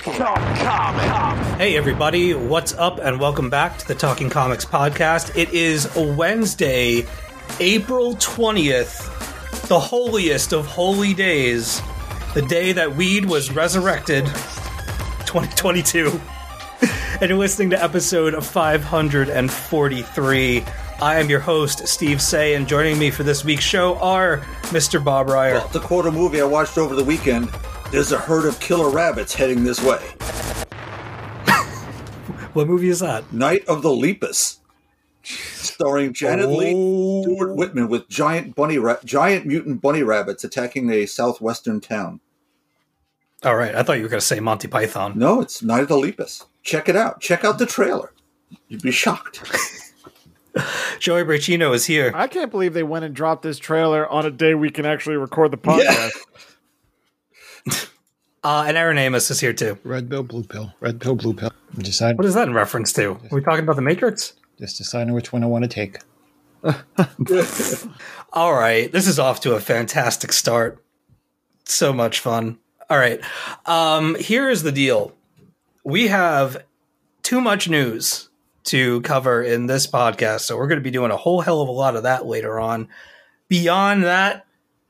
Talking comic. Hey, everybody, what's up, and welcome back to the Talking Comics podcast. It is Wednesday, April 20th, the holiest of holy days, the day that weed was resurrected, 2022. and you're listening to episode 543. I am your host, Steve Seigh, and joining me for this week's show are Mr. Bob Reyer. Well, the quarter movie I watched over the weekend, there's a herd of killer rabbits heading this way. What movie is that? Night of the Lepus, starring Janet Leigh, Oh. Stuart Whitman, with giant bunny, ra- giant mutant bunny rabbits attacking a southwestern town. All right, I thought you were going to say Monty Python. No, it's Night of the Lepus. Check it out. Check out the trailer. You'd be shocked. Joey Braccino is here. I can't believe they went and dropped this trailer on a day we can actually record the podcast. Uh, and Aaron Amos is here too. Red pill, blue pill. Red pill, blue pill. I'm Decide, What is that in reference to? Are we talking about the Matrix? just deciding which one I want to take. All right, this is off to a fantastic start. So much fun. All right, um, here is the deal: we have too much news to cover in this podcast, so we're going to be doing a whole hell of a lot of that later on. Beyond that,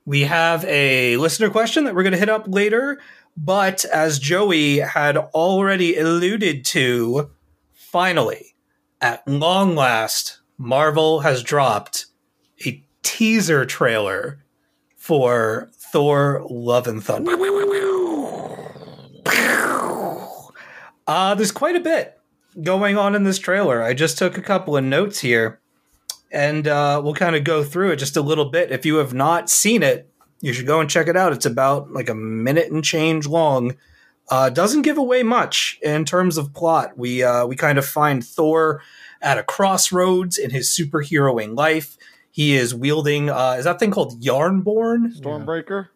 we have a listener question that we're going to hit up later. But as Joey had already alluded to, finally, at long last, Marvel has dropped a teaser trailer for Thor Love and Thunder. Uh, there's quite a bit going on in this trailer. I just took a couple of notes here and uh, we'll kind of go through it just a little bit. If you have not seen it, you should go and check it out. It's about like a minute and change long. Uh, doesn't give away much in terms of plot. We uh, we kind of find Thor at a crossroads in his superheroing life. He is wielding uh, is that thing called Jarnbjorn Stormbreaker.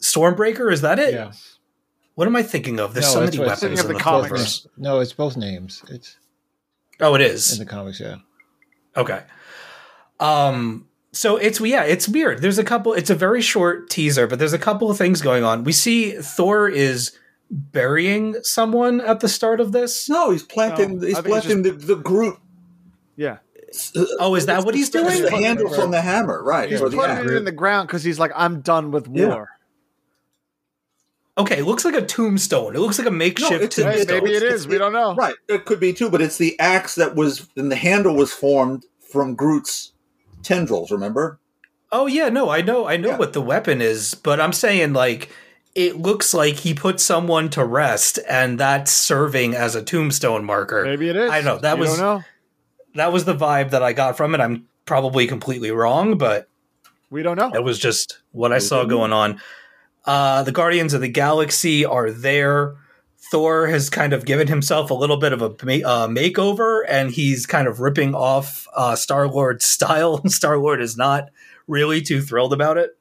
Stormbreaker? Is that it? Yeah. What am I thinking of? There's No, so many what- weapons in the the comics. No, it's both names. It's Oh, it is in the comics, yeah. Okay. Um so it's yeah, it's weird. There's a couple it's a very short teaser, but there's a couple of things going on. We see Thor is burying someone at the start of this. No, he's planting. No, he's think it's planting the, the Groot. Yeah. Oh, is that what he's It's doing? the handle from the hammer, right? He's or putting axe. it in the ground because he's like, I'm done with Yeah. war. Okay, it looks like a tombstone. It looks like a makeshift it's a- Hey, tombstone. maybe it It's- We don't know. Right, it could be too, but it's the axe that was, and the handle was formed from Groot's tendrils. Remember? Oh yeah, no, I know, I know Yeah. what the weapon is, but I'm saying like it looks like he put someone to rest, and that's serving as a tombstone marker. Maybe it is. I know that You was don't know. that was the vibe that I got from it. I'm probably completely wrong, but We don't know. that was just what I saw going on. Uh, the Guardians of the Galaxy are there. Thor has kind of given himself a little bit of a uh, makeover, and he's kind of ripping off uh, Star Lord's style. Star Lord is not really too thrilled about it.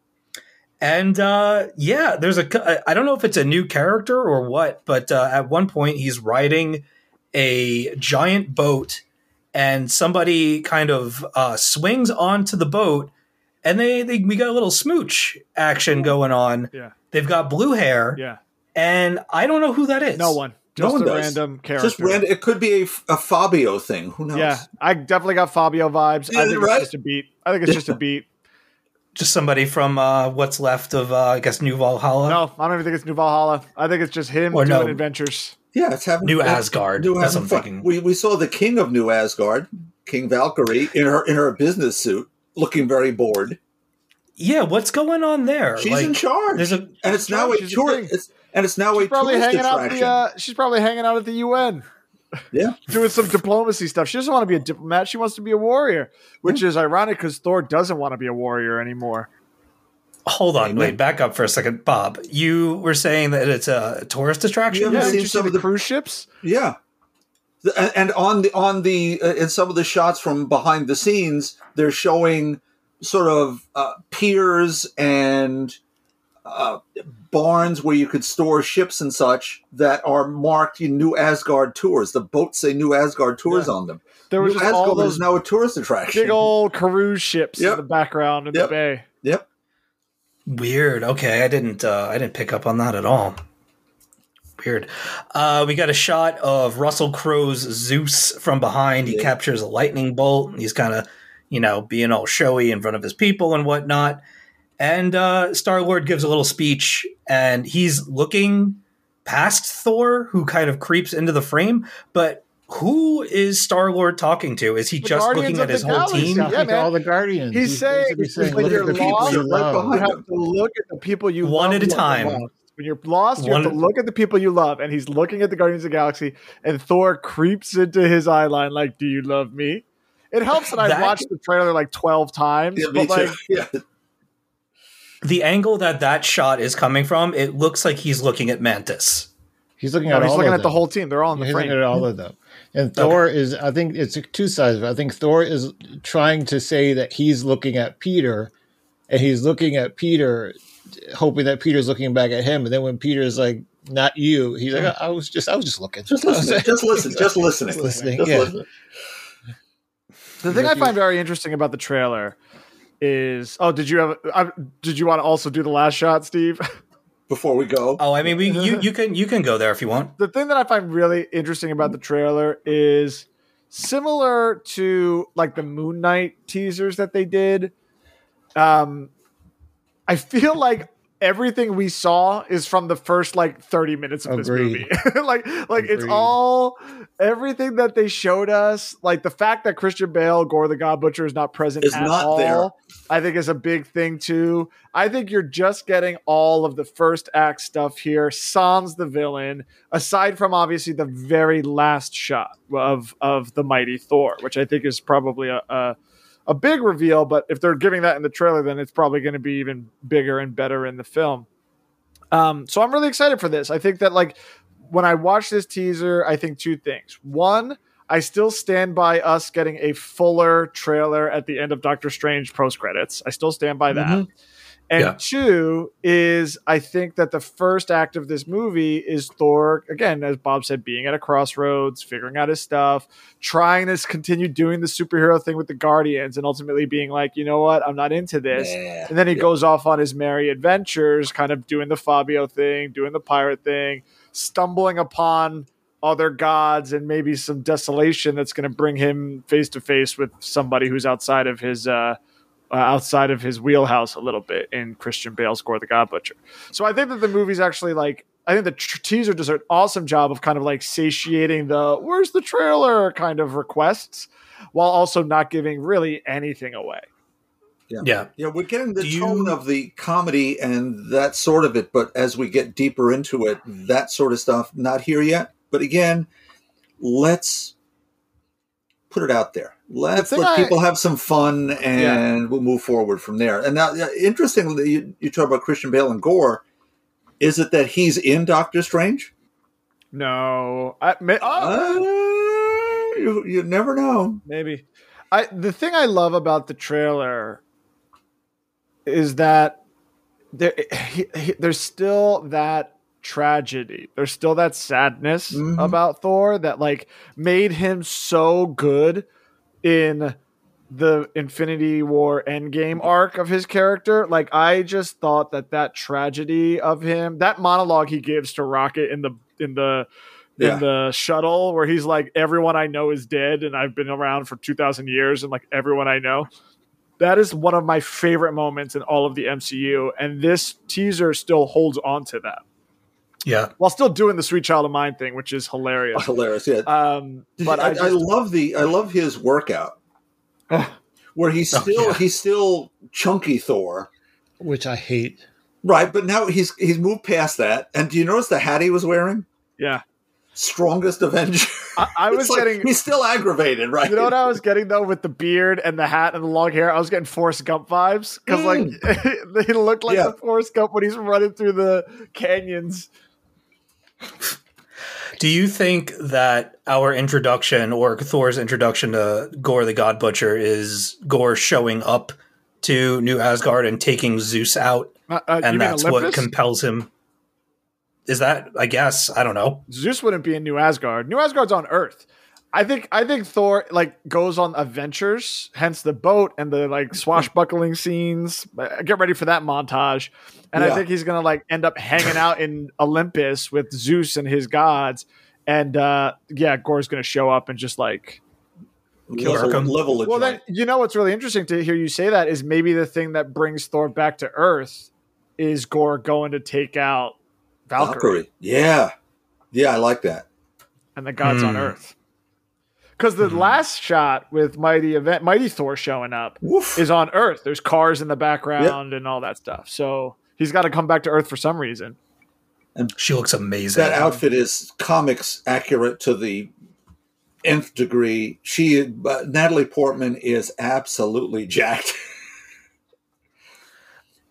And uh, yeah, there's a. I don't know if it's a new character or what, but uh, at one point he's riding a giant boat, and somebody kind of uh, swings onto the boat, and they, they we got a little smooch action going on. Yeah. They've got blue hair, Yeah. And I don't know who that is. No one. No one a does. random character. Just random. It could be a, a Fabio thing. Who knows? Yeah, I definitely got Fabio vibes. I think right? it's just a beat. I think it's just a beat. Just somebody from uh, what's left of, uh, I guess, New Valhalla. No, I don't even think it's New Valhalla. I think it's just him Or doing no. adventures. Yeah, it's having New it's- Asgard. New That's having what I'm fun. thinking. We we saw the king of New Asgard, King Valkyrie, in her in her business suit, looking very bored. Yeah, what's going on there? She's Like, in charge, There's a and it's now a She's a tour. thing. It's, and it's now She's a probably tourist hanging out at attraction. the. Uh, she's probably hanging out at the UN. yeah, doing some diplomacy stuff. She doesn't want to be a diplomat. She wants to be a warrior, which is ironic because Thor doesn't want to be a warrior anymore. hold on, wait, back up for a second, Bob. You were saying that it's a tourist attraction. Yeah, Yeah, seen did see some the of the- cruise ships? yeah. The- and- And on the on the uh, in some of the shots from behind the scenes, they're showing sort of uh, piers and uh, barns where you could store ships and such that are marked in New Asgard tours. The boats say New Asgard tours on them. There was New just all Asgard those is now a tourist attraction. big old cruise ships Yep. in the background in Yep. the bay. Yep. Weird. Okay, I didn't. Uh, I didn't pick up on that at all. Weird. Uh, we got a shot of Russell Crowe's Zeus from behind. He Yeah. captures a lightning bolt. He's kind of, you know, being all showy in front of his people and whatnot. And uh, Star Lord gives a little speech, and he's looking past Thor, who kind of creeps into the frame. But who is Star Lord talking to? Is he The just Guardians looking at his whole team? Yeah, Talking man. all the guardians. He's saying, saying, when look you're at the people lost, you right love. You have to look at the people you One love at a time. When you're lost, you One- have to look at the people you love. And he's looking at the Guardians of the Galaxy, and Thor creeps into his eye line like, "Do you love me?" It helps that I've That- watched the trailer like twelve times, Yeah, me but like, too. Yeah. The angle that that shot is coming from, it looks like he's looking at Mantis. He's looking no, at he's all looking of at the whole team. They're all in the He's frame. looking at all of them. And Thor is, I think it's two sides. I think Thor is trying to say that he's looking at Peter, and he's looking at Peter, hoping that Peter's looking back at him. And then when Peter's like, "Not you," he's like, "I was just, I was just looking, Just listen. Just listen. Just listening. Just listening, Just yeah. listening. The thing I find very interesting about the trailer is, oh, did you have? I, did you want to also do the last shot, Steve? Before we go, Oh, I mean, we you, you can you can go there if you want. the thing that I find really interesting about the trailer is similar to like the Moon Knight teasers that they did. Um, I feel like everything we saw is from the first like 30 minutes of this movie. like like it's all everything that they showed us, like the fact that Christian Bale, Gorr the God Butcher is not present Is at not all. there. I think is a big thing too. I think you're just getting all of the first act stuff here. Sans the villain, aside from obviously the very last shot of of the mighty Thor, which I think is probably a a, a big reveal. But if they're giving that in the trailer, then it's probably going to be even bigger and better in the film. Um, so I'm really excited for this. I think that like when I watch this teaser, I think two things. One, I still stand by us getting a fuller trailer at the end of Doctor Strange post credits. I still stand by that. And Yeah. two is I think that the first act of this movie is Thor, again, as Bob said, being at a crossroads, figuring out his stuff, trying to continue doing the superhero thing with the Guardians, and ultimately being like, you know what, I'm not into this. Yeah. And then he goes off on his merry adventures, kind of doing the Fabio thing, doing the pirate thing, stumbling upon other gods and maybe some desolation that's going to bring him face to face with somebody who's outside of his uh, uh, outside of his wheelhouse a little bit in Christian Bale's Score the God Butcher. So I think that the movie's actually like I think the tr- teaser does an awesome job of kind of like satiating the where's the trailer kind of requests while also not giving really anything away. Yeah. Yeah, we're getting the Do you- tone of the comedy and that sort of it, but as we get deeper into it, that sort of stuff not here yet. But again, let's put it out there. Let's let I- people have some fun, and we'll move forward from there. And now, interestingly, you, you talk about Christian Bale and Gorr. Is it that he's in Doctor Strange? No, I may, oh, Uh, you, you never know. maybe. I the thing I love about the trailer is that there he, he- there's still that tragedy. There's still that sadness Mhm. about Thor that like made him so good in the Infinity War Endgame arc of his character. Like I just thought that that tragedy of him, that monologue he gives to Rocket in the in the Yeah. in the shuttle where he's like everyone I know is dead and I've been around for 2000 years and like everyone I know. That is one of my favorite moments in all of the MCU and this teaser still holds on to that Yeah. while still doing the sweet child of mine thing which is hilarious. Hilarious, yeah. Um but I, I, I, love the I love his workout where he's Oh, still yeah. he's still chunky Thor, which I hate. Right, but now he's he's moved past that. And do you notice the hat he was wearing? Yeah. Strongest Avenger. I, I was like, getting he's still aggravated, right? You know what I was getting though with the beard and the hat and the long hair? I was getting Forrest Gump vibes because like he looked like Yeah. the Forrest Gump when he's running through the canyons. Do you think that our introduction or Thor's introduction to Gorr the God Butcher is Gorr showing up to New Asgard and taking Zeus out, Uh, uh, and that's what compels him? Is that? I guess I don't know. Zeus wouldn't be in New Asgard. New Asgard's on Earth. I think I think Thor like goes on adventures, hence the boat and the like swashbuckling scenes. Uh, Get ready for that montage. And I think he's gonna like end up hanging out in Olympus with Zeus and his gods. And uh yeah, Gorr's gonna show up and just like Kill level, Arkham. level Well joint. then you know what's really interesting to hear you say that is maybe the thing that brings Thor back to Earth is Gorr going to take out Valkyrie, Valkyrie. Yeah. Yeah, I like that. and the gods on Hmm. Earth. Because the last shot with Mighty Event, Mighty Thor showing up Woof. is on Earth. There's cars in the background and all that stuff. So he's got to come back to Earth for some reason. And she looks amazing. that outfit is comics accurate to the nth degree. She, uh, Natalie Portman, is absolutely jacked.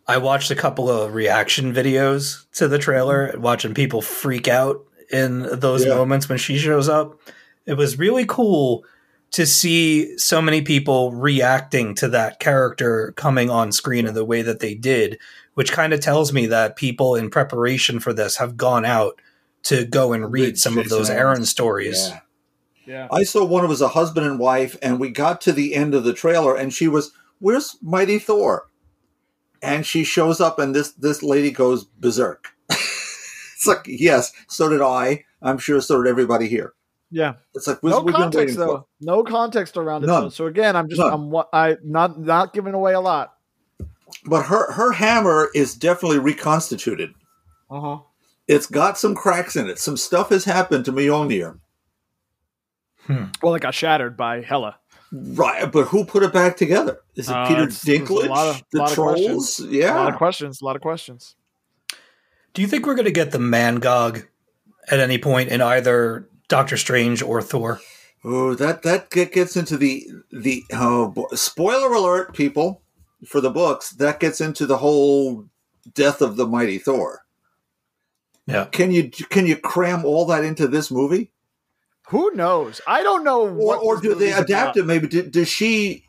I watched a couple of reaction videos to the trailer, watching people freak out in those Yeah. moments when she shows up. It was really cool to see so many people reacting to that character coming on screen in the way that they did, which kind of tells me that people in preparation for this have gone out to go and read Read some of those Aaron stories. Yeah. Yeah. I saw one of as a husband and wife, and we got to the end of the trailer, and she was, "Where's Mighty Thor?" And she shows up, and this this lady goes berserk. it's like, yes, so did I. I'm sure so did everybody here. Yeah. It's like No we've been waiting context for. though. No context around it. None. Though. So again, I'm just None. I'm I not not giving away a lot. But her her hammer is definitely reconstituted. Uh huh. It's got some cracks in it. Some stuff has happened to Mjolnir. Well, it got shattered by Hela. Right, but who put it back together? Is it Uh, Peter it's- there's a Dinklage? lot of- the lot of trolls? questions. A lot of questions. A lot of questions. Do you think we're going to get the Mangog at any point in either Doctor Strange or Thor? Oh, that that gets into the the oh boy. spoiler alert, people for the books. That gets into the whole death of the mighty Thor. Yeah. Can you can you cram all that into this movie, Who knows? I don't know. or What or this do they adapt about. it? Maybe do, does she?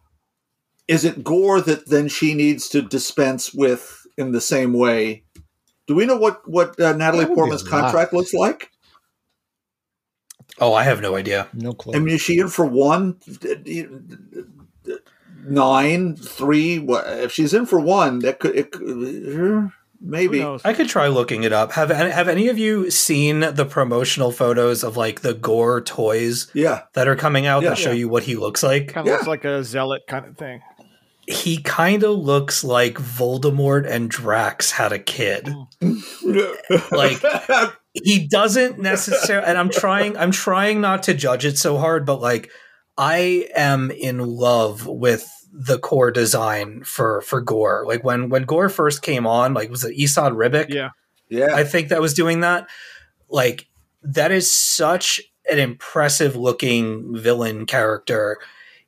Is it Gorr that then she needs to dispense with in the same way? Do we know what what uh, Natalie That would be Portman's contract looks like? Oh, I have no idea. No clue. I mean, is she in for one, nine, three? What if she's in for one? That could, it, maybe. I could try looking it up. Have have any of you seen the promotional photos of like the Gorr toys Yeah, that are coming out Yeah. that show you what he looks like? Kind of Yeah. looks like a zealot kind of thing. He kind of looks like Voldemort and Drax had a kid. Hmm. Like he doesn't necessarily and I'm trying I'm trying not to judge it so hard, but like I am in love with the core design for for Gorr. Like when when Gorr first came on, like was it Esad Ribic? Yeah. yeah, I think that was doing that. Like that is such an impressive looking villain character.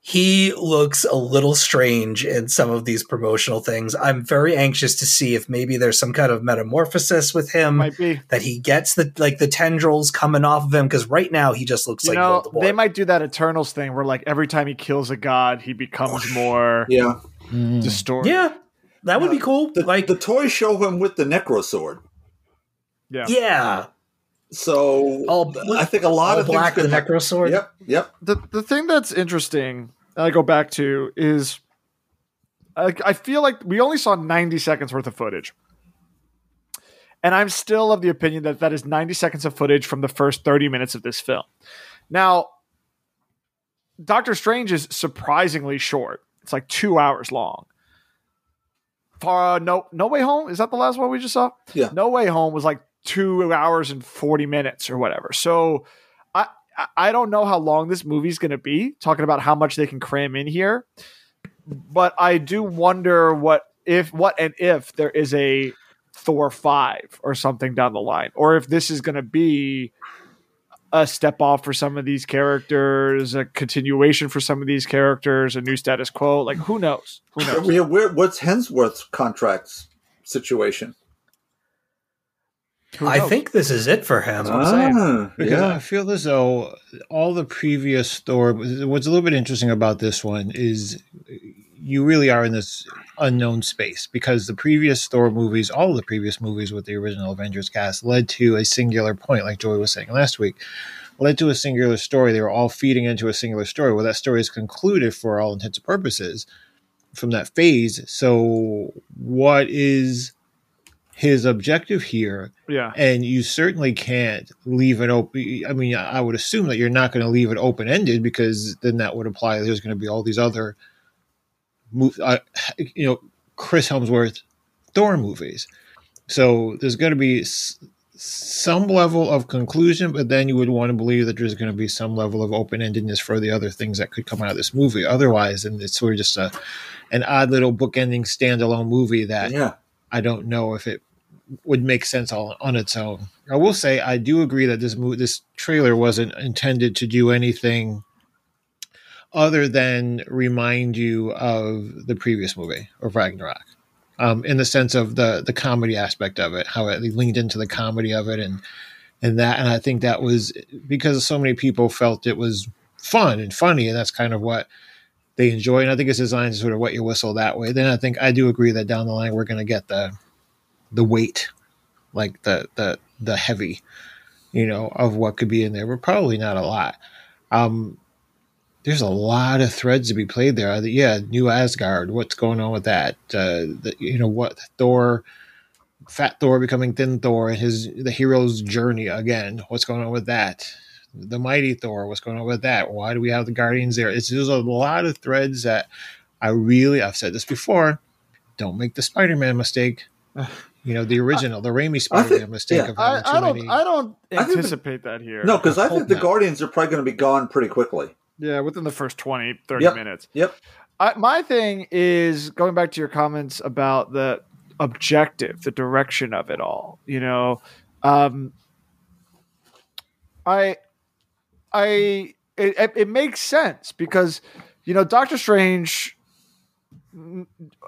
He looks a little strange in some of these promotional things. I'm very anxious to see if maybe there's some kind of metamorphosis with him Might be. that he gets the like the tendrils coming off of him because right now he just looks You like know, Voldemort. they might do that Eternals thing where like every time he kills a god, he becomes more yeah. Distorted. yeah, that would be cool. The, like the toys show him with the necro sword, Yeah. yeah, so all I think a lot all of black the could necro sword. Yep, yep. the the thing that's interesting that I go back to is I, I feel like we only saw 90 seconds worth of footage. And I'm still of the opinion that that is 90 seconds of footage from the first 30 minutes of this film. Now, Doctor Strange is surprisingly short. It's like two hours long. For uh, no, no Way Home is that the last one we just saw? Yeah. No Way Home was like two hours and forty minutes or whatever. So I I- I don't know how long this movie's going to be. Talking about how much they can cram in here, but I do wonder what if what and if there is a Thor five or something down the line, or if this is going to be a step off for some of these characters, a continuation for some of these characters, a new status quo. Like who knows? Who knows? Yeah, where, what's Hemsworth's contracts situation? Who I think this is it for him. what I'm. Ah, Because I feel as though all the previous Thor. What's a little bit interesting about this one is you really are in this unknown space because the previous Thor movies, all the previous movies with the original Avengers cast, led to a singular point, like Joey was saying last week, led to a singular story. They were all feeding into a singular story. Well, that story is concluded for all intents and purposes from that phase. So, what is his objective here? Yeah. and you certainly can't leave it open. I mean, I would assume that you're not going to leave it open ended because then that would imply there's going to be all these other, mov- uh, you know, Chris Hemsworth Thor movies. So there's going to be s- some level of conclusion, but then you would want to believe that there's going to be some level of open endedness for the other things that could come out of this movie. Otherwise, and it's sort of just a an odd little bookending standalone movie that Yeah. I don't know if it would make sense all on its own. I will say I do agree that this movie, this trailer wasn't intended to do anything other than remind you of the previous movie of Ragnarok. Um, in the sense of the the comedy aspect of it, how it leaned into the comedy of it, and and that, and I think that was because so many people felt it was fun and funny, and that's kind of what they enjoy. And I think it's designed to sort of wet your whistle that way. Then I think I do agree that down the line we're going to get the the weight, like the the the heavy, you know, of what could be in there, but probably not a lot. Um, there's a lot of threads to be played there. Uh, Yeah, New Asgard. What's going on with that? Uh, the, you know what Thor, Fat Thor becoming Thin Thor, and his the hero's journey again. What's going on with that? The Mighty Thor. What's going on with that? Why do we have the Guardians there? It's there's a lot of threads that I really. I've said this before. Don't make the Spider-Man mistake. You know the original, the Raimi Spider-Man mistake yeah. of I, having too I don't. many. I don't I think the- anticipate that here. No, because I think the not. Guardians are probably going to be gone pretty quickly. Yeah, within the first 20, 30 Yep. minutes. Yep. I, my thing is going back to your comments about the objective, the direction of it all. You know, um, I, I, it, it, it makes sense because you know Doctor Strange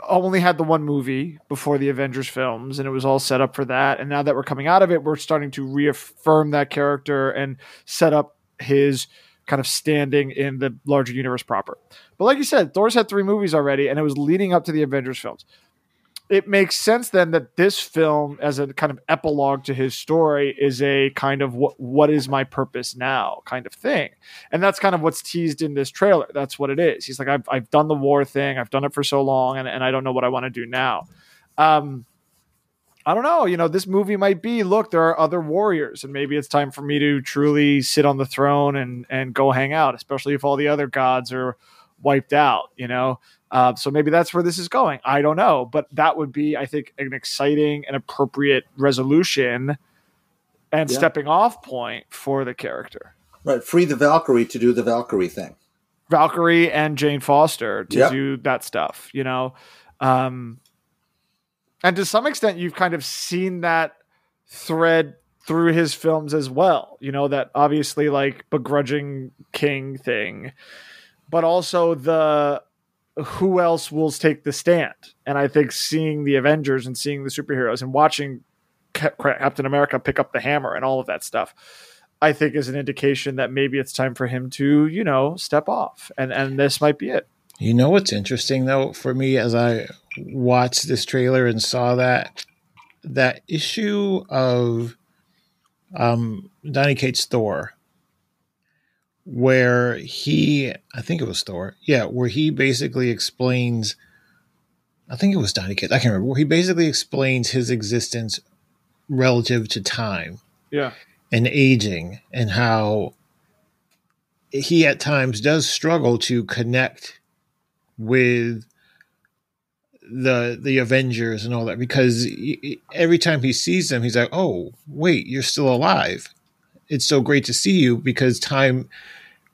only had the one movie before the Avengers films, and it was all set up for that. And now that we're coming out of it, we're starting to reaffirm that character and set up his kind of standing in the larger universe proper. But like you said, Thor's had three movies already, and it was leading up to the Avengers films. It makes sense then that this film, as a kind of epilogue to his story, is a kind of what what is my purpose now kind of thing, and that's kind of what's teased in this trailer. That's what it is. He's like, I've I've done the war thing, I've done it for so long, and, and I don't know what I want to do now. Um, I don't know. You know, this movie might be look, there are other warriors, and maybe it's time for me to truly sit on the throne and and go hang out, especially if all the other gods are wiped out. You know, uh, so maybe that's where this is going. I don't know, but that would be, I think, an exciting and appropriate resolution and Yeah. stepping off point for the character. Right. Free the Valkyrie to do the Valkyrie thing. Valkyrie and Jane Foster to Yep. do that stuff, you know. Um, and to some extent, you've kind of seen that thread through his films as well. You know that obviously like begrudging king thing, but also the who else will take the stand. And I think seeing the Avengers and seeing the superheroes and watching Captain America pick up the hammer and all of that stuff. I think is an indication that maybe it's time for him to, you know, step off, and and this might be it. You know what's interesting though for me as I watched this trailer and saw that that issue of um Donny Cates Thor where he I think it was Thor. Yeah, where he basically explains I think it was Donny Cates. I can't remember. Where he basically explains his existence relative to time Yeah, and aging and how he at times does struggle to connect with the the Avengers and all that because y- every time he sees them he's like oh wait you're still alive it's so great to see you because time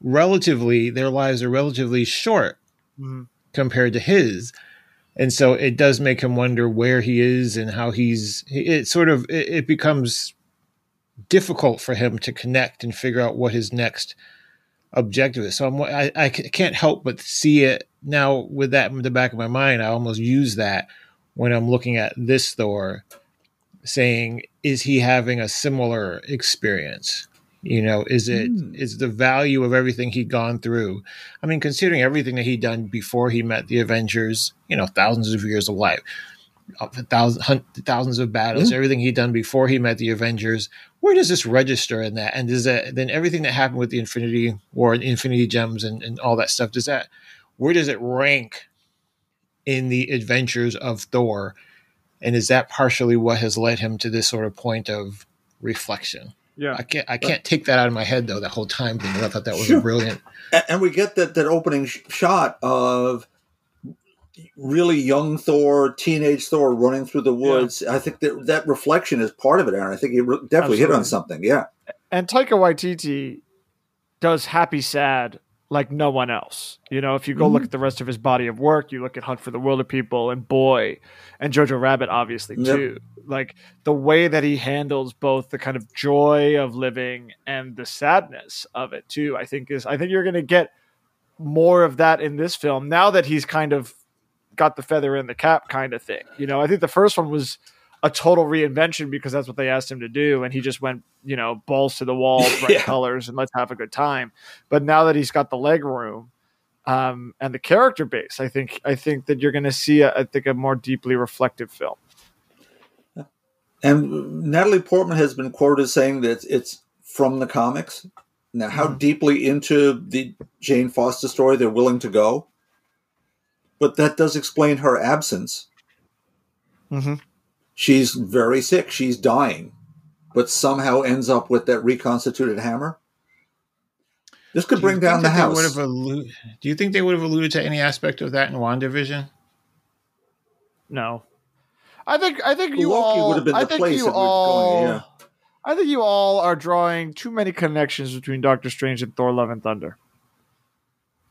relatively their lives are relatively short Mhm. compared to his and so it does make him wonder where he is and how he's. It sort of it, it becomes difficult for him to connect and figure out what his next objective is. So I'm, I, I can't help but see it now with that in the back of my mind. I almost use that when I'm looking at this Thor, saying, is he having a similar experience? You know, is it is the value of everything he'd gone through? I mean, considering everything that he'd done before he met the Avengers, you know, thousands of years of life, uh, thousands, thousands of battles, everything he'd done before he met the Avengers. Where does this register in that? And does that then everything that happened with the Infinity War and Infinity Gems and, and all that stuff? Does that where does it rank in the adventures of Thor? And is that partially what has led him to this sort of point of reflection? Yeah. I can't I can't take that out of my head though. That whole time thing. I thought that was Sure. brilliant. And we get that that opening sh- shot of really young Thor, teenage Thor running through the woods. I think that that reflection is part of it, Aaron. I think you re- definitely hit on something. Yeah, and Taika Waititi does happy sad like no one else. You know, if you go look mm-hmm. at the rest of his body of work, you look at Hunt for the Wilder People and Boy and Jojo Rabbit, obviously Yep. too. Like the way that he handles both the kind of joy of living and the sadness of it too. I think is I think you're going to get more of that in this film now that he's kind of got the feather in the cap kind of thing. You know, I think the first one was a total reinvention because that's what they asked him to do, and he just went, you know, balls to the wall, bright Yeah. colors, and let's have a good time. But now that he's got the leg room um, and the character base, I think I think that you're going to see, a, I think, a more deeply reflective film. and Natalie Portman has been quoted as saying that it's from the comics. Now, how deeply into the Jane Foster story they're willing to go, but that does explain her absence. Mm-hmm. She's very sick. She's dying, but somehow ends up with that reconstituted hammer. This could Do bring down the that house. would have allu- do you think they would have alluded to any aspect of that in WandaVision? No, I think I think you Loki all. would have been I the think place you all. going. Yeah. I think you all are drawing too many connections between Doctor Strange and Thor: Love and Thunder.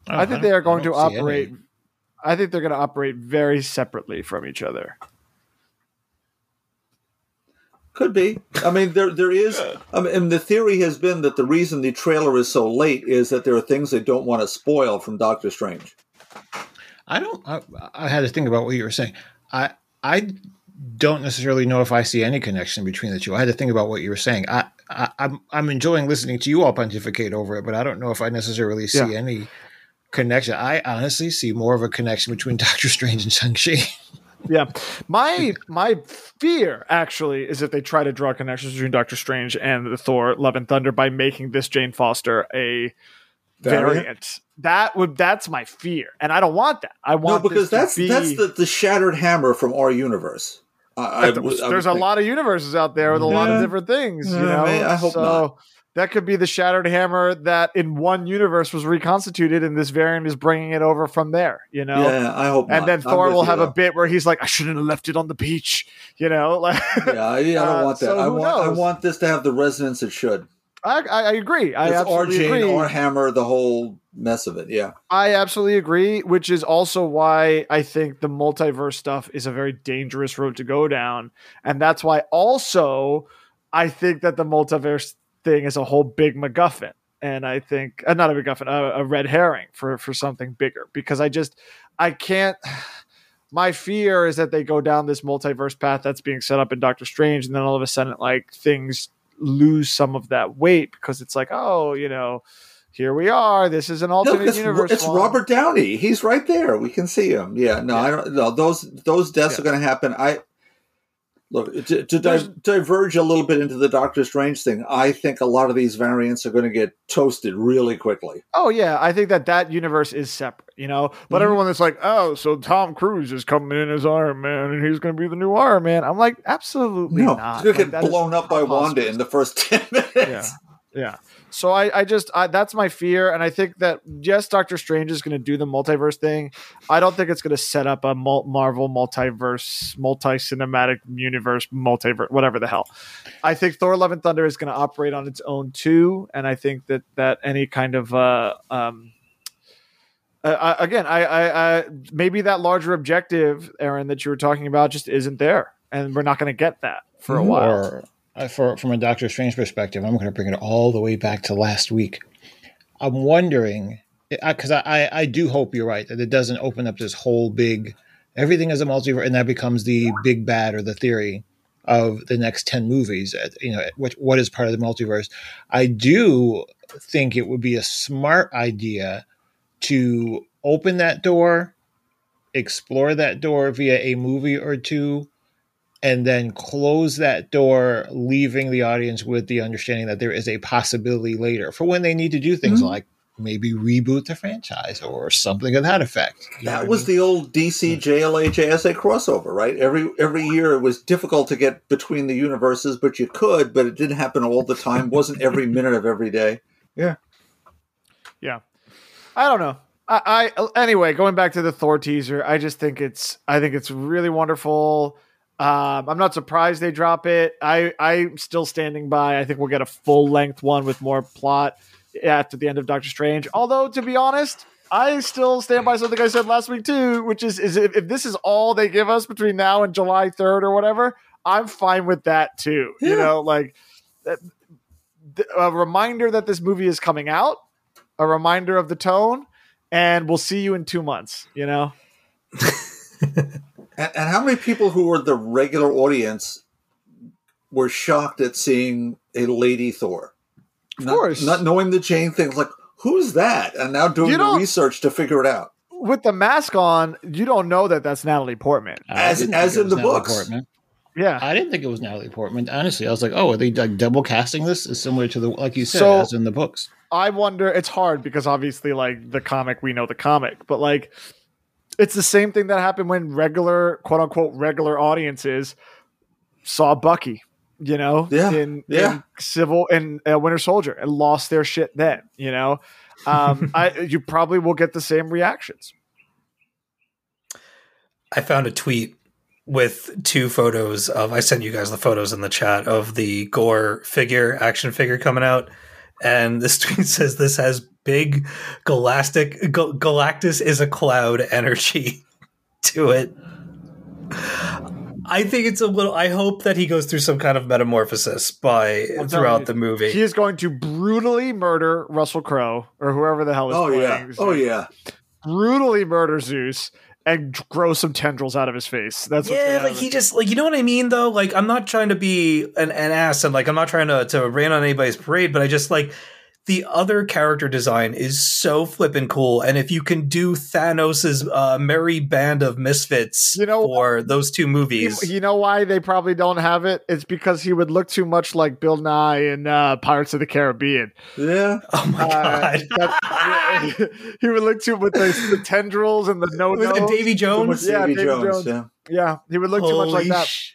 I think uh-huh. they are going to operate. I think they're going to operate very separately from each other. Could be. I mean, there there is. I mean, and the theory has been that the reason the trailer is so late is that there are things they don't want to spoil from Doctor Strange. I don't. I, I had to think about what you were saying. I I don't necessarily know if I see any connection between the two. I had to think about what you were saying. I, I I'm I'm enjoying listening to you all pontificate over it, but I don't know if I necessarily see Yeah. any connection. I honestly see more of a connection between Doctor Strange and Shang Chi. Yeah, my my fear actually is if they try to draw connections between Doctor Strange and the Thor: Love and Thunder by making this Jane Foster a Variant? variant. That would that's my fear, and I don't want that. I No, want because this to that's be, that's the, the shattered hammer from our universe. I, I, there's, would- I there's a think. lot of universes out there with a lot of different things. You know, may- I hope so not. That could be the shattered hammer that in one universe was reconstituted, and this variant is bringing it over from there. You know, Yeah, I hope. and not. then Thor will have a bit where he's like, "I shouldn't have left it on the beach," you know. Like, Yeah, I, I don't Uh, want that. so I want. I want this to have the resonance it should. I, I agree. I It's absolutely Jane, agree. Or hammer, the whole mess of it. Yeah. I absolutely agree, which is also why I think the multiverse stuff is a very dangerous road to go down. And that's why also I think that the multiverse thing is a whole big MacGuffin. And I think, uh, not a MacGuffin, a, a red herring for, for something bigger because I just, I can't. My fear is that they go down this multiverse path that's being set up in Doctor Strange, and then all of a sudden, like things lose some of that weight because it's like, oh, you know, here we are. This is an alternate it's, universe. it's one. Robert Downey. He's right there. We can see him. Yeah. No, Yeah. I don't. No, those those deaths Yeah. are going to happen. I look to, to di- diverge a little bit into the Doctor Strange thing. I think a lot of these variants are going to get toasted really quickly. Oh yeah, I think that that universe is separate, you know. But Mhm. everyone that's like, oh, so Tom Cruise is coming in as Iron Man and he's going to be the new Iron Man. I'm like, absolutely no, not. it's going to Like, get blown up by Wanda in the first ten minutes. Yeah, yeah. So I, I just, I, that's my fear, and I think that yes, Doctor Strange is going to do the multiverse thing. I don't think it's going to set up a mul- Marvel multiverse, multi-cinematic universe, multiverse, whatever the hell. I think Thor: Love and Thunder is going to operate on its own too, and I think that that any kind of uh, um, Uh, again, I, I, I maybe that larger objective, Aaron, that you were talking about, just isn't there, and we're not going to get that for a while. Uh, for from a Doctor Strange perspective, I'm going to bring it all the way back to last week. I'm wondering because I, I I do hope you're right that it doesn't open up this whole big everything is a multiverse and that becomes the big bad or the theory of the next 10 movies uh, you know what what is part of the multiverse i do think it would be a smart idea to open that door explore that door via a movie or two and then close that door leaving the audience with the understanding that there is a possibility later for when they need to do things mm-hmm. like maybe reboot the franchise or something of that effect You That what I was mean? the old DC hmm. JLA JSA crossover, right? Every every year it was difficult to get between the universes, but you could, but it didn't happen all the time. wasn't every minute of every day. Yeah. Yeah, I don't know. I, I anyway, going back to the Thor teaser, I just think it's I think it's really wonderful. Um, I'm not surprised they drop it. I I'm still standing by. I think we'll get a full length one with more plot after the end of Doctor Strange. Although to be honest, I still stand by something I said last week too, which is is if, if this is all they give us between now and July 3rd or whatever, I'm fine with that too. You know, like th- a reminder that this movie is coming out, a reminder of the tone, and we'll see you in two months. You know, And, and how many people who were the regular audience were shocked at seeing a lady Thor? Of course. Not knowing the Jane thing, like, who's that? And now doing You the research to figure it out. with the mask on, you don't know that that's Natalie Portman. I As- as in the Natalie books. Portman. Yeah. I didn't think it was Natalie Portman. Honestly, I was like, oh, are they like double casting this? Is similar to the like you said, So- as in the books. I wonder. It's hard because obviously, like the comic, we know the comic, but like it's the same thing that happened when regular, quote unquote, regular audiences saw Bucky. You know, Yeah, in, yeah. in Civil and uh, Winter Soldier, and lost their shit. Then you know, um, I you probably will get the same reactions. I found a tweet with two photos of I sent you guys the photos in the chat of the Gorr figure action figure coming out, and this tweet says this has big galactic Gal- Galactus is a cloud energy to it. I think it's a little. I hope that he goes through some kind of metamorphosis by telling throughout you, the movie. He is going to brutally murder Russell Crowe or whoever the hell is Oh, playing. yeah. Oh, yeah. brutally murder Zeus and grow some tendrils out of his face. That's what's yeah, like happen. he just like you know what I mean though. Like I'm not trying to be an, an ass and like I'm not trying to to rain on anybody's parade, but I just like the other character design is so flippin' cool. And if you can do Thanos's uh, merry band of misfits You know- for those two movies, you know why they probably don't have it? It's because he would look too much like Bill Nighy in uh, Pirates of the Caribbean. Yeah. oh my Uh, god, that- he would look too with the, the tendrils and the no with uh, Davy Jones. Yeah, Davy Davy Jones. Jones. Yeah. Yeah, he would look too much like that. sh-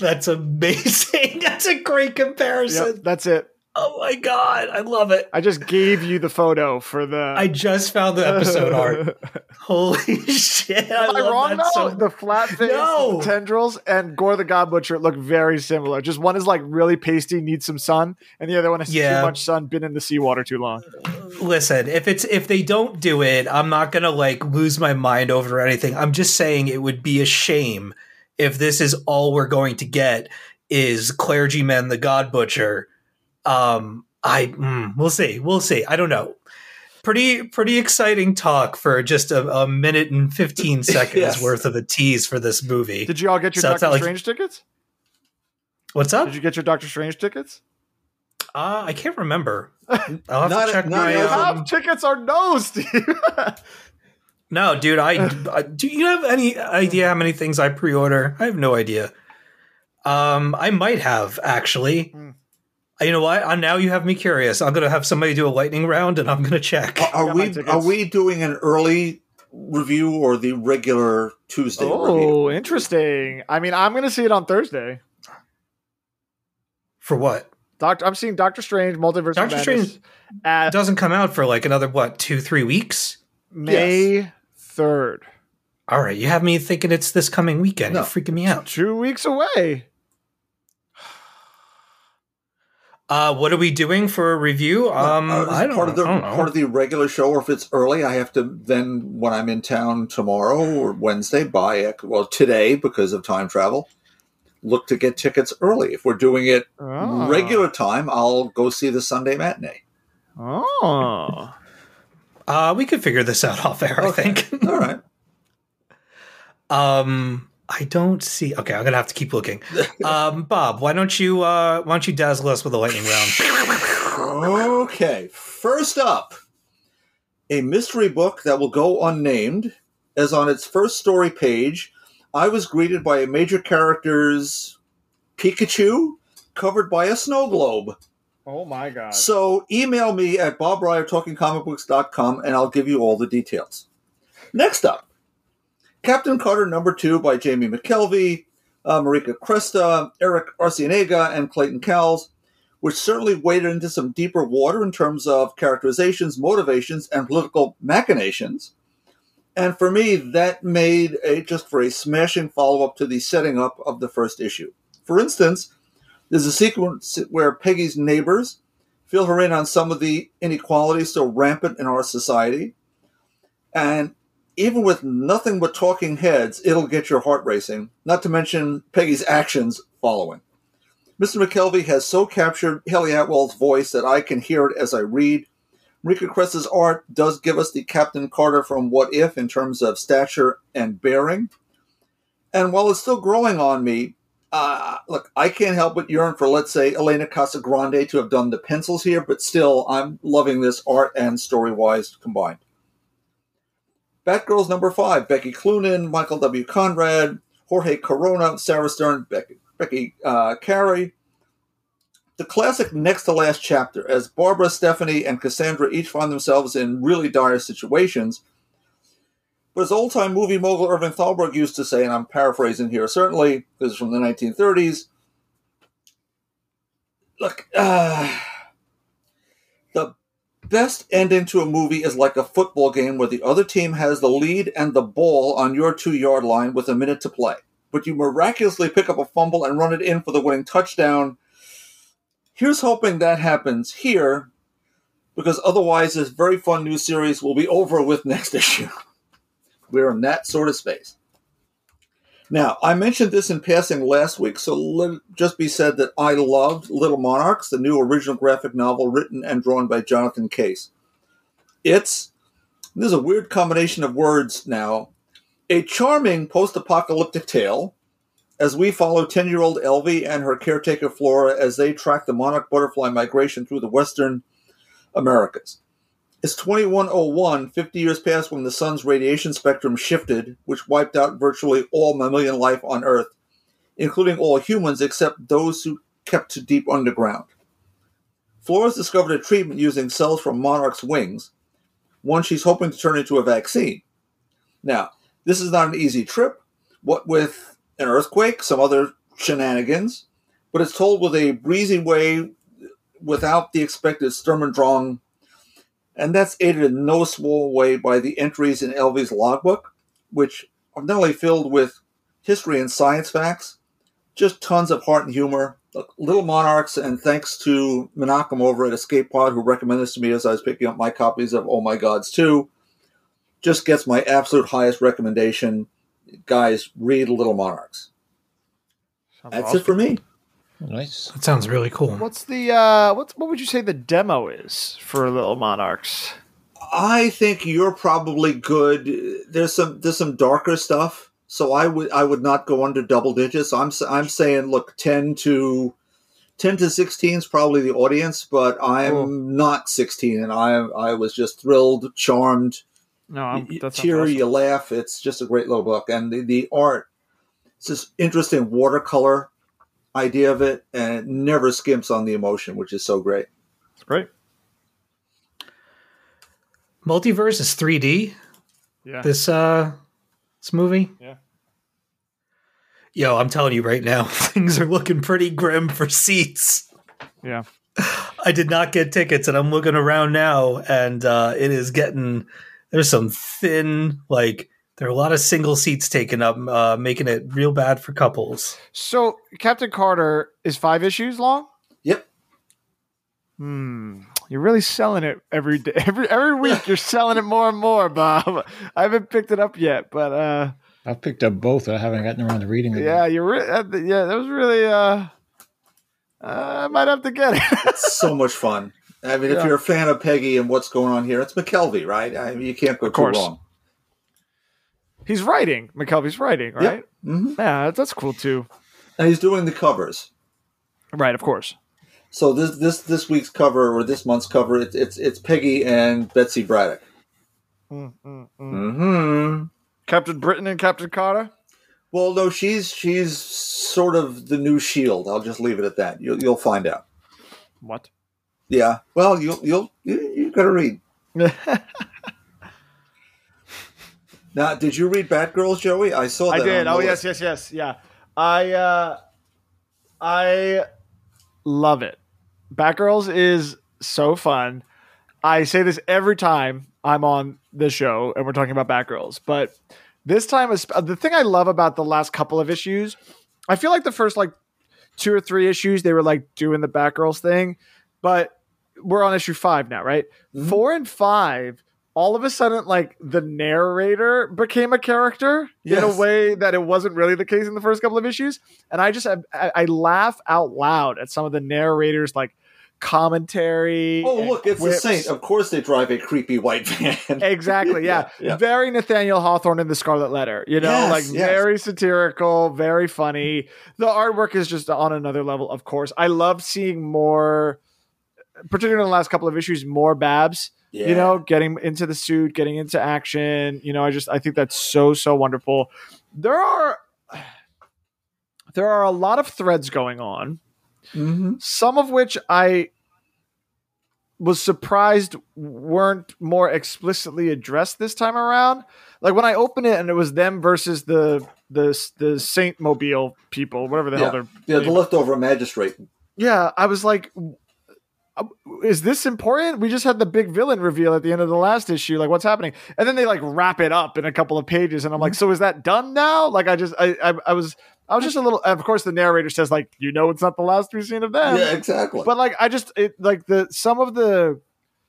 That's amazing. That's a great comparison. Yep, that's it. Oh my god, I love it. I just gave you the photo for the. I just found the episode art. Holy shit! I Am I love wrong that though? so the flat face, No. the tendrils, and Gorr the God Butcher look very similar. Just one is like really pasty, needs some sun, and the other one has Yeah. too much sun, been in the seawater too long. listen if it's if they don't do it i'm not gonna like lose my mind over anything i'm just saying it would be a shame if this is all we're going to get is clergyman the god butcher um i mm, we'll see we'll see i don't know pretty pretty exciting talk for just a, a minute and 15 seconds Yes. worth of a tease for this movie Did you all get your So Doctor not like- Strange tickets? what's up Did you get your Doctor Strange tickets? uh, i can't remember i'll have Not- to check not my as um, Half tickets are no, Steve. No, dude, I, I do you have any idea how many things I pre-order? I have no idea. Um, I might have actually. Hmm. You know what? Uh, now you have me curious. I'm gonna have somebody do a lightning round, and I'm gonna check. Are Got we are we doing an early review or the regular Tuesday review? oh, interesting. I mean, I'm going to see it on Thursday. For what? Doctor, I'm seeing Doctor Strange, Multiverse. Doctor Madness Strange at doesn't come out for like another what two, three weeks. May third. All right, you have me thinking it's this coming weekend. No. You're freaking me out. Two weeks away. Uh, what are we doing for a review? Um, Uh, I it don't, part of the I don't know. part of the regular show, or if it's early, I have to then when I'm in town tomorrow or Wednesday buy it. Well, today because of time travel, look to get tickets early. If we're doing it Oh. regular time, I'll go see the Sunday matinee. Oh. uh, we could figure this out off air. I think. All right. Um, I don't see. Okay, I'm gonna have to keep looking. Um, Bob, why don't you uh, why don't you dazzle us with a lightning round? Okay, first up, a mystery book that will go unnamed, as on its first story page, I was greeted by a major character's Pikachu covered by a snow globe. Oh my god. So email me at bobreyer.talkingcomicbooks.com and I'll give you all the details. Next up, Captain Carter number two by Jamie McKelvie, uh, Marika Cresta, Eric Arciniega, and Clayton Cowles, which certainly waded into some deeper water in terms of characterizations, motivations, and political machinations. And for me, that made a just for a smashing follow up to the setting up of the first issue. For instance, there's a sequence where Peggy's neighbors fill her in on some of the inequalities still rampant in our society. And even with nothing but talking heads, it'll get your heart racing, not to mention Peggy's actions following. Mr. McKelvie has so captured Hayley Atwell's voice that I can hear it as I read. Rika Cresta's art does give us the Captain Carter from What If in terms of stature and bearing. And while it's still growing on me, uh, look, I can't help but yearn for, let's say, Elena Casagrande to have done the pencils here, but still, I'm loving this art and story wise combined. Batgirls number five Becky Cloonan, Michael W. Conrad, Jorge Corona, Sarah Stern, Becky, Becky uh, Carey. The classic next to last chapter, as Barbara, Stephanie, and Cassandra each find themselves in really dire situations. But as old time movie mogul Irving Thalberg used to say, and I'm paraphrasing here, certainly, this is from the 1930s. Look, uh, best ending to a movie is like a football game where the other team has the lead and the ball on your two yard line with a minute to play. But you miraculously pick up a fumble and run it in for the winning touchdown. Here's hoping that happens here, because otherwise, this very fun new series will be over with next issue. We're in that sort of space. Now, I mentioned this in passing last week, so let just be said that I loved Little Monarchs, the new original graphic novel written and drawn by Jonathan Case. It's, there's a weird combination of words now, a charming post apocalyptic tale as we follow 10 year old Elvie and her caretaker Flora as they track the monarch butterfly migration through the western Americas. It's 2101, 50 years past when the sun's radiation spectrum shifted, which wiped out virtually all mammalian life on Earth, including all humans except those who kept to deep underground. Flora's discovered a treatment using cells from monarch's wings, one she's hoping to turn into a vaccine. Now, this is not an easy trip, what with an earthquake, some other shenanigans, but it's told with a breezy way without the expected Sturm und Drang and that's aided in no small way by the entries in Elvie's logbook, which are not only filled with history and science facts, just tons of heart and humor. Uh, little Monarchs, and thanks to Menachem over at Escape Pod, who recommended this to me as I was picking up my copies of Oh My Gods 2, just gets my absolute highest recommendation. Guys, read Little Monarchs. Sounds That's awesome. it for me. Nice. That sounds really cool. What's the uh what's what would you say the demo is for Little Monarchs? I think you're probably good. There's some there's some darker stuff, so I would I would not go under double digits. I'm s- I'm saying look ten to ten to sixteen is probably the audience, but I'm Cool. not sixteen, and I I was just thrilled, charmed. No, I'm, You that's tear, you laugh. It's just a great little book, and the, the art. It's this interesting watercolor idea of it, and it never skimps on the emotion, which is so great. It's great. Multiverse is 3D. Yeah. This uh, this movie. Yeah. Yo, I'm telling you right now, things are looking pretty grim for seats. Yeah. I did not get tickets, and I'm looking around now, and uh, it is getting. There's some thin, like there are a lot of single seats taken up, uh, making it real bad for couples. So Captain Carter is five issues long? Yep. Hmm. You're really selling it every day, every every week. You're selling it more and more, Bob. I haven't picked it up yet, but uh, I've picked up both. I haven't gotten around to reading them. yeah, you're re- uh, yeah. That was really uh, uh, I might have to get it. It's so much fun. I mean, if you're a fan of Peggy and what's going on here, it's McKelvie, right? I mean, you can't go too course. wrong. He's writing. McKelvie's writing, right? hmm Yeah, that's, cool too. And he's doing the covers. Right, of course. So this this this week's cover or this month's cover, it's it's, it's Peggy and Betsy Braddock. Mm, mm, mm. hmm Captain Britain and Captain Carter. Well, no, she's she's sort of the new Shield. I'll just leave it at that. You'll you'll find out. What? Yeah. Well, you'll you'll you, you got to read. Now, did you read Batgirls, Joey? I saw that I did. Oh yes, yes, yes. Yeah. I uh I love it. Batgirls is so fun. I say this every time I'm on the show and we're talking about Batgirls, but this time is the thing I love about the last couple of issues. I feel like the first like two or three issues they were like doing the Batgirls thing, but we're on issue five now, right? Mm-hmm. Four and five, all of a sudden, like the narrator became a character in a way that it wasn't really the case in the first couple of issues. And I just I, I laugh out loud at some of the narrators like commentary. Oh, look, it's the. Saint. Of course, they drive a creepy white van. Exactly. Yeah. Yeah, yeah. Very Nathaniel Hawthorne in the Scarlet Letter. You know, Yes, like yes. very satirical, very funny. The artwork is just on another level, of course. I love seeing more, particularly in the last couple of issues, more Babs. Yeah. You know, getting into the suit, getting into action. You know, I just I think that's so so wonderful. There are there are a lot of threads going on hmm some of which I was surprised weren't more explicitly addressed this time around. Like when I opened it and it was them versus the the the Saint Mobile people, whatever the hell they're. Yeah, the leftover magistrate. Yeah, I was like, is this important? We just had the big villain reveal at the end of the last issue. Like, what's happening? And then they like wrap it up in a couple of pages, and I'm like, mm-hmm. so is that done now? Like, I just, I, I, I was, I was just a little. Of course, the narrator says like, you know, it's not the last we've seen of them. yeah, exactly. But like, I just it, like the some of the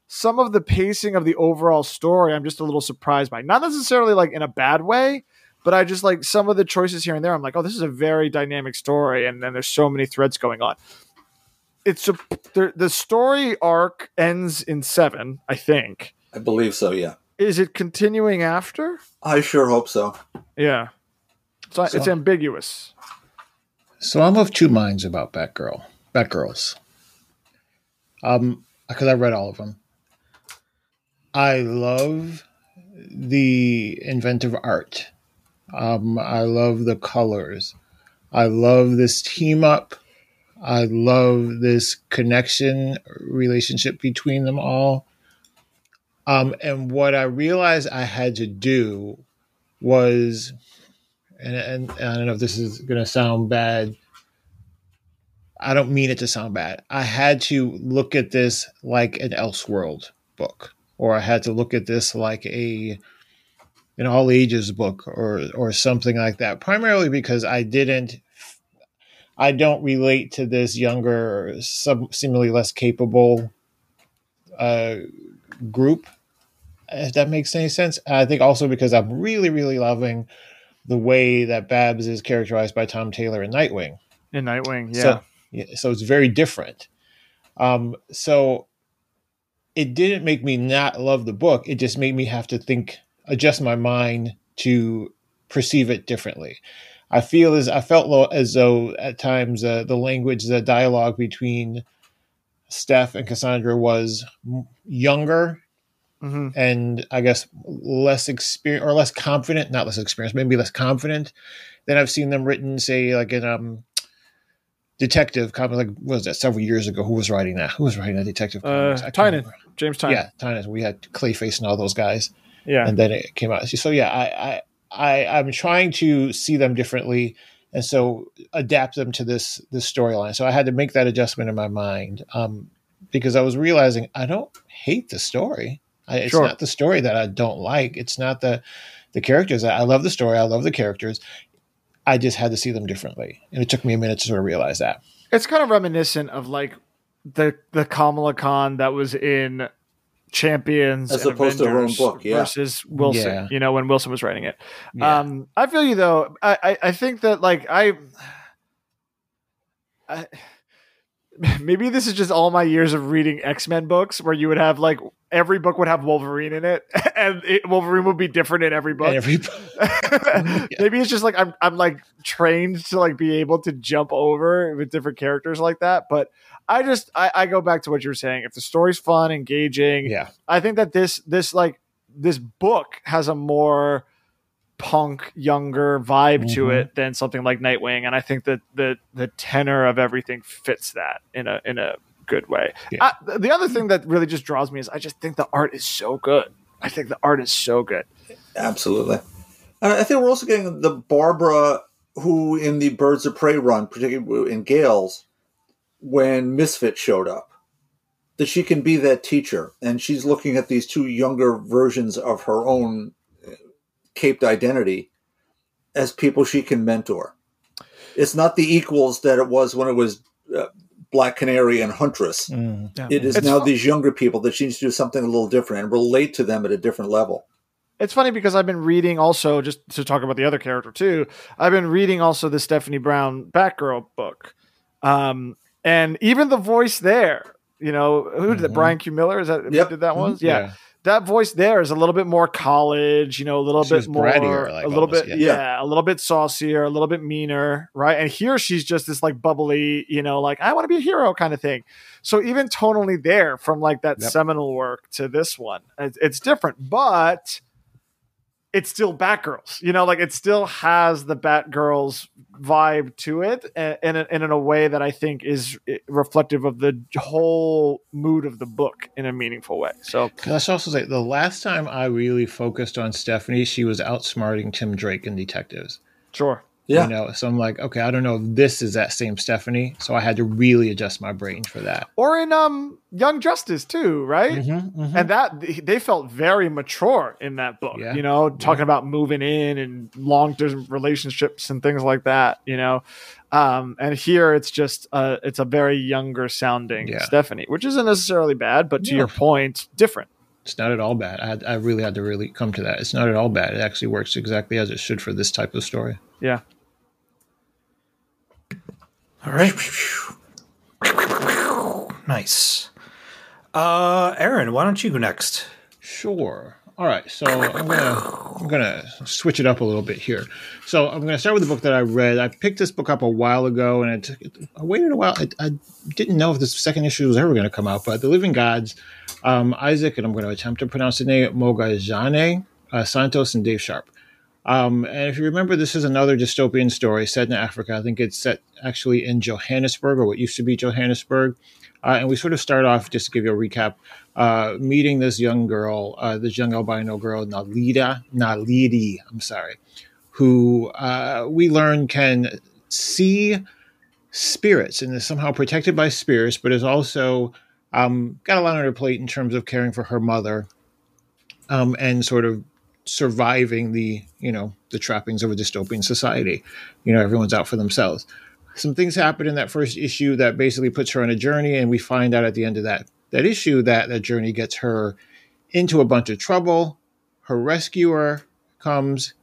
some of the pacing of the overall story. I'm just a little surprised by. Not necessarily like in a bad way. But I just like some of the choices here and there. I'm like, oh, this is a very dynamic story, and then there's so many threads going on it's a the, the story arc ends in seven, I think. I believe so. Yeah, Is it continuing after? I sure hope so. Yeah, so, it's ambiguous. So I'm of two minds about Batgirl, Batgirls. Um, because I read all of them. I love the inventive art. Um, I love the colors. I love this team up. I love this connection relationship between them all. Um, and what I realized I had to do was, and, and, and I don't know if this is going to sound bad. I don't mean it to sound bad. I had to look at this like an Elseworld book, or I had to look at this like a an all ages book, or or something like that. Primarily because I didn't, I don't relate to this younger, some seemingly less capable uh, group. If that makes any sense, I think also because I'm really, really loving the way that Babs is characterized by Tom Taylor in Nightwing. In Nightwing, yeah. So, yeah, so it's very different. Um, so it didn't make me not love the book. It just made me have to think, adjust my mind to perceive it differently. I feel as I felt as though at times uh, the language, the dialogue between Steph and Cassandra was younger hmm and I guess less experience or less confident, not less experienced, maybe less confident than I've seen them written, say, like in um detective comic like what was that several years ago? Who was writing that? Who was writing that detective Uh, comics? I Tynion. James Tynion. Yeah, Tynion. We had Clayface and all those guys, yeah. and then it came out. So yeah, I, I I I'm trying to see them differently, and so adapt them to this this storyline. So I had to make that adjustment in my mind um, because I was realizing I don't hate the story. I, it's Sure. not the story that I don't like. It's not the the characters. I love the story. I love the characters. I just had to see them differently, and it took me a minute to sort of realize that. it's kind of reminiscent of like the the Kamala Khan that was in Champions As and opposed to her own book, yeah. versus Wilson. Yeah. You know when Wilson was writing it. Yeah. Um, I feel you though. I, I I think that like I, I maybe this is just all my years of reading X Men books, where you would have like every book would have Wolverine in it, and it, Wolverine would be different in every book. And every, Maybe it's just like I'm I'm like trained to like be able to jump over with different characters like that. But I just I, I go back to what you were saying. If the story's fun, engaging, yeah, I think that this this like this book has a more punk younger vibe to Mhm. it than something like Nightwing, and I think that the the tenor of everything fits that in a in a good way. Yeah. I- the other thing that really just draws me is I just think the art is so good. I think the art is so good. Absolutely. And I think we're also getting the Barbara who in the Birds of Prey run, particularly in Gail's, when Misfit showed up, that she can be that teacher. And she's looking at these two younger versions of her own uh, caped identity as people she can mentor. It's not the equals that it was when it was uh, Black Canary and Huntress. Mm. It is It's now fu- these younger people that she needs to do something a little different and relate to them at a different level. It's funny because I've been reading also just to talk about the other character too. I've been reading also the Stephanie Brown Batgirl book, um, and even the voice there. You know, who did that? Mhm. Brian Q. Miller is that who Yep. did that one? Mhm. Yeah. Yeah. that voice there is a little bit more college. You know, a little She bit more, brattier, like, a little almost, bit, yeah. yeah. a little bit saucier, a little bit meaner, right? And here she's just this like bubbly, you know, like I want to be a hero kind of thing. So even tonally there, from like that Yep. seminal work to this one, it's, it's different, but it's still Batgirls. You know, like it still has the Batgirls vibe to it, and, and, and in a way that I think is eh, reflective of the whole mood of the book in a meaningful way. So Let's also say the last time I really focused on Stephanie, she was outsmarting Tim Drake in Detectives. sure. Yeah. You know, so I'm like, okay, I don't know if this is that same Stephanie. So I had to really adjust my brain for that. or in um Young Justice too, right? Mhm, And that they felt very mature in that book. Yeah. You know, talking about moving in and long term relationships and things like that. You know, um, and here it's just uh, it's a very younger sounding Yeah. Stephanie, which isn't necessarily bad, but to your point, different. It's not at all bad. I, had, I really had to really come to that. It's not at all bad. It actually works exactly as it should for this type of story. Yeah. All right. Nice. Uh, Aaron, why don't you go next? Sure. All right. So I'm gonna I'm gonna switch it up a little bit here. So I'm gonna start with the book that I read. I picked this book up a while ago, and it took, I waited a while. I, I didn't know if this second issue was ever to come out, but The Living Gods, um, Isaac, and I'm to attempt to pronounce the name Mogajane uh, Santos and Dave Sharpe. Um, and if you remember, this is another dystopian story set in Africa. I think it's set actually in Johannesburg, or what used to be Johannesburg. Uh, and we sort of start off, just to give you a recap, uh, meeting this young girl, uh, this young albino girl, Nalida, Nalidi, I'm sorry, who uh, we learn can see spirits and is somehow protected by spirits, but is also um, got a lot on her plate in terms of caring for her mother um, and sort of surviving the you know the trappings of a dystopian society. You know, everyone's out for themselves. Some things happen in that first issue that basically puts her on a journey, and we find out at the end of that that issue that that journey gets her into a bunch of trouble. Her rescuer comes.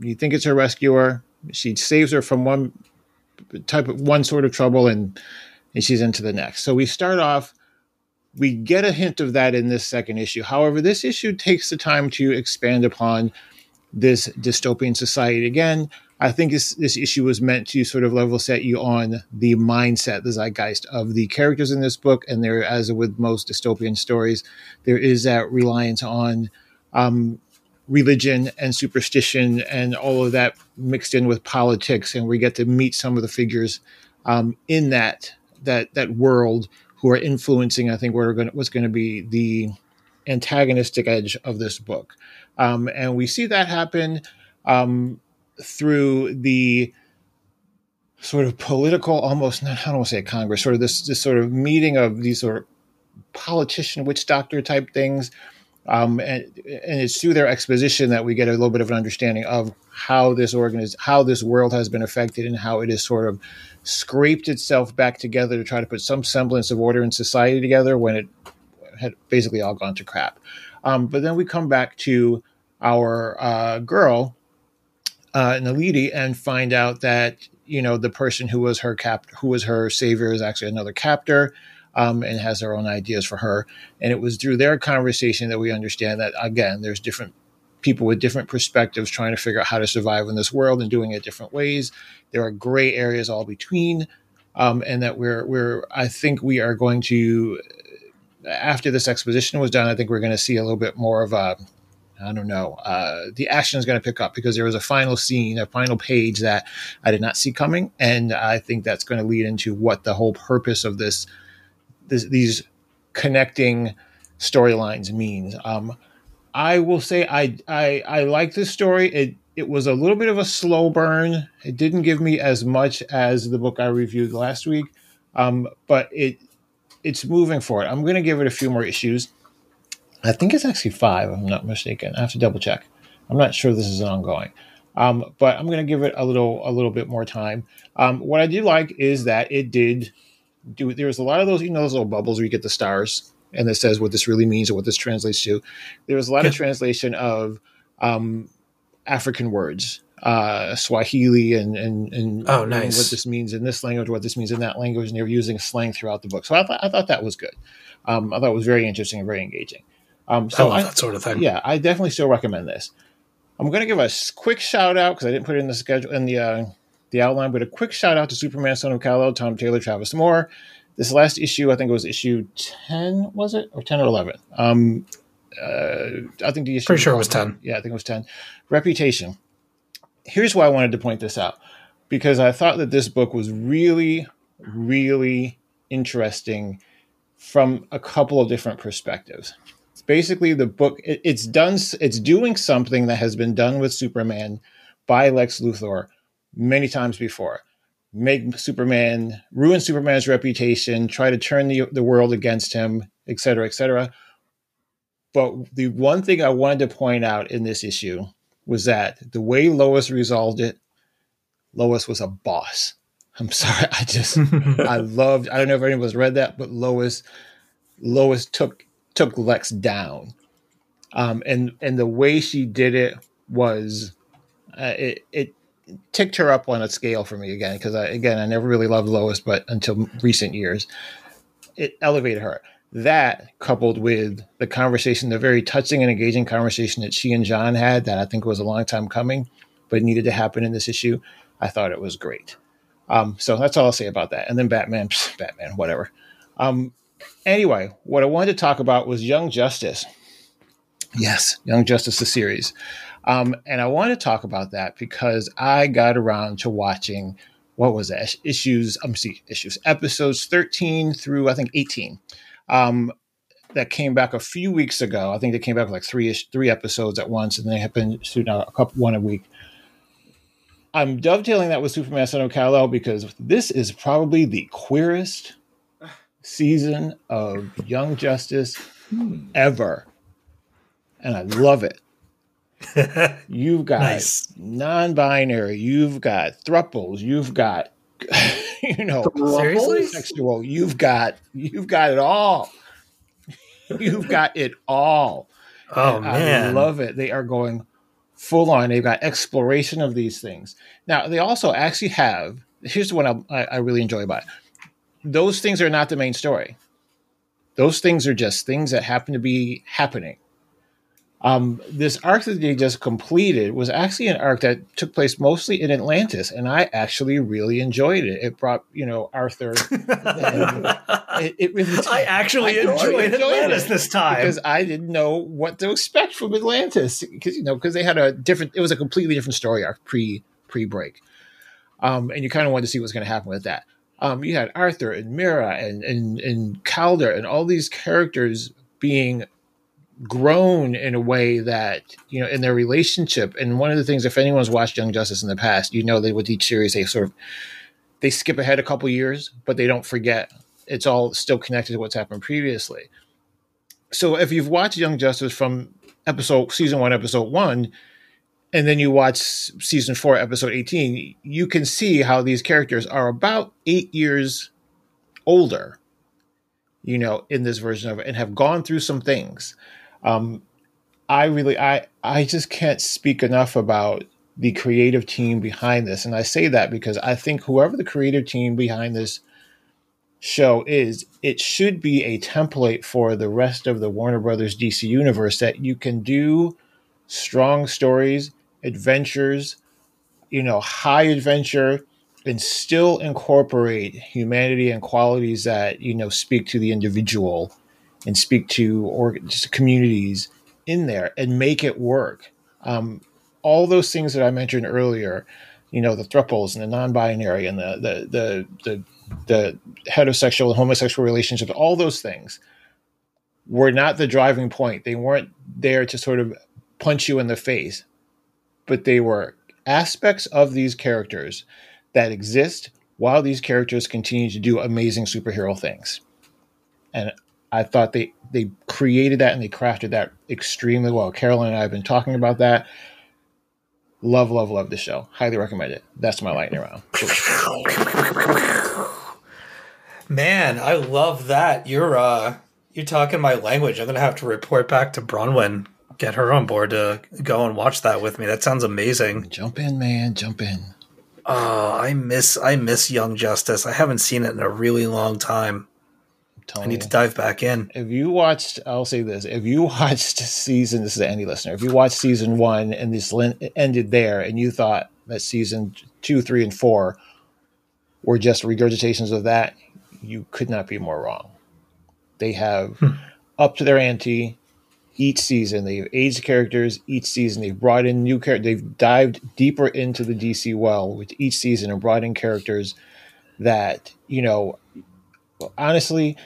You think it's her rescuer. She saves her from one type of one sort of trouble, and and she's into the next. So we start off we get a hint of that in this second issue. However, this issue takes the time to expand upon this dystopian society. Again, I think this, this issue was meant to sort of level set you on the mindset, the zeitgeist of the characters in this book. And there, as with most dystopian stories, there is that reliance on um, religion and superstition and all of that mixed in with politics. And we get to meet some of the figures um, in that that that world who are influencing, I think, going what's going to be the antagonistic edge of this book, um, and we see that happen um, through the sort of political, almost I don't want to say Congress, sort of this this sort of meeting of these sort of politician witch doctor type things. Um, and, and it's through their exposition that we get a little bit of an understanding of how this organiz- how this world has been affected and how it has sort of scraped itself back together to try to put some semblance of order in society together when it had basically all gone to crap. Um, but then we come back to our uh, girl, uh, Nalidi, and find out that you know the person who was her cap, who was her savior, is actually another captor, um, and has their own ideas for her. And it was through their conversation that we understand that again, there's different people with different perspectives trying to figure out how to survive in this world and doing it different ways. There are gray areas all between, um, and that we're we're I think we are going to after this exposition was done, I think we're going to see a little bit more of a, I don't know, uh, the action is going to pick up because there was a final scene, a final page that I did not see coming, and I think that's going to lead into what the whole purpose of this, this these connecting storylines means. Um, I will say I I I like this story. It it was a little bit of a slow burn. It didn't give me as much as the book I reviewed last week, um, but it it's moving forward. I'm going to give it a few more issues. I think it's actually five. if I'm not mistaken. I have to double check. I'm not sure this is ongoing, um, but I'm going to give it a little a little bit more time. Um, what I do like is that it did do. There was a lot of those, you know, those little bubbles where you get the stars and it says what this really means or what this translates to. There was a lot of translation of um, African words, uh, Swahili, and and, and Oh, nice. what this means in this language, what this means in that language, and they were using slang throughout the book. So I thought I thought that was good. Um, I thought it was very interesting and very engaging. Um, I so love I, that sort of thing. yeah, I definitely still recommend this. I'm going to give a quick shout out because I didn't put it in the schedule in the uh, the outline, but a quick shout out to Superman, Son of Kal-El, Tom Taylor, Travis Moore. This last issue, I think it was issue ten, was it or ten or eleven? Um, uh, I think the issue. Pretty sure it was 10. Yeah, I think it was ten. Reputation. Here's why I wanted to point this out because I thought that this book was really, really interesting from a couple of different perspectives. It's basically the book. It, it's done. It's doing something that has been done with Superman by Lex Luthor many times before. Make Superman ruin Superman's reputation, try to turn the the world against him, et cetera, et cetera. But the one thing I wanted to point out in this issue was that the way Lois resolved it, Lois was a boss. I'm sorry, I just I loved. I don't know if anyone's read that, but Lois Lois took took Lex down, um, and and the way she did it was uh, it it ticked her up on a scale for me again because I again I never really loved Lois, but until recent years, it elevated her. That coupled with the conversation, the very touching and engaging conversation that she and Jon had, that I think was a long time coming, but needed to happen in this issue. I thought it was great. Um, so that's all I'll say about that. And then Batman, psh, Batman, whatever. Um, anyway, what I wanted to talk about was Young Justice. Yes, Young Justice, the series. Um, and I want to talk about that because I got around to watching what was that issues? I'm um, see issues episodes 13 through I think 18. Um, that came back a few weeks ago. I think they came back with like three ish, three episodes at once, and they have been shooting out a couple one a week. I'm dovetailing that with Superman Son of Kal-El because this is probably the queerest season of Young Justice ever. And I love it. You've got Nice. non-binary, you've got thruples, you've got you know Seriously? sexual, you've got you've got it all. You've got it all. Oh And I man, love it. They are going full on. They've got exploration of these things. Now they also actually have. Here's the one I, I I really enjoy about it. Those things are not the main story. Those things are just things that happen to be happening. Um, this arc that they just completed was actually an arc that took place mostly in Atlantis, and I actually really enjoyed it. It brought you know Arthur. it, it really I actually I enjoyed enjoyed Atlantis it this time. because I didn't know what to expect from Atlantis because you know because they had a different it was a completely different story arc pre pre break, um, and you kind of wanted to see what's going to happen with that. Um, you had Arthur and Mera and and and Calder and all these characters being grown in a way that you know in their relationship. And one of the things, if anyone's watched Young Justice in the past, you know that with each series they sort of they skip ahead a couple years, but they don't forget. It's all still connected to what's happened previously so if you've watched Young Justice from episode season one, episode one, and then you watch season four, episode 18, you can see how these characters are about eight years older, you know, in this version of it and have gone through some things. Um, I really, I, I just can't speak enough about the creative team behind this. And I say that because I think whoever the creative team behind this show is, it should be a template for the rest of the Warner Brothers DC universe that you can do strong stories, adventures, you know, high adventure, and still incorporate humanity and qualities that, you know, speak to the individual and speak to or just communities in there and make it work. Um, all those things that I mentioned earlier, you know, the thruples and the non-binary and the the the the, the heterosexual and homosexual relationships, all those things were not the driving point. They weren't there to sort of punch you in the face, but they were aspects of these characters that exist while these characters continue to do amazing superhero things. And I thought they they created that and they crafted that extremely well. Carolyn and I have been talking about that. Love, love, love the show. Highly recommend it. That's my lightning round. Man, I love that. You're uh you're talking my language. I'm gonna have to report back to Bronwyn, get her on board to go and watch that with me. That sounds amazing. Jump in, man. Jump in. Oh, I miss I miss Young Justice. I haven't seen it in a really long time. I need to dive back in. If you watched, I'll say this: if you watched season, this is any listener. If you watched season one and this ended there, and you thought that season two, three, and four were just regurgitations of that, you could not be more wrong. They have hmm. up to their ante each season. They've aged characters each season. They've brought in new characters. They've dived deeper into the DC well with each season and brought in characters that you know. Honestly,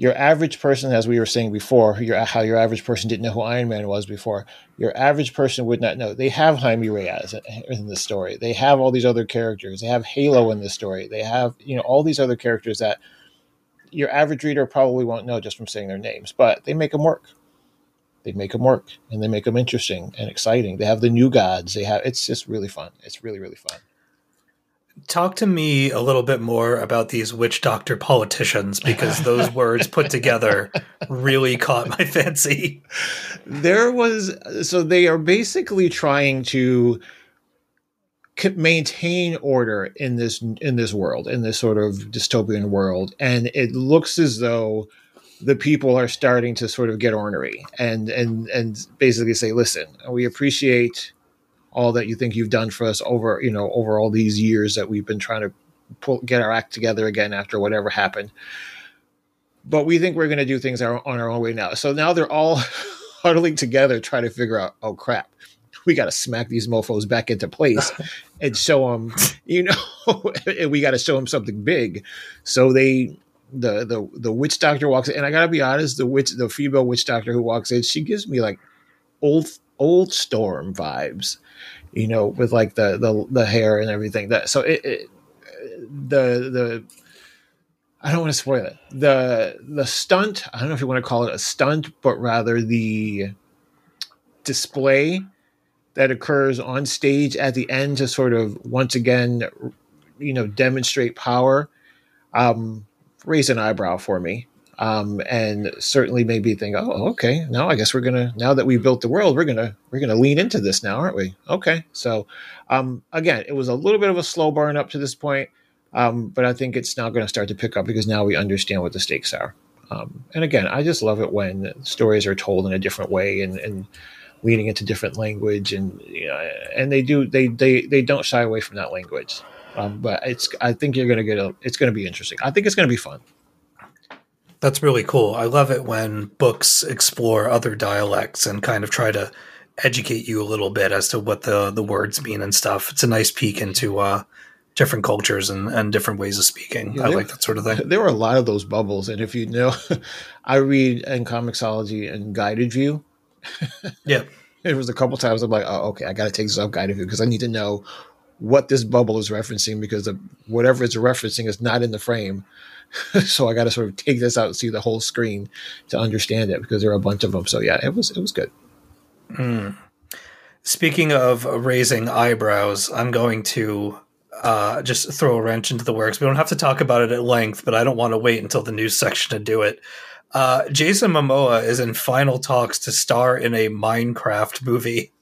your average person, as we were saying before, your, how your average person didn't know who Iron Man was before. Your average person would not know. They have Jaime Reyes in the story. They have all these other characters. They have Halo in the story. They have you know all these other characters that your average reader probably won't know just from saying their names, but they make them work. They make them work, and they make them interesting and exciting. They have the new gods. They have. It's just really fun. It's really really fun. Talk to me a little bit more about these witch doctor politicians because those words put together really caught my fancy. There was so they are basically trying to maintain order in this in this world in this sort of dystopian world and it looks as though the people are starting to sort of get ornery and and and basically say listen we appreciate all that you think you've done for us over you know over all these years that we've been trying to pull, get our act together again after whatever happened. But we think we're going to do things our, on our own way now. So now they're all huddling together trying to figure out oh crap we got to smack these mofos back into place and show them you know and we got to show them something big. So they the the the witch doctor walks in and i gotta be honest the witch the female witch doctor who walks in she gives me like old old storm vibes you know, with like the the, the hair and everything. That so it, it the the I don't want to spoil it. The the stunt, I don't know if you want to call it a stunt, but rather the display that occurs on stage at the end to sort of once again, you know, demonstrate power, um, raise an eyebrow for me um, and certainly made me think, oh, okay, now I guess we're gonna now that we've built the world, we're gonna we're gonna lean into this now, aren't we? Okay, so um, again, it was a little bit of a slow burn up to this point, um, but I think it's now going to start to pick up because now we understand what the stakes are. Um, and again, I just love it when stories are told in a different way and, and leaning into different language, and you know, and they do they they they don't shy away from that language. Um, but it's I think you're going to get a it's going to be interesting. I think it's going to be fun. That's really cool. I love it when books explore other dialects and kind of try to educate you a little bit as to what the the words mean and stuff. It's a nice peek into uh, different cultures and, and different ways of speaking. Yeah, I like that sort of thing. There were a lot of those bubbles, and if you know, I read in Comixology and Guided View. yeah, it was a couple times I'm like, oh, okay, I got to take this off Guided View because I need to know what this bubble is referencing because of whatever it's referencing is not in the frame so I got to sort of take this out and see the whole screen to understand it because there are a bunch of them. So yeah, it was it was good. Speaking of raising eyebrows, I'm going to uh, just throw a wrench into the works. We don't have to talk about it at length, but I don't want to wait until the news section to do it. Uh, Jason Momoa is in final talks to star in a Minecraft movie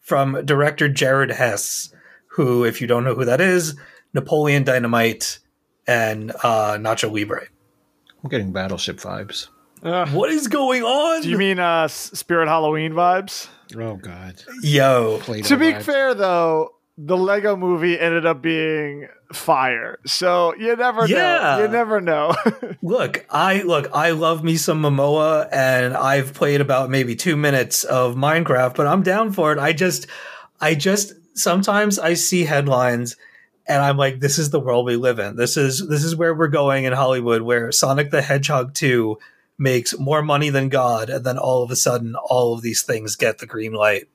from director Jared Hess, who, if you don't know who that is, Napoleon Dynamite and uh, Nacho Libre. I'm getting Battleship vibes. Ugh. What is going on? do you mean uh, Spirit Halloween vibes? Oh God. Yo, Play-Doh To be vibes. fair, though, the Lego movie ended up being fire. So you never Yeah. know. You never know. Look, I look, I love me some Momoa and I've played about maybe 2 minutes of Minecraft, but I'm down for it. I just I just sometimes I see headlines and I'm like this is the world we live in. This is this is where we're going in Hollywood where Sonic the Hedgehog 2 makes more money than God and then all of a sudden all of these things get the green light.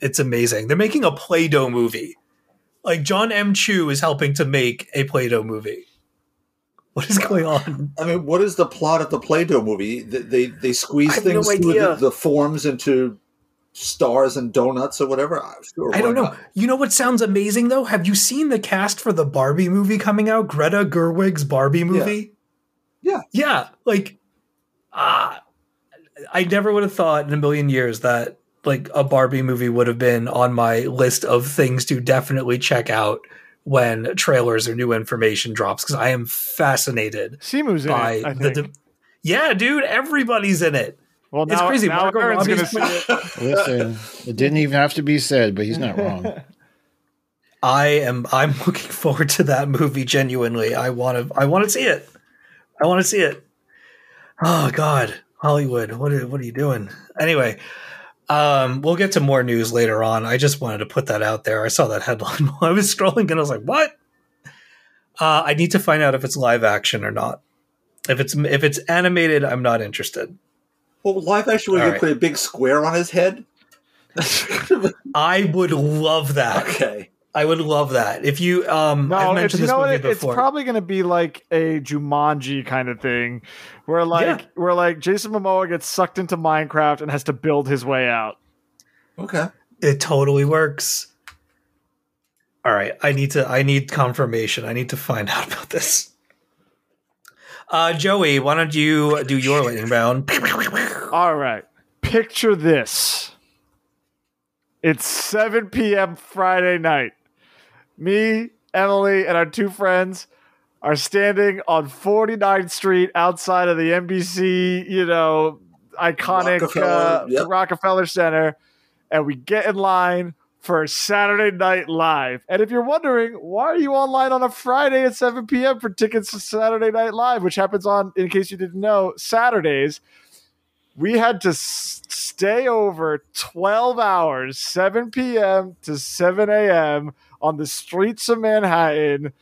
It's amazing. They're making a Play-Doh movie. Like Jon M. Chu is helping to make a Play-Doh movie. What is going on? I mean, what is the plot of the Play-Doh movie? They they, they squeeze things no through the, the forms into stars and donuts or whatever. I'm Sure, I don't know. not? You know what sounds amazing though? Have you seen the cast for the Barbie movie coming out? Greta Gerwig's Barbie movie? Yeah. Yeah. Like ah I never would have thought in a million years that like a Barbie movie would have been on my list of things to definitely check out when trailers or new information drops because I am fascinated Simu's in it, I the think. de- Yeah, dude, everybody's in it. Well, it's now, crazy. Now Margot Aaron's gonna Robbie's- see it. Listen, it didn't even have to be said, but he's not wrong. I am I'm looking forward to that movie genuinely. I want to I want to see it. I want to see it. Oh god, Hollywood, what are, what are you doing? Anyway, um we'll get to more news later on. I just wanted to put that out there. I saw that headline while I was scrolling and I was like, "What?" Uh I need to find out if it's live action or not. If it's if it's animated, I'm not interested. Well, live action, where All you right. put a big square on his head. I would love that. okay. I would love that. If you um No, I've it's, mentioned you this know what? movie It, it's probably going to be like a Jumanji kind of thing, where like Yeah. where like Jason Momoa gets sucked into Minecraft and has to build his way out. Okay. It totally works. All right, I need to I need confirmation. I need to find out about this. Uh Joey, why don't you do your lightning round? All right, picture this. It's 7 p.m. Friday night. Me, Emily, and our two friends are standing on 49th Street outside of the NBC, you know, iconic Rockefeller, uh, yep. Rockefeller Center, and we get in line for Saturday Night Live. And if you're wondering, why are you online on a Friday at 7 p.m. for tickets to Saturday Night Live, which happens on, in case you didn't know, Saturdays? We had to s- stay over 12 hours, 7 p.m. to 7 a.m. on the streets of Manhattan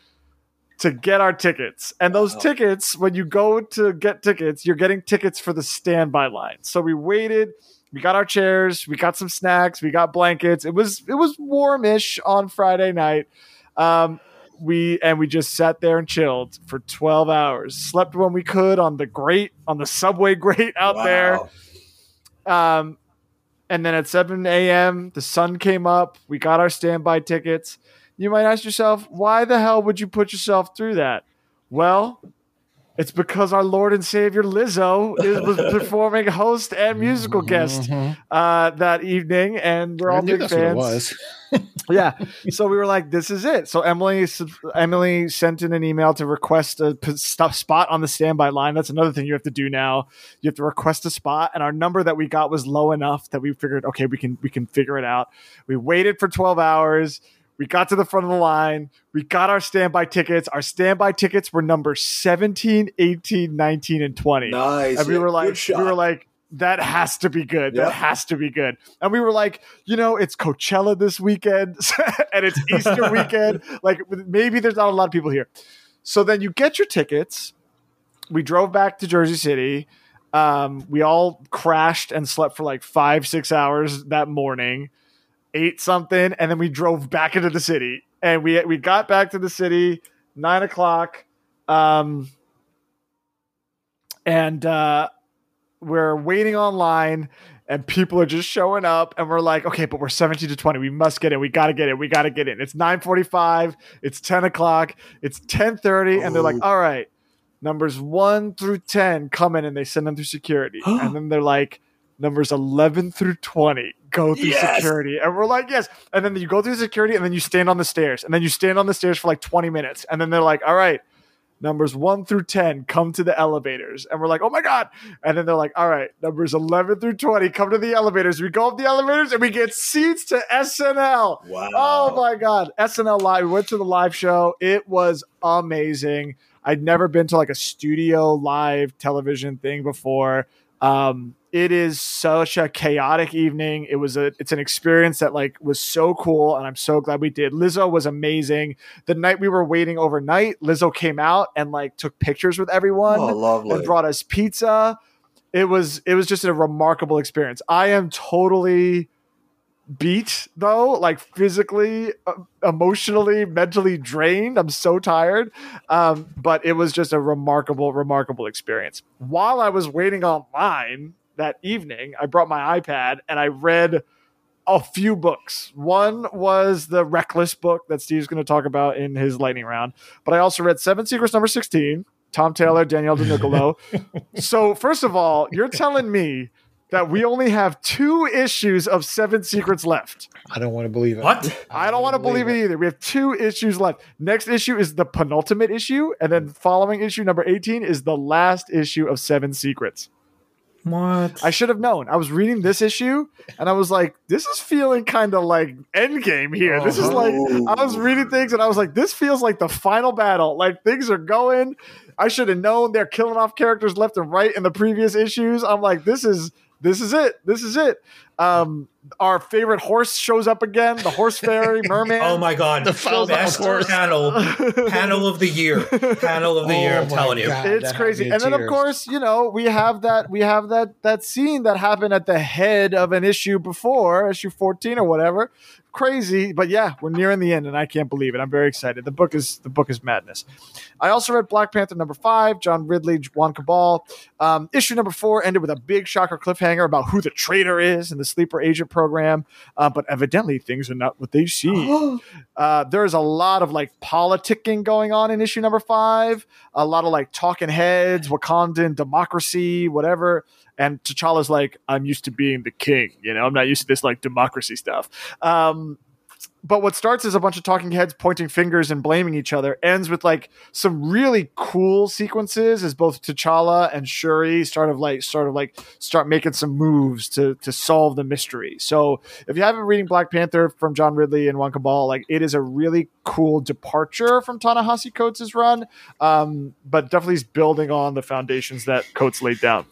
to get our tickets. And those Wow. tickets, when you go to get tickets, you're getting tickets for the standby line. So we waited, we got our chairs, we got some snacks, we got blankets. It was it was warmish on Friday night. Um we and we just sat there and chilled for 12 hours. Slept when we could on the grate, on the subway grate out there. Um, and then at 7 a.m., the sun came up. We got our standby tickets. You might ask yourself, why the hell would you put yourself through that? Well, it's because our Lord and Savior Lizzo is, was performing host and musical guest Mhm. uh, that evening, and we're I all big that's what it fans yeah. So we were like, this is it. So Emily Emily sent in an email to request a spot on the standby line. That's another thing you have to do now. You have to request a spot, and our number that we got was low enough that we figured, okay, we can we can figure it out. We waited for twelve hours. We got to the front of the line. We got our standby tickets. Our standby tickets were number 17, 18, 19, and 20 Nice. and we were like, we were like, that has to be good. Yeah. That has to be good. And we were like, you know, it's Coachella this weekend and it's Easter weekend. Like maybe there's not a lot of people here. So then you get your tickets. We drove back to Jersey City. Um, we all crashed and slept for like five, six hours that morning, ate something, and then we drove back into the city. And we we got back to the city nine o'clock. Um, and uh, we're waiting online and people are just showing up and we're like okay but we're 17 to 20 we must get in. We gotta get in. We gotta get in. It's 9.45 it's 10 o'clock. It's 10.30 and they're like all right numbers 1 through 10 come in and they send them through security. And then they're like numbers 11 through 20 go through Yes! security and we're like yes and then you go through security and then you stand on the stairs and then you stand on the stairs for like 20 minutes and then they're like all right numbers 1 through 10 come to the elevators and we're like oh my god and then they're like all right numbers 11 through 20 come to the elevators we go up the elevators and we get seats to snl Wow. Oh my god, SNL live. We went to the live show. It was amazing. I'd never been to like a studio live television thing before. Um, it is such a chaotic evening. It was a it's an experience that like was so cool, and I'm so glad we did. Lizzo was amazing. The night we were waiting overnight, Lizzo came out and like took pictures with everyone Oh, lovely. and brought us pizza. It was it was just a remarkable experience. I am totally beat though, like physically, uh, emotionally, mentally drained. I'm so tired. Um, but it was just a remarkable, remarkable experience. While I was waiting online that evening, I brought my iPad and I read a few books. One was the Reckless book that Steve's going to talk about in his lightning round, but I also read Seven Secrets number 16, Tom Taylor, Daniele Di Nicuolo. so, first of all, you're telling me that we only have two issues of Seven Secrets left. I don't want to believe it. What? I don't want to believe it either. We have two issues left. Next issue is the penultimate issue, and then following issue number 18 is the last issue of Seven Secrets. What? I should have known. I was reading this issue and I was like, this is feeling kind of like endgame here. This is like, I was reading things and I was like, this feels like the final battle. Like things are going. I should have known they're killing off characters left and right in the previous issues. I'm like, this is this is it. This is it. Um, our favorite horse shows up again. The horse fairy merman. Oh my god! The foul best horse. panel, panel of the year, panel of the year. Oh I'm my telling you. God. it's crazy and in then of course you know we have that we have that that scene that happened at the head of an issue before issue 14 or whatever crazy but yeah we're nearing the end and i can't believe it i'm very excited the book is the book is madness i also read black panther number five john ridley juan cabal um, issue number four ended with a big shocker cliffhanger about who the traitor is in the sleeper agent program uh, but evidently things are not what they seem uh, there's a lot of like politicking going on in issue number five a lot of like talking heads, Wakandan democracy, whatever. And T'Challa's like, I'm used to being the king, you know, I'm not used to this like democracy stuff. Um, but what starts as a bunch of talking heads pointing fingers and blaming each other ends with like some really cool sequences as both T'Challa and Shuri start of like sort of like start making some moves to to solve the mystery. So if you haven't reading Black Panther from John Ridley and Juan Cabal, like it is a really cool departure from Ta-Nehisi Coates' run, um, but definitely is building on the foundations that Coates laid down.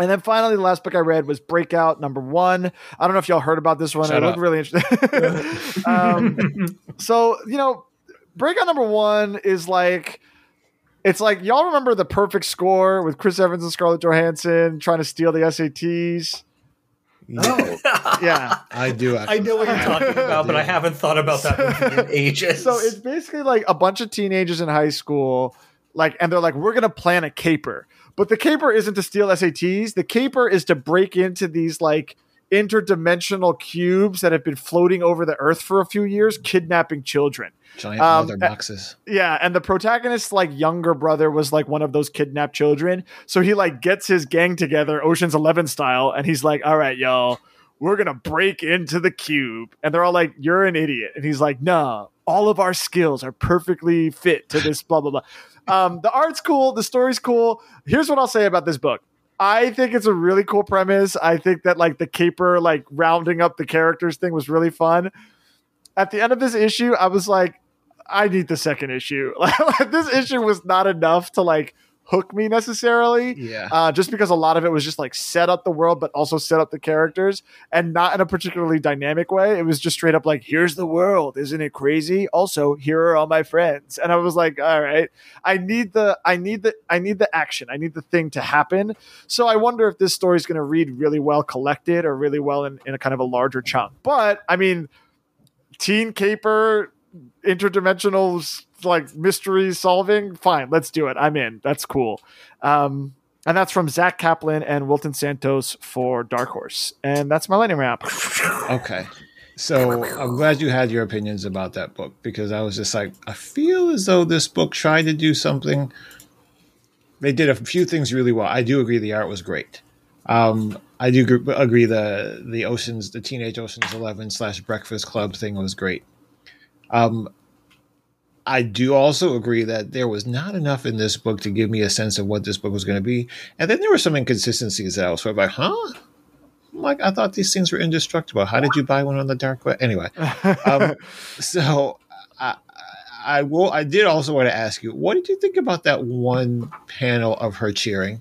And then finally, the last book I read was Breakout number one. I don't know if y'all heard about this one. Shut it looked really interesting. um, so, you know, Breakout number one is like, it's like, y'all remember the perfect score with Chris Evans and Scarlett Johansson trying to steal the SATs? No. Yeah. I do. I know what you're talking about, but I haven't thought about that in ages. so it's basically like a bunch of teenagers in high school like and they're like we're gonna plan a caper but the caper isn't to steal sats the caper is to break into these like interdimensional cubes that have been floating over the earth for a few years kidnapping children giant Um, mother boxes. yeah, and the protagonist's like younger brother was like one of those kidnapped children. So he like gets his gang together, Ocean's Eleven style, and he's like, "All right, y'all, we're gonna break into the cube." And they're all like, "You're an idiot," and he's like, "Nah, all of our skills are perfectly fit to this." blah blah blah. Um, the art's cool, the story's cool. Here's what I'll say about this book. I think it's a really cool premise. I think that like the caper, like rounding up the characters thing was really fun. At the end of this issue, I was like, I need the second issue. This issue was not enough to like hook me necessarily. Yeah. Uh, just because a lot of it was just like set up the world, but also set up the characters, and not in a particularly dynamic way. It was just straight up like, "Here's the world, isn't it crazy?" Also, here are all my friends, and I was like, "All right, I need the, I need the, I need the action, I need the thing to happen." So I wonder if this story is going to read really well collected or really well in, in a kind of a larger chunk. But I mean, Teen Caper interdimensional like mystery solving, fine, let's do it. I'm in. That's cool. Um, and that's from Zack Kaplan and Wilton Santos for Dark Horse. And that's my lightning round. Okay. So I'm glad you had your opinions about that book because I was just like, I feel as though this book tried to do something. They did a few things really well. I do agree the art was great. Um, I do gr- agree the the Oceans, the Teenage Oceans Eleven slash Breakfast Club thing was great. Um, I do also agree that there was not enough in this book to give me a sense of what this book was going to be, and then there were some inconsistencies that I was sort of like, huh? I'm like I thought these things were indestructible. How did you buy one on the dark web? Anyway, um, so I, I will. I did also want to ask you, what did you think about that one panel of her cheering?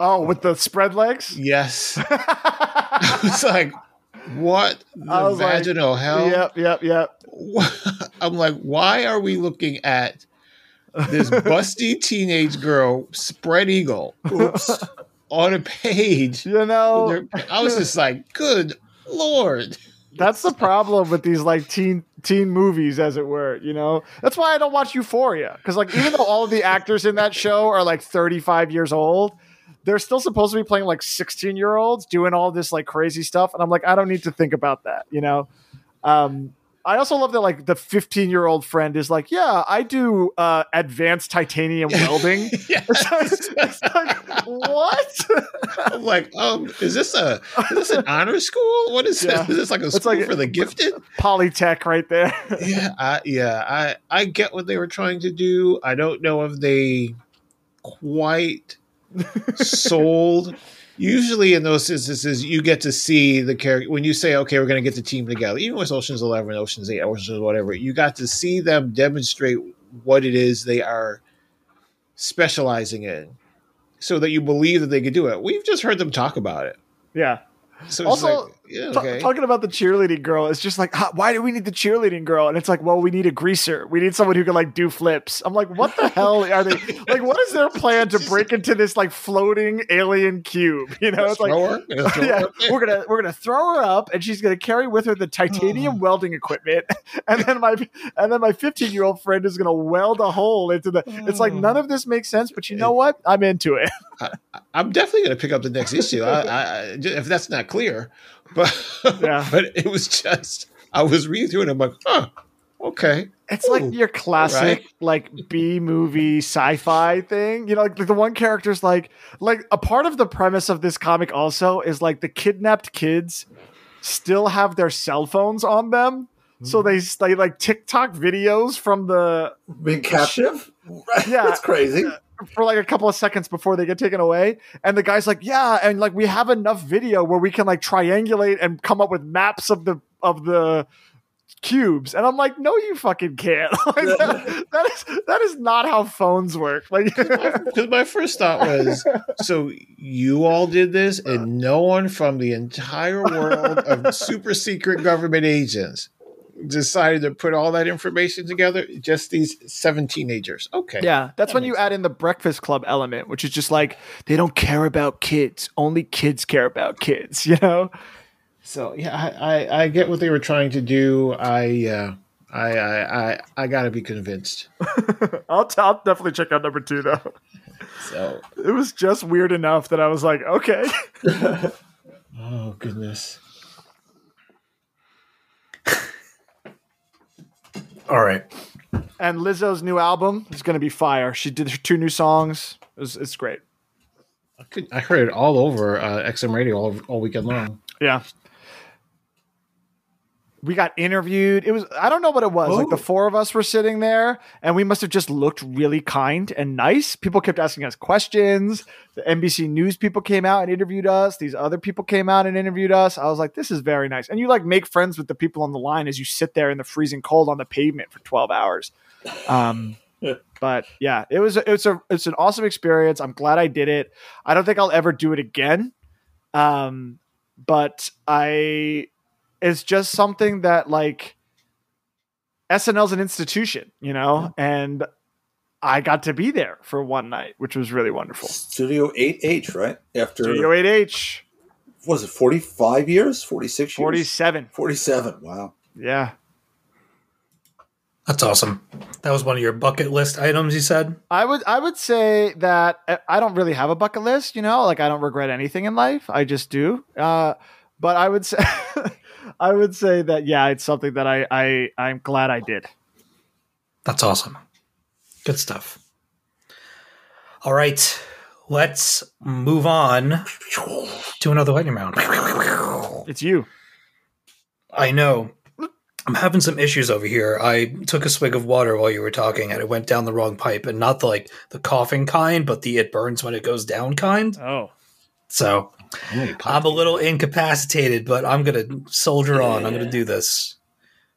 Oh, with the spread legs? Yes, I was like, what the I was like, vaginal hell? Yep, yep, yep. I'm like, why are we looking at this busty teenage girl spread eagle on a page? You know, I was just like, good lord. that's the problem with these like teen teen movies, as it were. You know, that's why I don't watch Euphoria because like even though all of the actors in that show are like 35 years old, they're still supposed to be playing like 16 year olds doing all this like crazy stuff, and I'm like, I don't need to think about that. You know. Um, I also love that like the 15 year old friend is like, yeah, I do uh, advanced titanium welding. It's like- it's like, what? I'm like, um, is this a is this an honor school? What is Yeah. this? Is this like a It's school like- for the gifted? Polytech right there. yeah, I, yeah, I I get what they were trying to do. I don't know if they quite sold. Usually, in those instances, you get to see the character when you say, "Okay, we're going to get the team together." Even with Ocean's Eleven, Ocean's Eight, Ocean's whatever, you got to see them demonstrate what it is they are specializing in, so that you believe that they could do it. We've just heard them talk about it. yeah. So it's Also, like, yeah, okay. talking about the cheerleading girl, it's just like, "Huh, why do we need the cheerleading girl? And it's like, well, we need a greaser. We need someone who can like do flips. I'm like, what the hell are they like? What is their plan to break into this like floating alien cube? You know, it's like, her, gonna yeah, we're gonna we're gonna throw her up, and she's gonna carry with her the titanium hmm. welding equipment, and then my and then my 15 year old friend is gonna weld a hole into the. It's like none hmm. of this makes sense, but you eh. know what? I'm into it. I'm definitely going to pick up the next issue. I, I, I- if that's not clear, but Yeah. but it was just I was reading through it. and I'm like, huh, okay. It's like your classic right. like B movie sci-fi thing. You know, like the one character's like like a part of the premise of this comic also is like the kidnapped kids still have their cell phones on them. So hmm. they they like TikTok videos from the Being captive? Yeah. That's crazy. For like a couple of seconds before they get taken away. And the guy's like, "Yeah, and like we have enough video where we can like triangulate and come up with maps of the of the cubes." And I'm like, "No, you fucking can't. like, that, that is that is not how phones work." Like, Because my first thought was, so you all did this, and no one from the entire world of super secret government agents decided to put all that information together. Just these seven teenagers. Okay. yeah, that's That when you makes add in the Breakfast Club element, which is just like they don't care about kids. Only kids care about kids. You know. So yeah, I, I, I get what they were trying to do. I uh, I I I, I got to be convinced. I'll, t- I'll definitely check out number two though. So It was just weird enough that I was like, okay. oh goodness. All right. And Lizzo's new album is going to be fire. She did her two new songs. It's, it's great. I, could, I heard it all over uh, XM radio all, all weekend long. Yeah. We got interviewed. It was I don't know what it was. Like the four of us were sitting there and we must have just looked really kind and nice. People kept asking us questions. The NBC News people came out and interviewed us. These other people came out and interviewed us. I was like, this is very nice. And you like make friends with the people on the line as you sit there in the freezing cold on the pavement for 12 hours. Um but yeah, it was it's a it's an awesome experience. I'm glad I did it. I don't think I'll ever do it again. Um but I it's just something that like SNL's an institution, you know, and I got to be there for one night, which was really wonderful. Studio 8H, right? After, Studio 8H, was it 45 years? 46 years? 47. 47. Wow. Yeah. That's awesome. That was one of your bucket list items. You said. I would I would say that uh, I don't really have a bucket list, you know, like I don't regret anything in life. I just do. Uh, but I would say I would say that yeah, it's something that I I I'm glad I did. That's awesome. Good stuff. All right, let's move on to another lightning round. It's you. I know. I'm having some issues over here. I took a swig of water while you were talking, and it went down the wrong pipe, and not the like the coughing kind, but the it burns when it goes down kind. Oh. So I'm a little incapacitated, but I'm gonna soldier on. I'm gonna do this.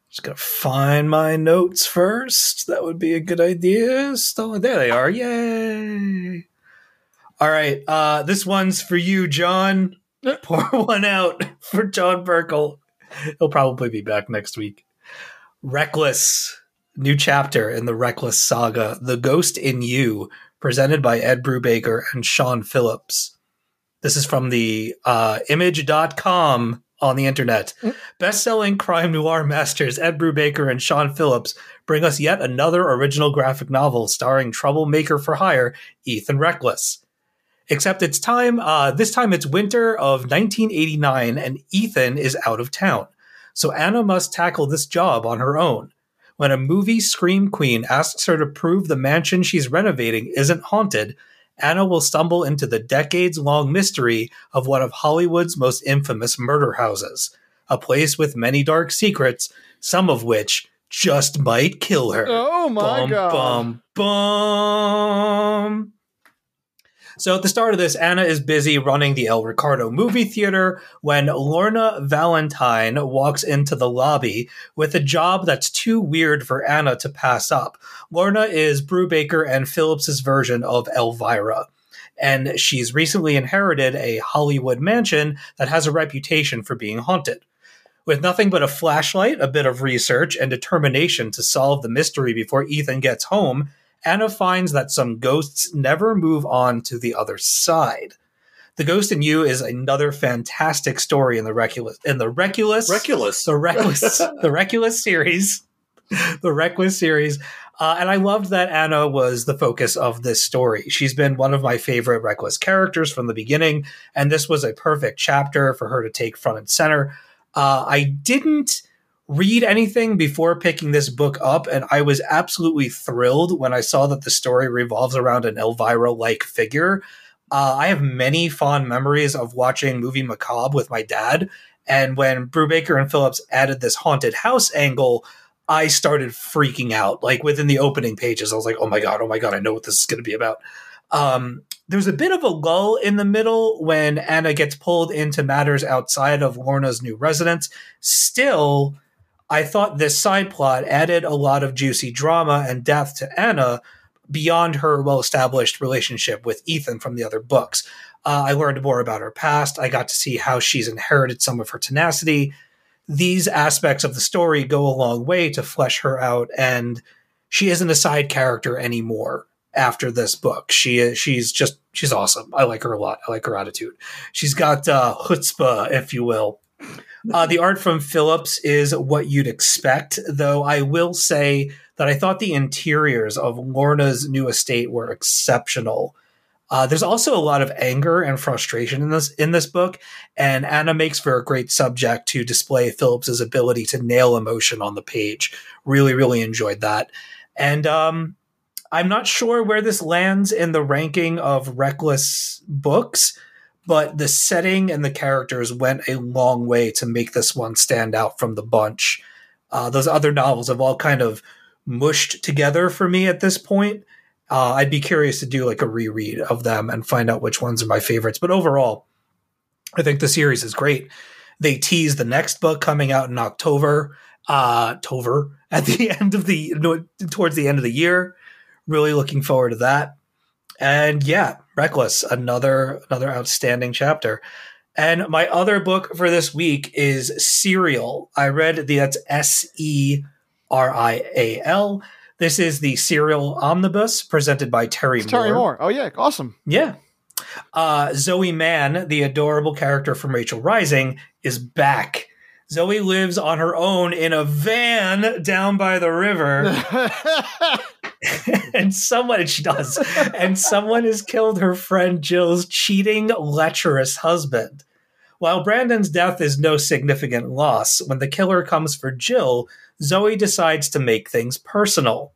Just gotta find my notes first. That would be a good idea. So, there they are. Yay! All right, uh, this one's for you, John. Pour one out for John Burkle. He'll probably be back next week. Reckless, new chapter in the Reckless saga, The Ghost in You, presented by Ed Brubaker and Sean Phillips. This is from the uh, image.com on the internet. Best-selling crime noir masters Ed Brubaker and Sean Phillips bring us yet another original graphic novel starring troublemaker for hire Ethan Reckless. Except it's time, uh, this time it's winter of 1989 and Ethan is out of town. So Anna must tackle this job on her own. When a movie scream queen asks her to prove the mansion she's renovating isn't haunted, Anna will stumble into the decades long mystery of one of Hollywood's most infamous murder houses, a place with many dark secrets, some of which just might kill her. Oh my bum, god. Bum, bum. So at the start of this, Anna is busy running the El Ricardo movie theater when Lorna Valentine walks into the lobby with a job that's too weird for Anna to pass up. Lorna is Brubaker and Phillips's version of Elvira. And she's recently inherited a Hollywood mansion that has a reputation for being haunted. With nothing but a flashlight, a bit of research, and determination to solve the mystery before Ethan gets home, Anna finds that some ghosts never move on to the other side. The Ghost in You is another fantastic story in the Reculus in the Reculus Reculus. the Reckless the Reckless series. The Reckless series. Uh, and I loved that Anna was the focus of this story. She's been one of my favorite Reckless characters from the beginning, and this was a perfect chapter for her to take front and center. Uh, I didn't read anything before picking this book up, and I was absolutely thrilled when I saw that the story revolves around an Elvira like figure. Uh, I have many fond memories of watching Movie Macabre with my dad, and when Brubaker and Phillips added this haunted house angle, I started freaking out. Like within the opening pages, I was like, "Oh my god, oh my god, I know what this is going to be about." Um, there's a bit of a lull in the middle when Anna gets pulled into matters outside of Lorna's new residence. Still, I thought this side plot added a lot of juicy drama and depth to Anna beyond her well established relationship with Ethan from the other books. Uh, I learned more about her past. I got to see how she's inherited some of her tenacity. These aspects of the story go a long way to flesh her out, and she isn't a side character anymore after this book. She is, she's just she's awesome. I like her a lot. I like her attitude. She's got uh, chutzpah, if you will. Uh, the art from Phillips is what you'd expect, though I will say that I thought the interiors of Lorna's new estate were exceptional. Uh, there's also a lot of anger and frustration in this in this book, and Anna makes for a great subject to display Phillips's ability to nail emotion on the page. Really, really enjoyed that, and um, I'm not sure where this lands in the ranking of reckless books, but the setting and the characters went a long way to make this one stand out from the bunch. Uh, those other novels have all kind of mushed together for me at this point. Uh, I'd be curious to do like a reread of them and find out which ones are my favorites. But overall, I think the series is great. They tease the next book coming out in October, uh, Tover at the end of the towards the end of the year. Really looking forward to that. And yeah, Reckless, another another outstanding chapter. And my other book for this week is Serial. I read the that's S E R I A L. This is the Serial Omnibus presented by Terry It's Moore. Terry Moore. Oh yeah, awesome. Yeah. Uh, Zoe Mann, the adorable character from Rachel Rising, is back. Zoe lives on her own in a van down by the river. and someone she does. And someone has killed her friend jill's cheating lecherous husband. While brandon's death is no significant loss when the killer comes for jill zoe decides to make things personal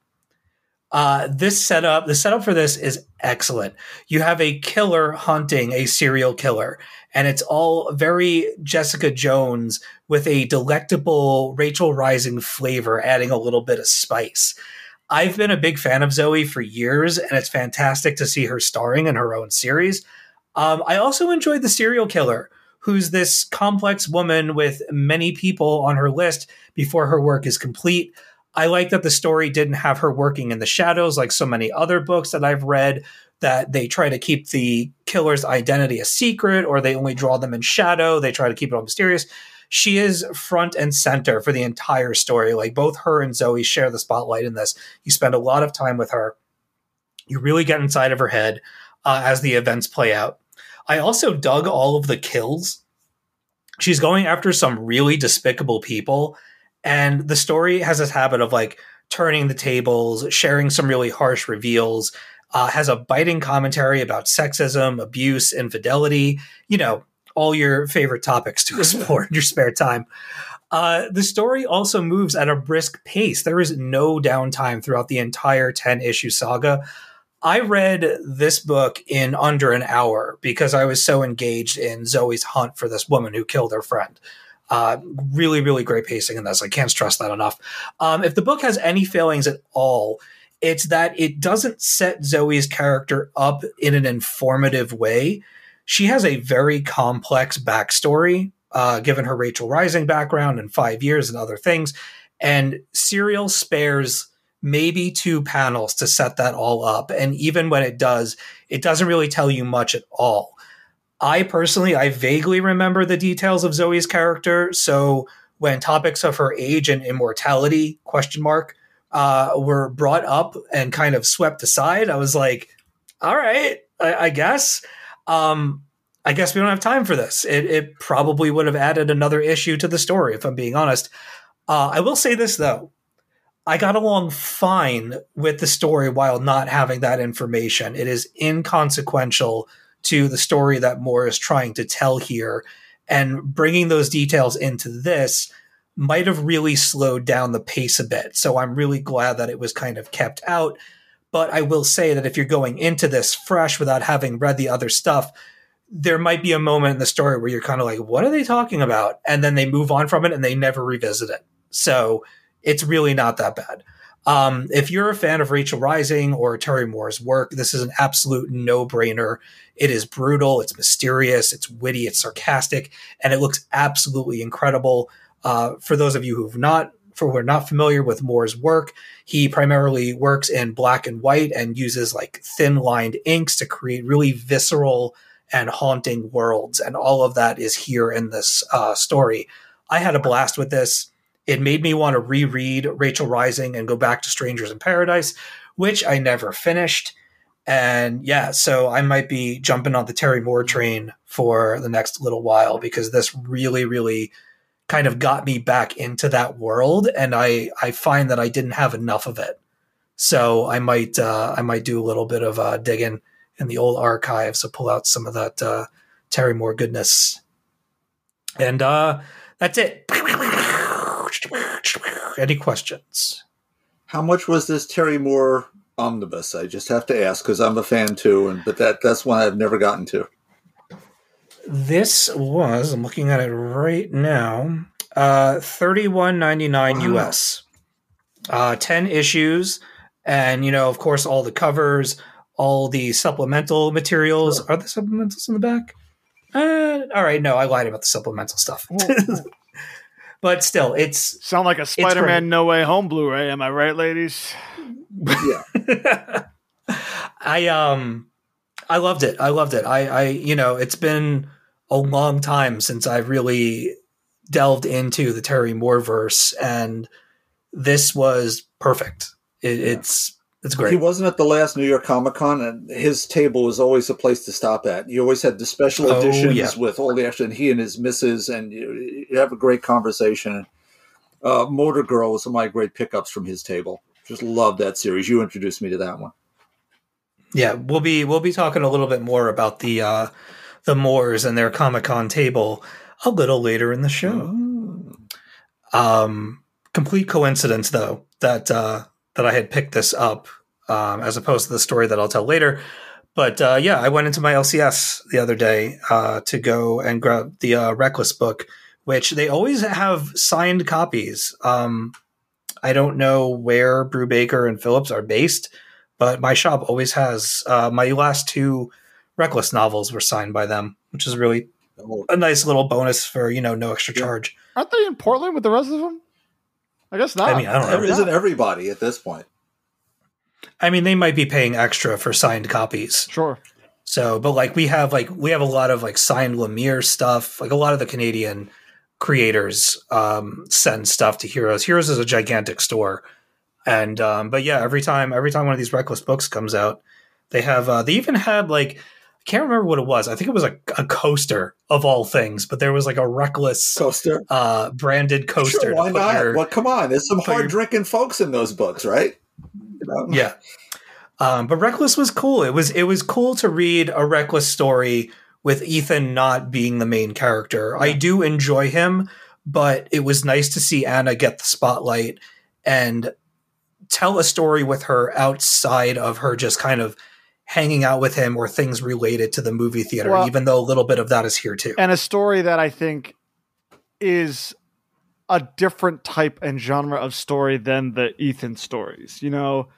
uh, this setup the setup for this is excellent you have a killer hunting a serial killer and it's all very jessica jones with a delectable rachel rising flavor adding a little bit of spice I've been a big fan of Zoe for years, and it's fantastic to see her starring in her own series. Um, I also enjoyed The Serial Killer, who's this complex woman with many people on her list before her work is complete. I like that the story didn't have her working in the shadows like so many other books that I've read, that they try to keep the killer's identity a secret or they only draw them in shadow. They try to keep it all mysterious she is front and center for the entire story. Like both her and Zoe share the spotlight in this. You spend a lot of time with her. You really get inside of her head uh, as the events play out. I also dug all of the kills. She's going after some really despicable people, and the story has this habit of like turning the tables, sharing some really harsh reveals. Uh, has a biting commentary about sexism, abuse, infidelity. You know, all your favorite topics to explore in your spare time. Uh, the story also moves at a brisk pace. There is no downtime throughout the entire 10 issue saga. I read this book in under an hour because I was so engaged in Zoe's hunt for this woman who killed her friend. Uh, really, really great pacing in this. I can't stress that enough. Um, if the book has any failings at all, it's that it doesn't set Zoe's character up in an informative way she has a very complex backstory, uh, given her Rachel Rising background and five years and other things. And Serial spares maybe two panels to set that all up. And even when it does, it doesn't really tell you much at all. I personally, I vaguely remember the details of Zoe's character. So when topics of her age and immortality question mark uh, were brought up and kind of swept aside, I was like, all right, I, I guess. Um, I guess we don't have time for this. It, it, probably would have added another issue to the story, if I'm being honest. Uh, I will say this though. I got along fine with the story while not having that information. It is inconsequential to the story that Moore is trying to tell here. And bringing those details into this might have really slowed down the pace a bit. So I'm really glad that it was kind of kept out but I will say that if you're going into this fresh without having read the other stuff, there might be a moment in the story where you're kind of like, what are they talking about? And then they move on from it and they never revisit it. So it's really not that bad. Um, if you're a fan of Rachel Rising or Terry Moore's work, this is an absolute no brainer. It is brutal, it's mysterious, it's witty, it's sarcastic, and it looks absolutely incredible. Uh, for those of you who've not for who are not familiar with Moore's work, he primarily works in black and white and uses like thin lined inks to create really visceral and haunting worlds. And all of that is here in this uh, story. I had a blast with this. It made me want to reread Rachel Rising and go back to Strangers in Paradise, which I never finished. And yeah, so I might be jumping on the Terry Moore train for the next little while because this really, really kind of got me back into that world and I I find that I didn't have enough of it. So I might uh, I might do a little bit of uh, digging in the old archives to pull out some of that uh, Terry Moore goodness. And uh, that's it. Any questions? How much was this Terry Moore omnibus? I just have to ask because I'm a fan too, and but that that's one I've never gotten to. This was, I'm looking at it right now, uh, thirty one ninety nine Wow. US. Uh, 10 issues. And, you know, of course, all the covers, all the supplemental materials. Are the supplementals in the back? Uh, all right, no, I lied about the supplemental stuff. But still, it's Sound like a Spider-Man No Way Home Blu-ray. Am I right, ladies? Yeah, I um I loved it. I loved it. I I you know, it's been a long time since I've really delved into the Terry Moore verse and this was perfect. It, It's It's He great. wasn't at the last New York Comic Con, and his table was always a place to stop at. You always had the special Oh, editions yeah. with all the action. he and his missus, and you, you have a great conversation. Uh, Motor Girl was some of my great pickups from his table. Just love that series. You introduced me to that one. Yeah, we'll be we'll be talking a little bit more about the uh, the Moors and their Comic Con table a little later in the show. Um, complete coincidence though that uh, that I had picked this up um, as opposed to the story that I'll tell later. But uh, yeah, I went into my LCS the other day uh, to go and grab the uh, Reckless book, which they always have signed copies. Um, I don't know where Brubaker and Phillips are based, but my shop always has uh, my last two Reckless novels were signed by them, which is really Oh, a nice little bonus for you know no extra Yeah. charge. Aren't they in Portland with the rest of them? I guess not. I mean, I don't know. Isn't everybody at this point? I mean, they might be paying extra for signed copies. sure. So, but like we have like we have a lot of like signed Lemire stuff. Like a lot of the Canadian creators um, send stuff to Heroes. Heroes is a gigantic store, and um, but yeah, every time every time one of these Reckless books comes out, they have uh, they even had like I can't remember what it was. I think it was a, a coaster of all things, but there was like a Reckless Coaster. uh, branded coaster. Sure, why not? your- well, come on. There's some put your- hard drinking folks in those books, right? Know? yeah. Um, but Reckless was cool. It was it was cool to read a Reckless story with Ethan not being the main character. I do enjoy him, but it was nice to see Anna get the spotlight and tell a story with her outside of her just kind of hanging out with him or things related to the movie theater, Well- even though a little bit of that is here too. and a story that I think is a different type and genre of story than the Ethan stories. You know,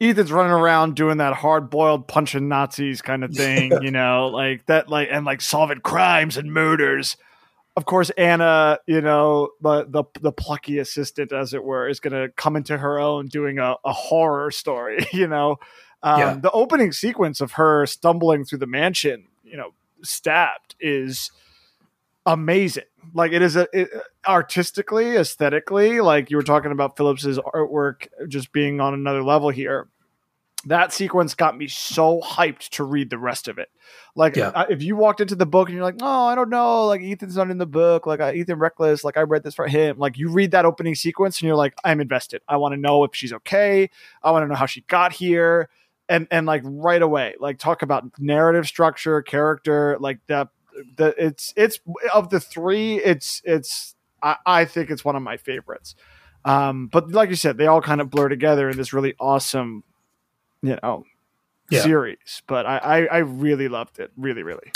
Ethan's running around doing that hard boiled punching Nazis kind of thing, you know, like that, like, and like solving crimes and murders. Of course, Anna, you know, the the, the plucky assistant, as it were, is going to come into her own doing a, a horror story, you know. Um, Yeah. The opening sequence of her stumbling through the mansion, you know, stabbed is amazing. Like it is a it, artistically, aesthetically, like you were talking about Phillips's artwork just being on another level here. That sequence got me so hyped to read the rest of it. Like Yeah. I- if you walked into the book and you're like, "Oh, I don't know, like Ethan's not in the book, like uh, Ethan Reckless, like I read this for him." Like you read that opening sequence and you're like, "I'm invested. I want to know if she's okay. I want to know how she got here." And and like right away, like talk about narrative structure, character, like that the it's it's of the three it's it's I, I think it's one of my favorites um but like you said they all kind of blur together in this really awesome you know Yeah. series but I, I i really loved it really really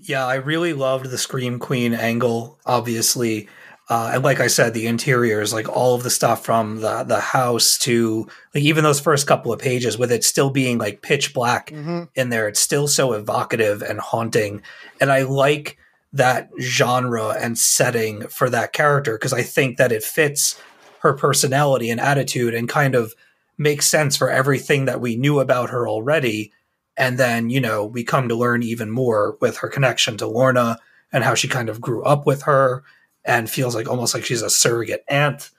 Yeah, I really loved the Scream Queen angle, obviously. Uh, and like I said, the interiors, like all of the stuff from the the house to like even those first couple of pages, with it still being like pitch black in there, it's still so evocative and haunting. And I like that genre and setting for that character because I think that it fits her personality and attitude and kind of makes sense for everything that we knew about her already. And then, you know, we come to learn even more with her connection to Lorna and how she kind of grew up with her and feels like almost like she's a surrogate aunt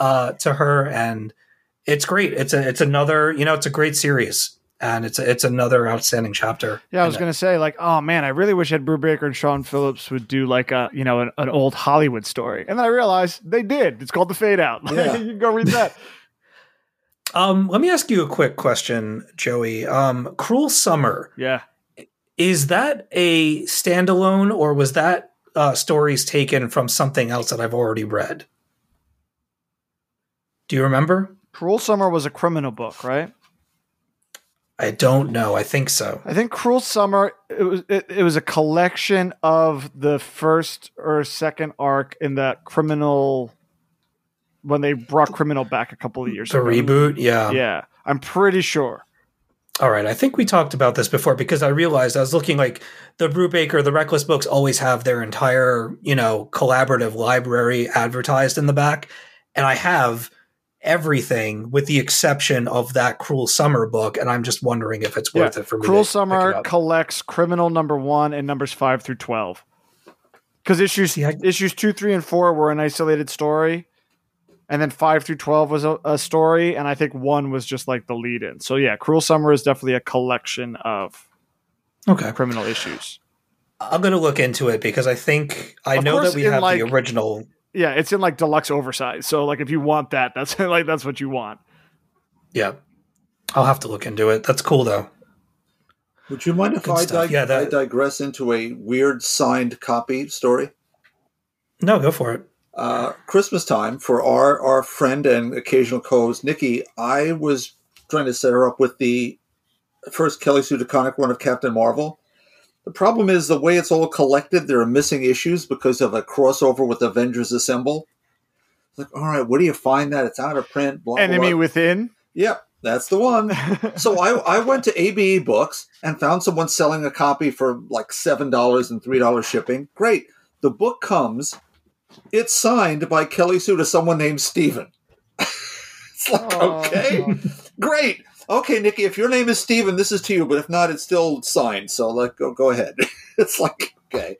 uh, to her. And it's great. It's a it's another, you know, it's a great series. And it's a, it's another outstanding chapter. yeah i was gonna say like oh man i really wish ed brubaker and sean phillips would do like a you know an, an old hollywood story and then i realized they did it's called the fade out Yeah. you can go read that Um, let me ask you a quick question, Joey. Um, Cruel Summer yeah is that a standalone, or was that uh, stories taken from something else that I've already read? Do you remember? cruel summer was a criminal book right I don't know. I think so. I think Cruel Summer it was it, it was a collection of the first or second arc in that criminal when they brought criminal back a couple of years ago. The ago. reboot, yeah. Yeah, I'm pretty sure. All right. I think we talked about this before because I realized I was looking like the Brubaker, the Reckless books always have their entire, you know, collaborative library advertised in the back. And I have everything with the exception of that Cruel Summer book. And I'm just wondering if it's worth it for me. Cruel to pick it Summer collects criminal number one and numbers five through twelve. Because issues See, I- issues two, three, and four were an isolated story, and then five through twelve was a, a story, and I think one was just like the lead in. So yeah, Cruel Summer is definitely a collection of Okay. criminal issues. I'm gonna look into it because I think I Of know course, that we have like- the original. Yeah, it's in like deluxe oversize. So like if you want that, that's like that's what you want. Yeah. I'll have to look into it. That's cool though. Would you mind if Good I, dig- Yeah, that- I digress into a weird signed copy story? No, go for it. Uh, Christmas time for our our friend and occasional co-host Nikki, I was trying to set her up with the first Kelly Sue DeConnick run of Captain Marvel. The problem is the way it's all collected. There are missing issues because of a crossover with Avengers Assemble. It's like, all right, where do you find that? It's out of print. Blah, Enemy blah. Within. Yep, that's the one. so I, I went to AbeBooks and found someone selling a copy for like seven dollars and three dollars shipping. Great. The book comes. It's signed by Kelly Sue to someone named Steven. it's like Oh. okay, great. Okay, Nikki, if your name is Steven, this is to you. But if not, it's still signed. So like, go go ahead. it's like okay.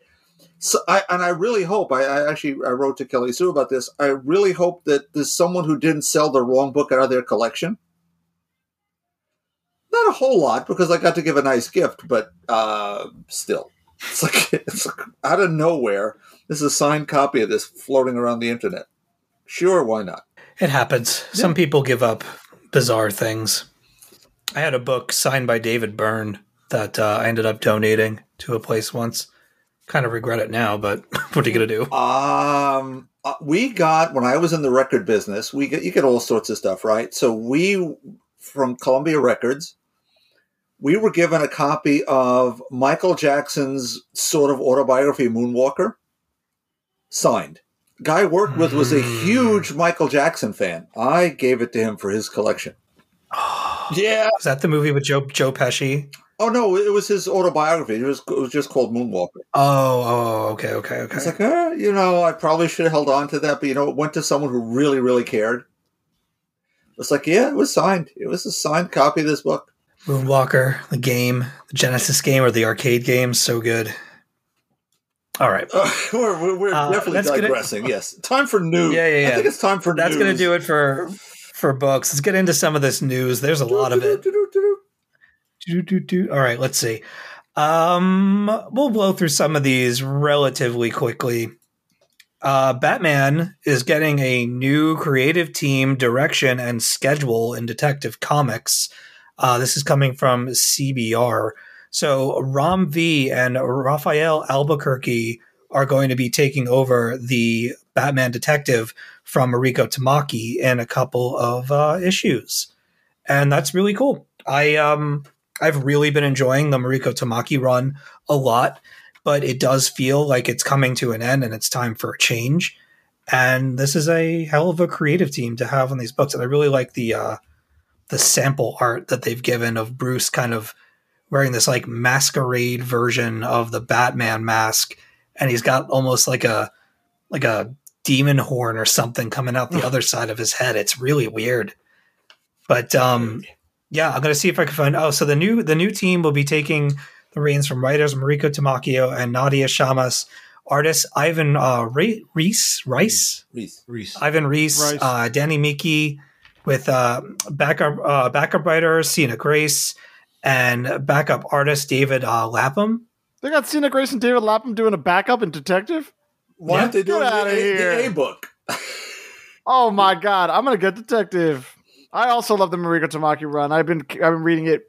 So I and I really hope I, I actually I wrote to Kelly Sue about this. I really hope that there's someone who didn't sell the wrong book out of their collection not a whole lot because I got to give a nice gift, but uh, still, it's like it's like out of nowhere. This is a signed copy of this floating around the internet. Sure, why not? It happens. Some people give up bizarre things. I had a book signed by David Byrne that uh, I ended up donating to a place once. Kind of regret it now, but what are you going to do? Um, uh, we got when I was in the record business, we get you get all sorts of stuff, right? So we from Columbia Records, we were given a copy of Michael Jackson's sort of autobiography, Moonwalker, signed. Guy I worked with was a huge Michael Jackson fan. I gave it to him for his collection. yeah. Is that the movie with Joe Joe Pesci? Oh no, it was his autobiography. It was it was just called Moonwalker. Oh, oh, okay, okay, okay. It's like, uh, you know, I probably should have held on to that, but you know, it went to someone who really, really cared. It's like, yeah, it was signed. It was a signed copy of this book. Moonwalker, the game, the Genesis game or the arcade game, so good. All right. Uh, we're we're, Uh, definitely that's gonna- digressing. yes, time for news. Yeah, yeah, I yeah. think it's time for That's going to do it for for books. Let's get into some of this news. There's a lot of it. All right, let's see. Um, we'll blow through some of these relatively quickly. Uh, Batman is getting a new creative team, direction, and schedule in Detective Comics. Uh, this is coming from CBR. So Ram V and Rafael Albuquerque are going to be taking over the Batman Detective from Mariko Tamaki in a couple of uh, issues, and that's really cool. I um I've really been enjoying the Mariko Tamaki run a lot, but it does feel like it's coming to an end and it's time for a change. And this is a hell of a creative team to have on these books, and I really like the uh, the sample art that they've given of Bruce kind of wearing this like masquerade version of the Batman mask, and he's got almost like a like a demon horn or something coming out the other side of his head. It's really weird. But um yeah, I'm gonna see if I can find oh so the new the new team will be taking the reins from writers Mariko Tamaki and Nadia Shammas, artist Ivan uh Re- Reese Rice. Reese. Reese. Ivan Reese, Rice. uh Danny Miki with uh backup uh backup writer Sina Grace and backup artist David uh Lapham. They got Sina Grace and David Lapham doing a backup in Detective. Why Yeah. aren't they doing Get the, outta A- here. the A book? Oh my god, I'm gonna get Detective. I also love the Mariko Tamaki run. I've been I've been reading it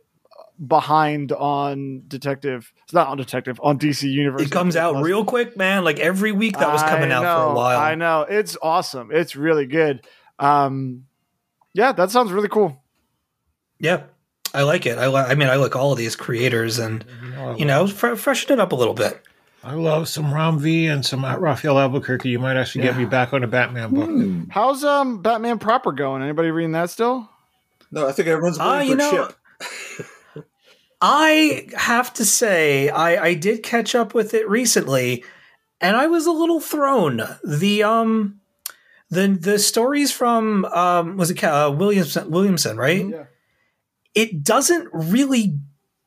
behind on Detective. It's not on Detective on DC Universe. It comes out real quick, man. Like every week that was coming I out for a while. I know it's awesome. It's really good. Um, yeah, that sounds really cool. Yeah, I like it. I li- I mean, I like all of these creators, and you know, fr- freshen it up a little bit. I love some Ram V and some Rafael Albuquerque. You might actually get me back on a Batman book. Hmm. How's um Batman proper going? Anybody reading that still? No, I think everyone's Ah, waiting you for know- Chip. I have to say, I I did catch up with it recently, and I was a little thrown. The um, the the stories from um, was it Ca- uh, Williamson Williamson, right? Yeah. It doesn't really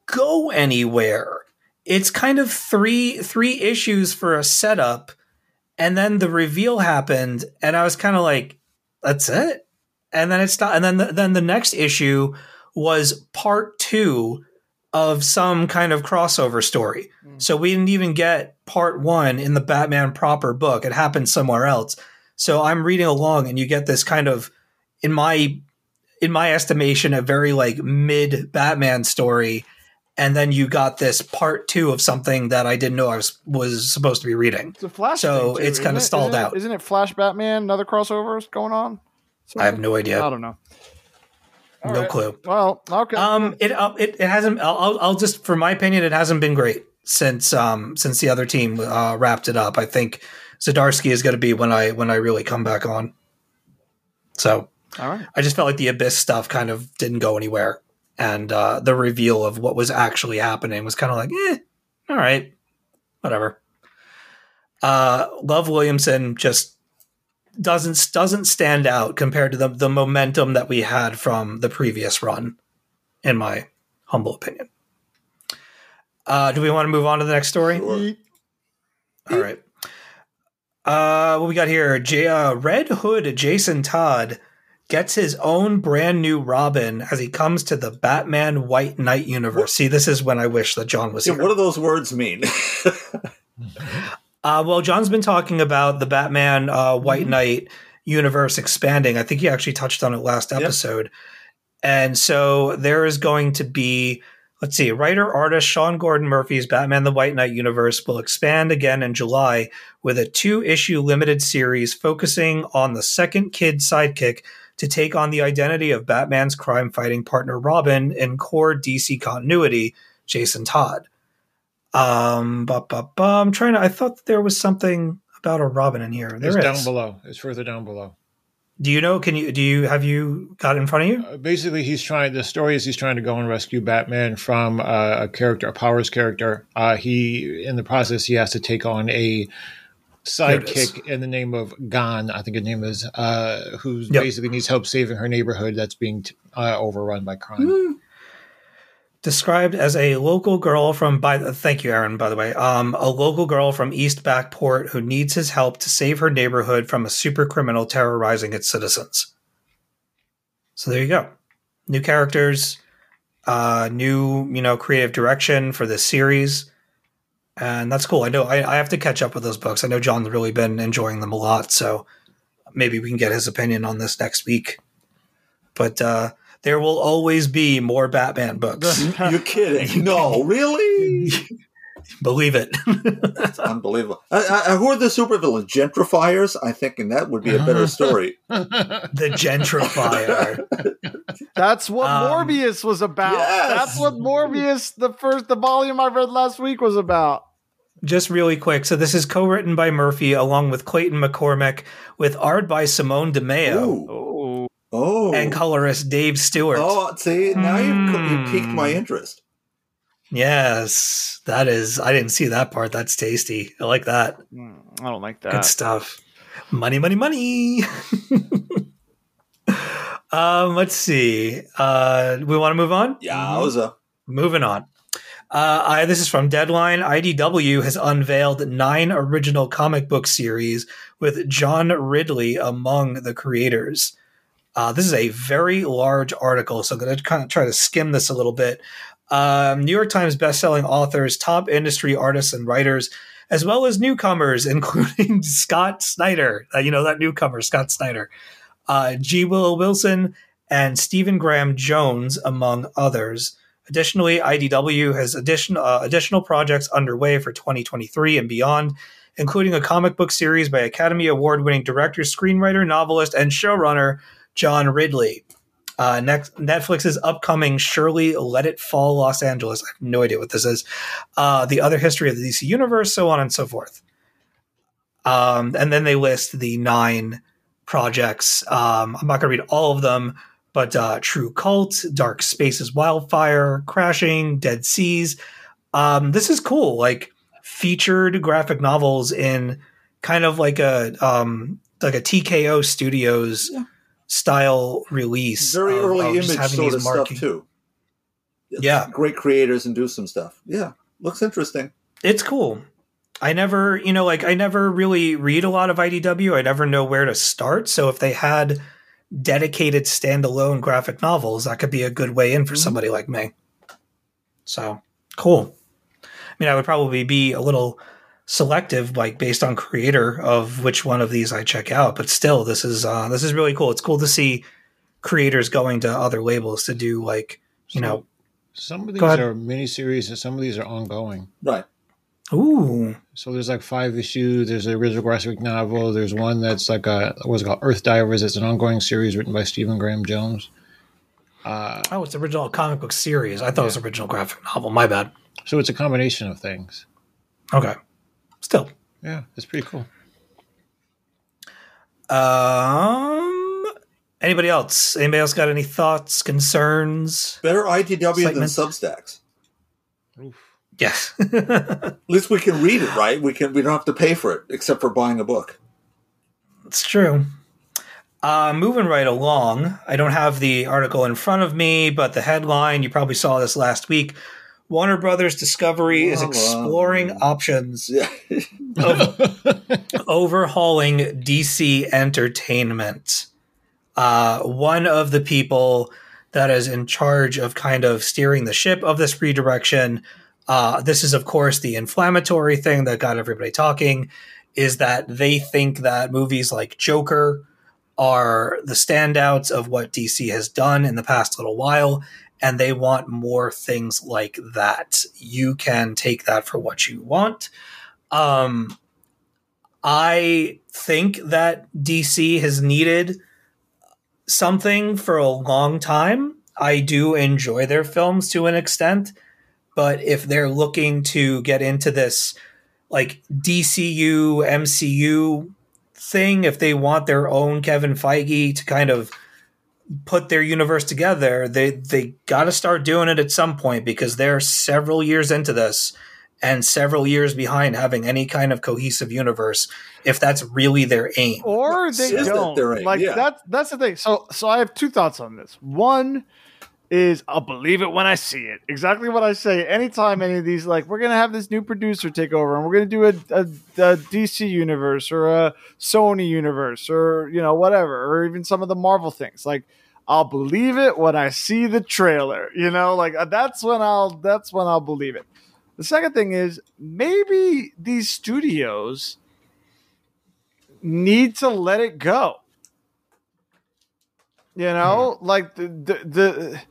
go anywhere. It's kind of three three issues for a setup, and then the reveal happened, and I was kind of like, that's it. And then it's not. And then the, then the next issue was part two of some kind of crossover story. Hmm. So we didn't even get part one in the Batman proper book. It happened somewhere else. So I'm reading along, and you get this kind of, in my in my estimation, a very like mid Batman story. And then you got this part two of something that I didn't know I was was supposed to be reading. It's a Flash. So it's kinda it? stalled Isn't it- out. Isn't it Flash Batman? Another crossovers going on? I have no idea. I don't know. All no right. clue. Well, okay. Um, it uh, it, it hasn't. I'll, I'll I'll just for my opinion, it hasn't been great since um since the other team uh, wrapped it up. I think Zdarsky is going to be when I when I really come back on. So All right. I just felt like the abyss stuff kind of didn't go anywhere, and uh, the reveal of what was actually happening was kind of like, eh, all right, whatever. Uh, Love Williamson just doesn't doesn't stand out compared to the the momentum that we had from the previous run, in my humble opinion. Uh, do we want to move on to the next story? Sure. All right. Uh, what we got here? J- uh, Red Hood Jason Todd gets his own brand new Robin as he comes to the Batman White Knight universe. See, this is when I wish that Jon was Yeah, here. what do those words mean? Uh, well, Jon's been talking about the Batman uh, Mm-hmm. White Knight universe expanding. I think he actually touched on it last episode. And so there is going to be, let's see, writer artist Sean Gordon Murphy's Batman the White Knight universe will expand again in July with a two issue limited series focusing on the second kid sidekick to take on the identity of Batman's crime fighting partner Robin in core DC continuity, Jason Todd. Um, I'm trying to. I thought there was something about a Robin in here. There It's is. down below. It's further down below. Do you know? Can you? Do you have you got it in front of you? Uh, basically, he's trying. The story is he's trying to go and rescue Batman from uh, a character, a Powers character. Uh, he, in the process, he has to take on a. sidekick in the name of Gon. I think her name is, uh, who Yep. basically needs help saving her neighborhood that's being t- uh, overrun by crime. Described as a local girl from. By the, thank you, Aaron. By the way, um, a local girl from East Backport who needs his help to save her neighborhood from a super criminal terrorizing its citizens. So there you go. New characters, uh, new you know creative direction for this series, and that's cool. I know I, I have to catch up with those books. I know Jon's really been enjoying them a lot, so maybe we can get his opinion on this next week. But uh, there will always be more Batman books. You're kidding? No, really? Believe it. That's unbelievable. I, I, who are the supervillains? Gentrifiers? I think, and that would be a better story. the gentrifier. That's what Um, Morbius was about. yes. That's what Morbius, the first, the volume I read last week, was about. Just really quick. So this is co-written by Murphy along with Clayton McCormick, with art by Simone Di Meo Ooh. Oh, Oh. and colorist Dave Stewart. Oh, see, now you've, you piqued my Hmm. interest. Yes, that is. I didn't see that part. That's tasty. I like that. mm, I don't like that. Good stuff. Money, money, money. um, let's see. Uh, we want to move on. Yowza. Moving on. Uh, I, this is from Deadline. IDW has unveiled nine original comic book series with John Ridley among the creators. Uh, this is a very large article, so I'm going to kind of try to skim this a little bit. Um, New York Times bestselling authors, top industry artists and writers, as well as newcomers, including Scott Snyder. Uh, you know, that newcomer, Scott Snyder, uh, G. Willow Wilson, and Stephen Graham Jones, among others. Additionally, IDW has addition, uh, additional projects underway for 2023 and beyond, including a comic book series by Academy Award winning director, screenwriter, novelist, and showrunner John Ridley. Uh, next, Netflix's upcoming Shirley Let It Fall Los Angeles. I have no idea what this is. Uh, the other history of the DC universe, so on and so forth. Um, and then they list the nine projects. Um, I'm not going to read all of them, but uh, True Cult, Dark Spaces Wildfire, Crashing, Dead Seas. Um, this is cool. Like featured graphic novels in kind of like a um, like a TKO Studios. Style release. Very of- early of image sort of stuff, too. Yeah. Great creators and do some stuff. Yeah. Looks interesting. It's cool. I never, you know, like I never really read a lot of IDW. I never know where to start. So if they had dedicated standalone graphic novels, that could be a good way in for mm-hmm. somebody like me. So cool. I mean, I would probably be a little selective, like based on creator of which one of these I check out. But still, this is uh, this is really cool. It's cool to see creators going to other labels to do like you know. Some of these Go ahead. are miniseries and some of these are ongoing. Right. Ooh, So there's like five issues. There's an original graphic novel. There's one that's like a what's it called Earthdivers. It's an ongoing series written by Stephen Graham Jones. Uh, oh, it's original comic book series. I thought it was original graphic novel. My bad. so it's a combination of things. Okay, still. Yeah, it's pretty cool. Um, anybody else? Anybody else got any thoughts, concerns? Better IDW than Excitement. Substacks. Yes. At least we can read it, right? We can. We don't have to pay for it, except for buying a book. It's true. Uh, moving right along, I don't have the article in front of me, but the headline, you probably saw this last week. Warner Brothers Discovery is Wah, wah. exploring options Yeah. of overhauling DC entertainment. Uh, one of the people that is in charge of kind of steering the ship of this redirection, uh, this is, of course, the inflammatory thing that got everybody talking, is that they think that movies like Joker are the standouts of what DC has done in the past little while, and they want more things like that. You can take that for what you want. Um, I think that DC has needed something for a long time. I do enjoy their films to an extent, but if they're looking to get into this like DCU, MCU thing, if they want their own Kevin Feige to kind of put their universe together, they they got to start doing it at some point because they're several years into this and several years behind having any kind of cohesive universe if that's really their aim. or they Is that don't. their aim? Like Yeah. that's that's the thing. So so I have two thoughts on this. One is I'll believe it when I see it. Exactly what I say. Anytime any of these like we're gonna have this new producer take over and we're gonna do a, a, a DC universe or a Sony universe or you know whatever or even some of the Marvel things like. I'll believe it when I see the trailer. You know, like uh, that's when I'll that's when I'll believe it. The second thing is maybe these studios need to let it go. You know, like the, the the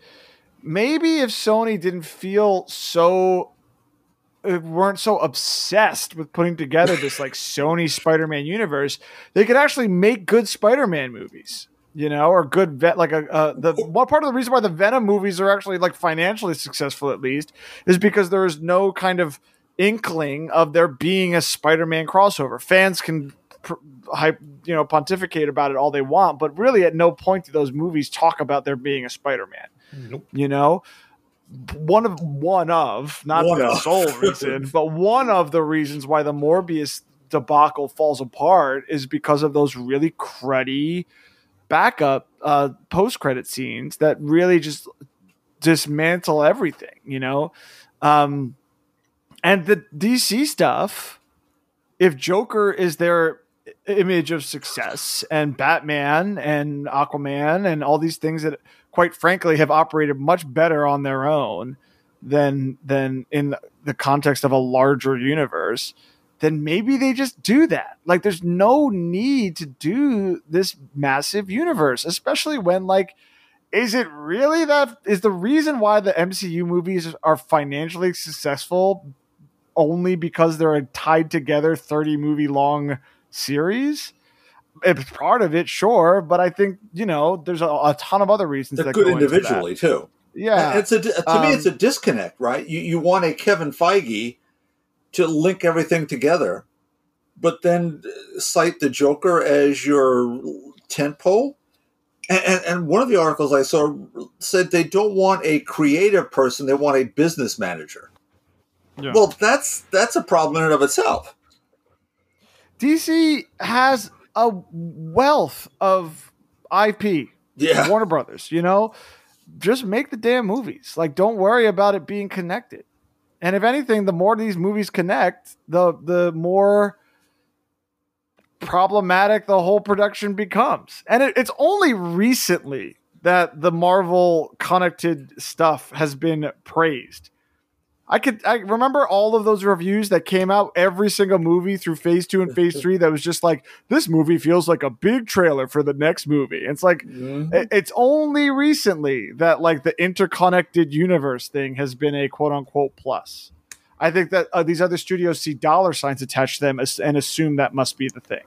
maybe if Sony didn't feel so uh, weren't so obsessed with putting together this like Sony Spider-Man universe, they could actually make good Spider-Man movies. You know, or good vet like a uh, the one part of the reason why the Venom movies are actually like financially successful at least is because there is no kind of inkling of there being a Spider-Man crossover. Fans can pr- hype, you know, pontificate about it all they want, but really at no point do those movies talk about there being a Spider-Man. Nope. You know, one of one of not One the of. sole reason, but one of the reasons why the Morbius debacle falls apart is because of those really cruddy backup uh, post-credit scenes that really just dismantle everything. You know, um, and the DC stuff. If Joker is their image of success and Batman and Aquaman and all these things that quite frankly have operated much better on their own than than in the context of a larger universe then maybe they just do that like there's no need to do this massive universe especially when like is it really that is the reason why the MCU movies are financially successful only because they're a tied together 30 movie long series it's part of it sure but i think you know there's a, a ton of other reasons They're that good go into that. individually too. yeah it's a to Um, me it's a disconnect, right? You you want a Kevin Feige to link everything together, but then uh, cite the Joker as your tentpole. And, and, and one of the articles I saw said they don't want a creative person; they want a business manager. Yeah. Well, that's that's a problem in and of itself. dc has a wealth of ip Yeah, warner brothers you know just make the damn movies like don't worry about it being connected And if anything, the more these movies connect, the the more problematic the whole production becomes. And it, it's only recently that the Marvel connected stuff has been praised. I could I remember all of those reviews that came out every single movie through phase two and phase three that was just like this movie feels like a big trailer for the next movie. It's like it- it's only recently that like the interconnected universe thing has been a quote unquote plus. I think that uh, these other studios see dollar signs attached to them as- and assume that must be the thing.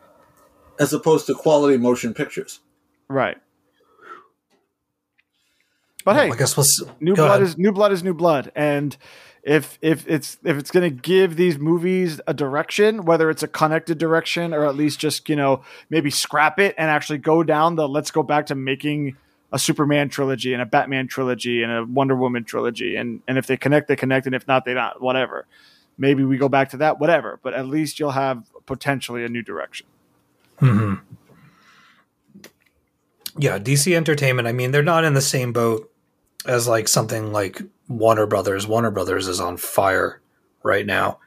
as opposed to quality motion pictures. Right. But hey, I guess we'll. new blood ahead. is new blood is new blood and if if it's if it's going to give these movies a direction whether it's a connected direction or at least just you know maybe scrap it and actually go down the let's go back to making a superman trilogy and a batman trilogy and a wonder woman trilogy. And and if they connect they connect. And if not they not whatever. Maybe we go back to that whatever. But at least you'll have potentially a new direction. Mm-hmm. Yeah, DC Entertainment. I mean, they're not in the same boat as like something like Warner Brothers. Warner Brothers is on fire right now,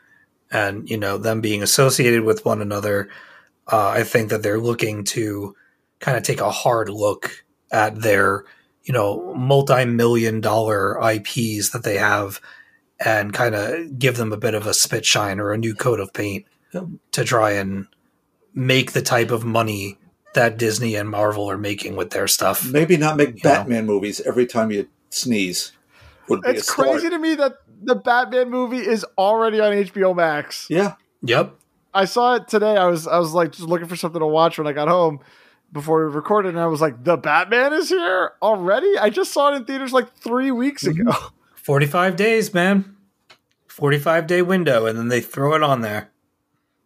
and you know them being associated with one another. Uh, I think that they're looking to kind of take a hard look at their you know multi-million dollar IPs that they have and kind of give them a bit of a spit shine or a new coat of paint to try and make the type of money that Disney and Marvel are making with their stuff. Maybe not make know. Batman movies every time you sneeze. Would be it's a start. crazy to me that the batman movie is already on hbo max Yeah, Yep. I saw it today. I was I was like just looking for something to watch when I got home before we recorded, and I was like, "The Batman is here already." I just saw it in theaters like three weeks mm-hmm. ago. 45 days, man. 45 day window, and then they throw it on there.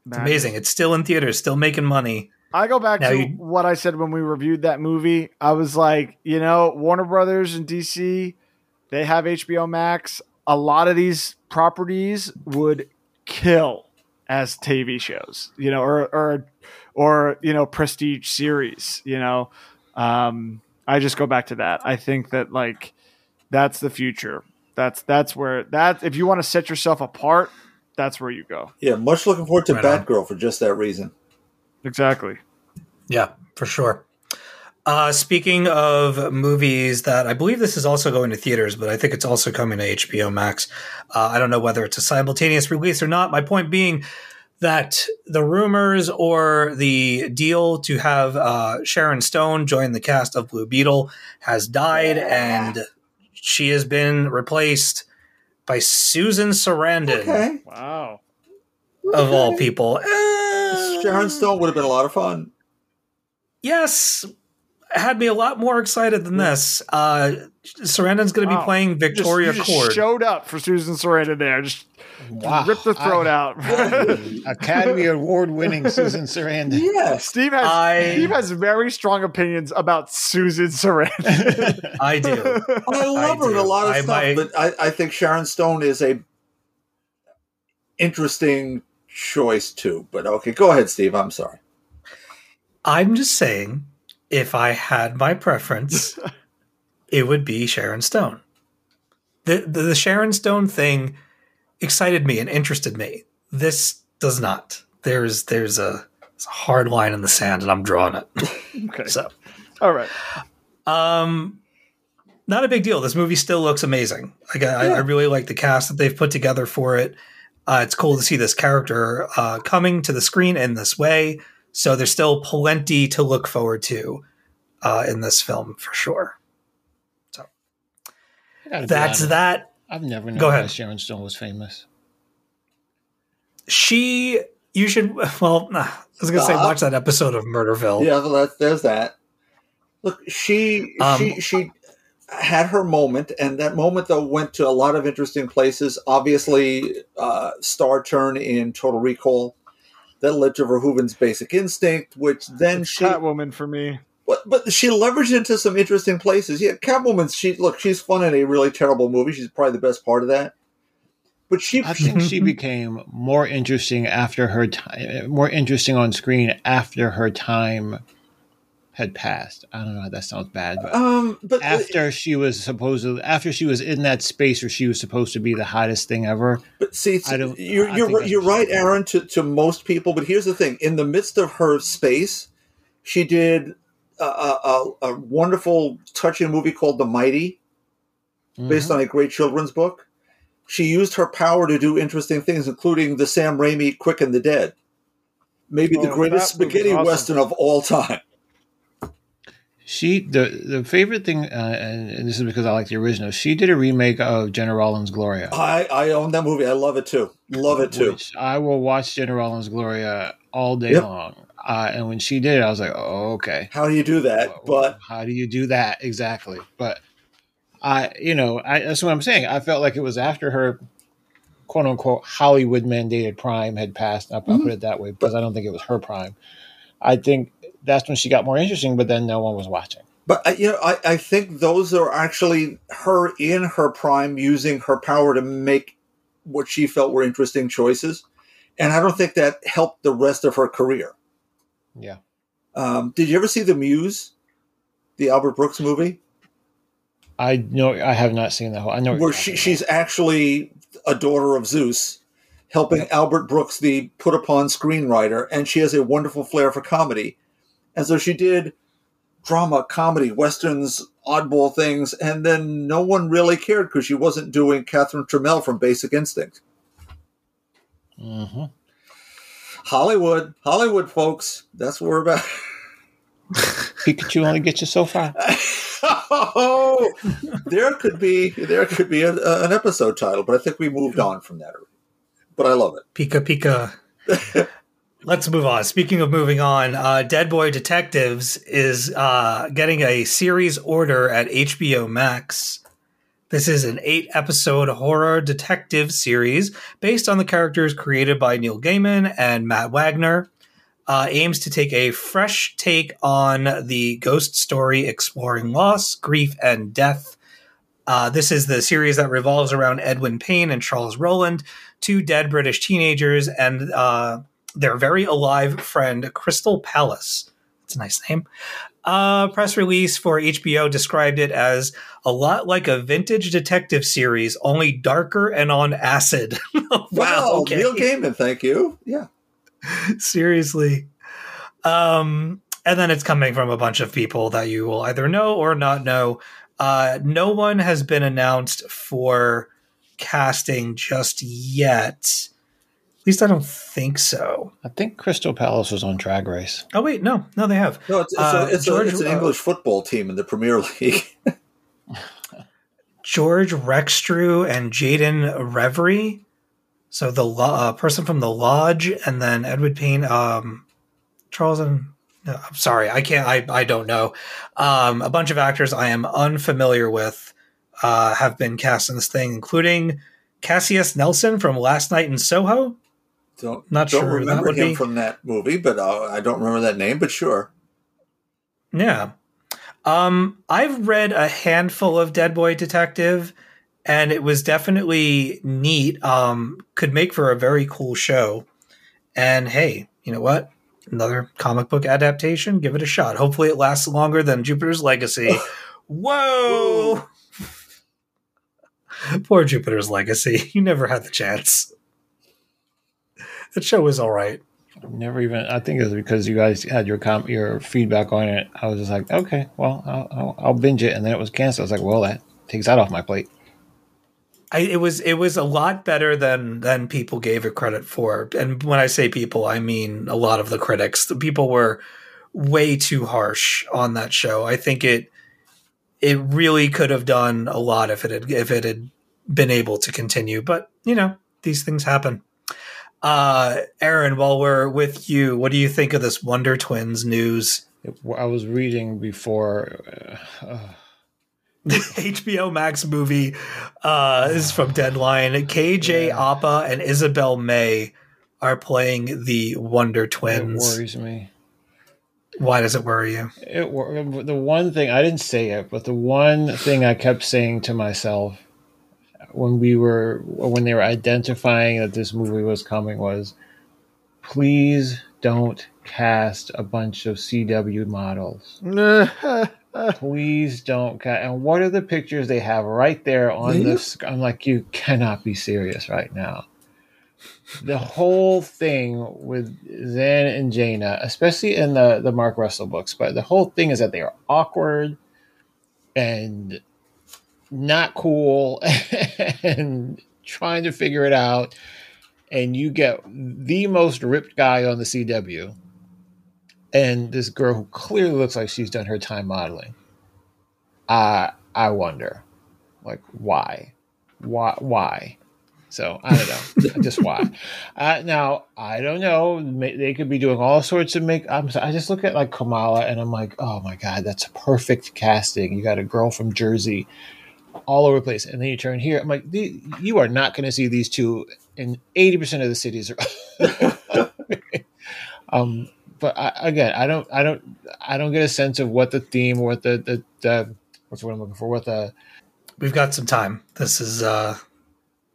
It's amazing. It's still in theaters, still making money. I go back Now to you- what I said when we reviewed that movie. I was like, you know, Warner Brothers and DC, they have HBO Max. A lot of these properties would kill as TV shows, you know, or or or you know, prestige series. You know, um, I just go back to that. I think that like that's the future. That's that's where that if you want to set yourself apart, that's where you go. yeah. Much looking forward to Right on. Batgirl for just that reason. Exactly. Yeah, for sure. Uh, speaking of movies that I believe this is also going to theaters, but I think it's also coming to HBO Max. Uh, I don't know whether it's a simultaneous release or not. My point being that the rumors or the deal to have uh, Sharon Stone join the cast of Blue Beetle has died, and she has been replaced by Susan Sarandon, Okay, Wow. of all people. Uh, Sharon Stone would have been a lot of fun. yes had me a lot more excited than this uh sarandon's going to Wow. be playing Just- victoria you just Kord showed up for Susan Sarandon there. Just Wow. rip the throat I- out. Academy Award winning Susan Sarandon. Yes, Steve has I- Steve has very strong opinions about Susan Sarandon. i do I love her in a lot of I stuff, might- but I, I think Sharon Stone is a interesting choice too. But okay, go ahead, Steve. I'm sorry. i'm just saying if i had my preference it would be sharon stone the, the the sharon stone thing excited me and interested me this does not there's there's a, there's a hard line in the sand and i'm drawing it okay. so All right. Um, not a big deal. This movie still looks amazing. Like I, I really like the cast that they've put together for it. Uh, it's cool to see this character uh, coming to the screen in this way. So there's still plenty to look forward to uh, in this film for sure. So That's that. I've never known Go ahead. that Sharon Stone was famous. She, you should. Well, I was gonna say watch that episode of Murderville. Yeah, well, that's, there's that. Look, she Um, she she had her moment, and that moment though went to a lot of interesting places. Obviously, uh, star turn in Total Recall that led to Verhoeven's Basic Instinct, which then she Catwoman for me. but but she leveraged into some interesting places. Yeah, Catwoman. She look, she's fun in a really terrible movie. She's probably the best part of that. But she, I think she became more interesting after her time, more interesting on screen after her time had passed. I don't know. That sounds bad, but Um, but after she was supposedly after she was in that space where she was supposed to be the hottest thing ever. But see, I don't- you're I you're right- you're that's- right, Aaron. To to most people, but here's the thing: in the midst of her space, she did a, a, a, a wonderful, touching movie called The Mighty, based Mhm. on a great children's book. She used her power to do interesting things, including the Sam Raimi Quick and the Dead, maybe the Oh, greatest spaghetti awesome. western of all time. She the the favorite thing, uh, and and this is because I like the original. She did a remake of Gena Rowlands' Gloria. I I own that movie. I love it too. Love it too. which I will watch Gena Rowlands' Gloria all day Yep. long. Uh, and when she did it, I was like, oh, okay. How do you do that? But how do you do that exactly? But I, you know, I, that's what I'm saying. I felt like it was after her quote unquote Hollywood mandated prime had passed. I'll, I'll put it that way because I don't think it was her prime. I think that's when she got more interesting, but then no one was watching. But I- you know, I, I think those are actually her in her prime using her power to make what she felt were interesting choices, and I don't think that helped the rest of her career. Yeah. Um, did you ever see the Muse, the Albert Brooks movie, I know I have not seen that whole. I know where she, she's actually a daughter of Zeus, helping Albert Brooks, the put upon screenwriter, and she has a wonderful flair for comedy, and so she did drama, comedy, westerns, oddball things, and then no one really cared because she wasn't doing Catherine Tramell from Basic Instinct. about. Mhm. Hollywood, Hollywood, folks, that's what we're about. Pikachu only gets you so far. oh, there could be there could be a, a- an episode title, but I think we moved on from that. But I love it. Pika Pika. Let's move on. Speaking of moving on, uh, Dead Boy Detectives is uh, getting a series order at HBO Max. This is an eight episode horror detective series based on the characters created by Neil Gaiman and Matt Wagner. Uh, aims to take a fresh take on the ghost story exploring loss, grief, and death. Uh, this is the series that revolves around Edwin Payne and Charles Rowland, two dead British teenagers, and uh, their very alive friend, Crystal Palace. It's a nice name. Uh, press release for HBO described it as a lot like a vintage detective series, only darker and on acid. wow. Wow, okay. Neil Gaiman, thank you. Yeah. Seriously. Um, and then it's coming from a bunch of people that you will either know or not know. Uh, no one has been announced for casting just yet. At least I don't think so. I think Crystal Palace was on Drag Race. Oh wait, no, no, they have. No, it's, it's, Uh, a, it's, George- a, it's an uh, English football team in the Premier League. George Rexstrew and Jayden Revri. So the uh, person from the lodge, and then Edward Payne, um, Charles and no, I'm sorry, I can't. I I don't know. Um, a bunch of actors I am unfamiliar with uh, have been cast in this thing, including Kassius Nelson from Last Night in Soho. Don't Not don't sure remember him be. from that movie, but uh, I don't remember that name. But sure, Yeah. Um, I've read a handful of Dead Boy Detective, and it was definitely neat. Um, could make for a very cool show. And hey, you know what? Another comic book adaptation. Give it a shot. Hopefully, it lasts longer than Jupiter's Legacy. Whoa! Poor Jupiter's Legacy. You never had the chance. That show was all right. Never even. I think it was because you guys had your com- your feedback on it. I was just like, okay, well, I'll, I'll, I'll binge it, and then it was canceled. I was like, well, that takes that off my plate. I, it was it was a lot better than than people gave it credit for. And when I say people, I mean a lot of the critics. The people were way too harsh on that show. I think it it really could have done a lot if it had if it had been able to continue. But you know, these things happen. Uh, Aaron, while we're with you, what do you think of this Wonder Twins news? I was reading before. Uh, uh, HBO Max movie uh, is from Deadline. KJ Apa and Isabel May are playing the Wonder it Twins. worries me. Why does it worry you? It the one thing I didn't say it, but the one thing I kept saying to myself when we were when they were identifying that this movie was coming was please don't cast a bunch of CW models. Please don't cast. And what are the pictures they have right there on Yeah. this? I'm like, you cannot be serious right now. The whole thing with Zan and Jayna, especially in the the Mark Russell books, but the whole thing is that they are awkward and not cool and trying to figure it out and you get the most ripped guy on the CW and this girl who clearly looks like she's done her time modeling. I I wonder, like, why, why, why? So I don't know, just why. Uh, now I don't know. They could be doing all sorts of make. I'm, I just look at like Kamala and I'm like, oh my god, that's a perfect casting. You got a girl from Jersey, all over the place, and then you turn here. I'm like, you are not going to see these two in 80 percent of the cities. um, but I, again, I don't, I don't, I don't get a sense of what the theme, or what the the, the what's what I'm looking for, what the We've got some time. This is uh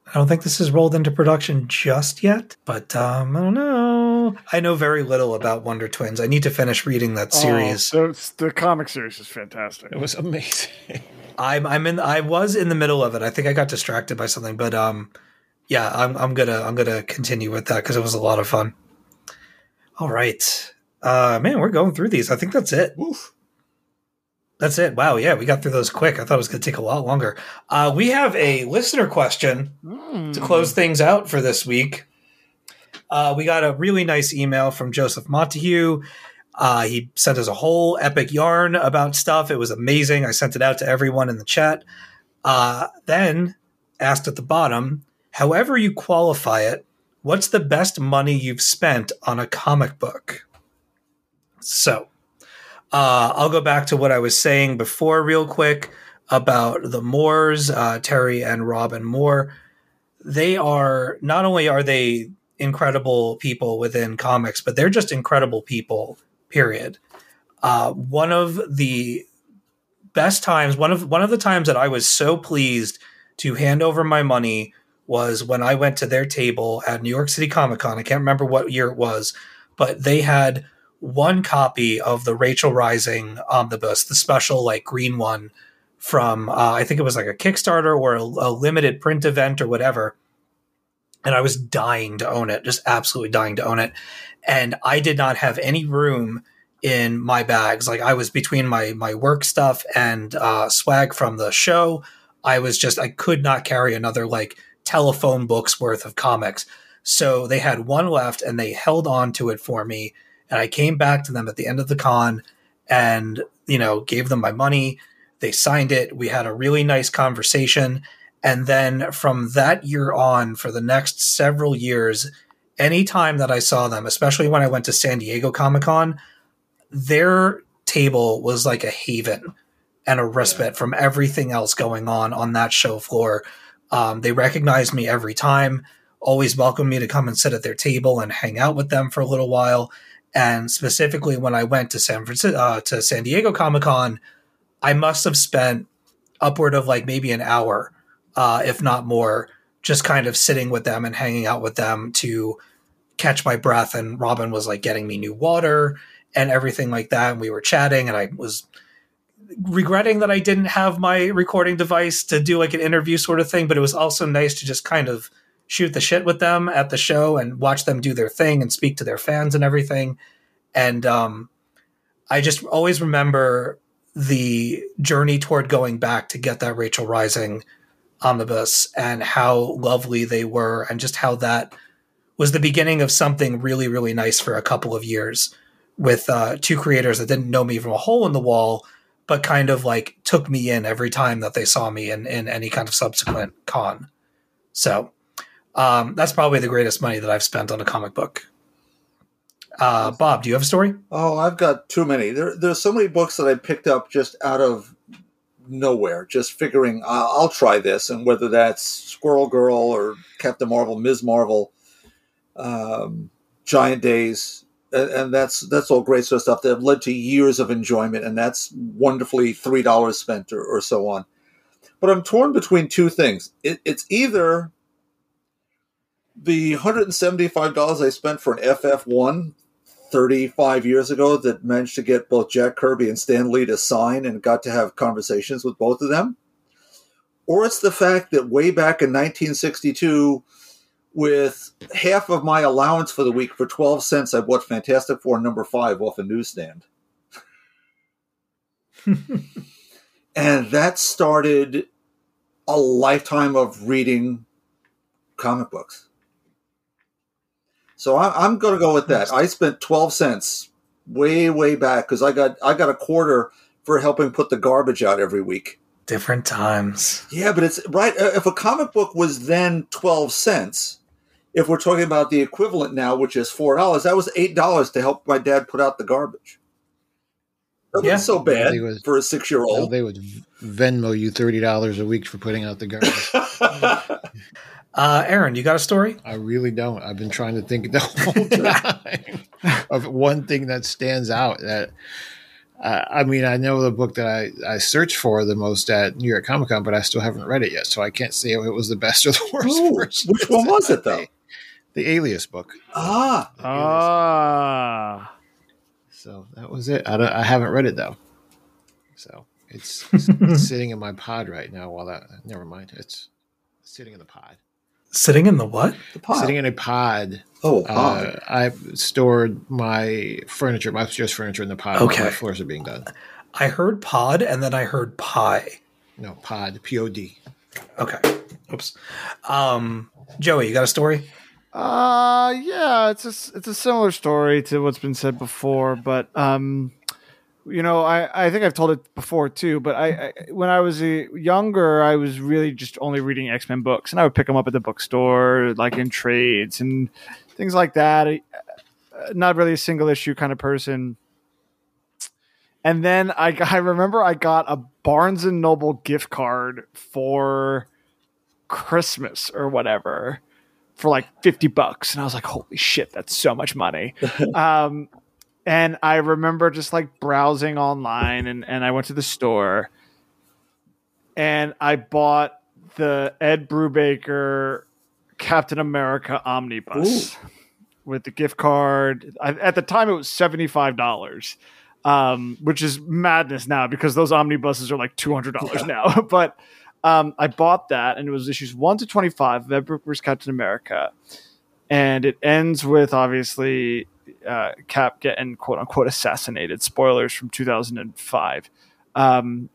I don't think this is rolled into production just yet, but um I don't know. I know very little about Wonder Twins. I need to finish reading that series. Oh, so the comic series is fantastic. it was amazing. I'm I'm in I was in the middle of it. I think I got distracted by something, but um yeah, I'm I'm going to I'm going to continue with that cuz it was a lot of fun. All right. Uh man, we're going through these. I think that's it. That's it. Wow, yeah, we got through those quick. I thought it was going to take a lot longer. Uh we have a listener question to close things out for this week. Uh, we got a really nice email from Joseph Montague. Uh, he sent us a whole epic yarn about stuff. It was amazing. I sent it out to everyone in the chat. Uh, then asked at the bottom, however you qualify it, what's the best money you've spent on a comic book? So uh, I'll go back to what I was saying before, real quick, about the Moores, uh, Terry and Robin Moore they are not only are they incredible people within comics, but they're just incredible people. Period. Uh, one of the best times, one of one of the times that I was so pleased to hand over my money was when I went to their table at New York City Comic Con. I can't remember what year it was, but they had one copy of the Rachel Rising omnibus, the special like green one from uh, I think it was like a Kickstarter or a, a limited print event or whatever. And I was dying to own it, just absolutely dying to own it. And I did not have any room in my bags. Like I was between my my work stuff and uh, swag from the show. I was just I could not carry another like telephone books worth of comics. So they had one left and they held on to it for me. And I came back to them at the end of the con and, you know, gave them my money. They signed it. We had a really nice conversation. And then from that year on, for the next several years, anytime that I saw them, especially when I went to San Diego Comic Con, their table was like a haven and a respite from everything else going on on that show floor. Um, they recognized me every time, always welcomed me to come and sit at their table and hang out with them for a little while. And specifically, when I went to San Francisco uh, to San Diego Comic Con, I must have spent upward of like maybe an hour, uh, if not more, just kind of sitting with them and hanging out with them to catch my breath. And Robin was like getting me new water and everything like that. And we were chatting, and I was regretting that I didn't have my recording device to do like an interview sort of thing. But it was also nice to just kind of shoot the shit with them at the show and watch them do their thing and speak to their fans and everything. And um, I just always remember the journey toward going back to get that Rachel Rising omnibus and how lovely they were and just how that was the beginning of something really really nice for a couple of years with uh, two creators that didn't know me from a hole in the wall but kind of like took me in every time that they saw me in, in any kind of subsequent con. So um, that's probably the greatest money that i've spent on a comic book. Uh, bob do you have a story? Oh, I've got too many. There, there's so many books that I picked up just out of nowhere, just figuring I'll try this, and whether that's Squirrel Girl or Captain Marvel, Ms. Marvel, um, Giant Days, and, and that's that's all great sort of stuff that have led to years of enjoyment, and that's wonderfully three dollars spent or, or so on. But I'm torn between two things. It, it's either The $175 I spent for an FF1 35 years ago that managed to get both Jack Kirby and Stan Lee to sign and got to have conversations with both of them. Or it's the fact that way back in 1962, with half of my allowance for the week for 12 cents, I bought Fantastic Four number five off a newsstand. and that started a lifetime of reading comic books. So I, I'm going to go with that. I spent 12 cents way, way back because I got I got a quarter for helping put the garbage out every week. Different times. Yeah, but it's right. uh, If a comic book was then 12 cents, if we're talking about the equivalent now, which is $4, that was $8 to help my dad put out the garbage. That Yeah. wasn't so bad They was- for a six year Now old. they would Venmo you thirty dollars a week for putting out the garbage. Uh, Aaron, you got a story? I really don't. I've been trying to think the whole time of one thing that stands out. That uh, I mean, I know the book that I I searched for the most at New York Comic Con, but I still haven't read it yet, so I can't say if it was the best or the worst. Ooh, version. which one was it, though? The Alias book. ah, Ah. So that was it. I, don't, I haven't read it though. So it's, it's sitting in my pod right now. While that never mind, it's sitting in the pod. Sitting in the what? the pile. Sitting in a pod. oh, Uh, pod. I stored my furniture, my upstairs furniture in the pod. Okay. while my floors are being done. I heard pod and then I heard pie. No pod, P O D. Okay. Oops. Um, Joey, you got a story? Uh, yeah, it's a s- it's a similar story to what's been said before, but um, you know, I I think I've told it before too. But I, I when I was uh, younger, I was really just only reading X Men books, and I would pick them up at the bookstore, like in trades and things like that. I, uh, not really a single issue kind of person. And then I, I remember I got a Barnes and Noble gift card for Christmas or whatever for like 50 bucks. And I was like, holy shit, that's so much money. um, and I remember just like browsing online and, and I went to the store and I bought the Ed Brubaker Captain America Omnibus with the gift card. I, at the time, it was $75. Um, which is madness now because those omnibuses are like two hundred dollars now. but um, I bought that, and it was issues one to twenty five of Ed Brubaker's Captain America, and it ends with obviously uh, Cap getting quote unquote assassinated. Spoilers from two thousand and five. Um,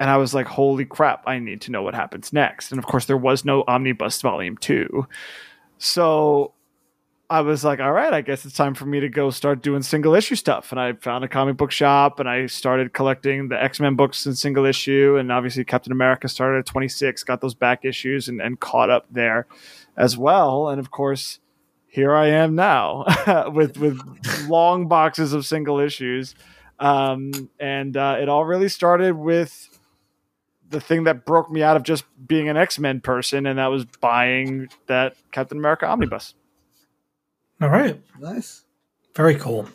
and I was like, "Holy crap! I need to know what happens next." And of course, there was no Omnibus Volume Two, so I was like, all right, I guess it's time for me to go start doing single issue stuff. And I found a comic book shop and I started collecting the X Men books in single issue. And obviously, Captain America started at 26, got those back issues and, and caught up there as well. And of course, here I am now with, with long boxes of single issues. Um, and uh, it all really started with the thing that broke me out of just being an X Men person, and that was buying that Captain America omnibus. All right. nice. Very cool.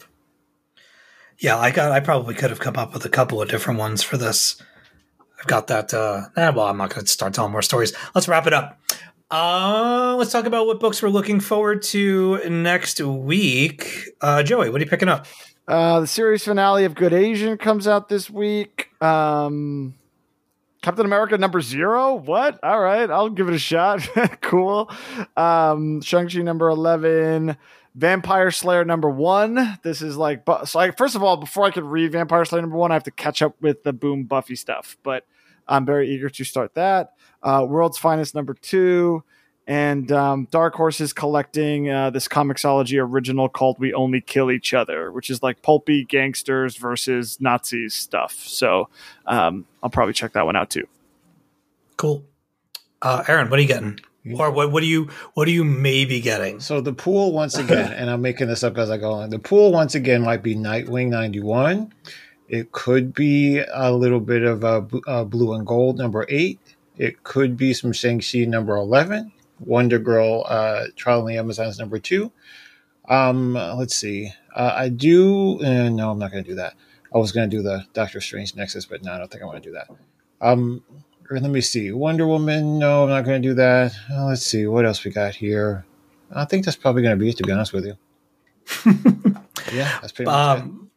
Yeah, I got. I probably could have come up with a couple of different ones for this. I've got that. Uh, eh, well, I'm not going to start telling more stories. Let's wrap it up. Uh, let's talk about what books we're looking forward to next week. Uh, Joey, what are you picking up? Uh, the series finale of Good Asian comes out this week. Um, Captain America number zero. What? All right, I'll give it a shot. cool. Um, Shang Chi number eleven. Vampire Slayer number one. This is like, so I, first of all, before I could read Vampire Slayer number one, I have to catch up with the Boom Buffy stuff. But I'm very eager to start that. Uh, World's Finest number two. And um, Dark Horse is collecting uh, this Comixology original called We Only Kill Each Other, which is like pulpy gangsters versus Nazis stuff. So um, I'll probably check that one out too. Cool. Uh, Aaron, what are you getting? Or what? What do you? What are you maybe getting? So the pool once again, and I'm making this up as I go along. The pool once again might be Nightwing 91. It could be a little bit of a, b- uh, blue and gold number eight. It could be some Shang-Chi number 11. Wonder Girl uh, Trial in the Amazons number two. Um, let's see. Uh, I do. Uh, no, I'm not going to do that. I was going to do the Doctor Strange Nexus, but no, I don't think I want to do that. Um, let me see. Wonder Woman. No, I'm not going to do that. Uh, let's see what else we got here. I think that's probably going to be it. To be honest with you. yeah, that's pretty much it. Um,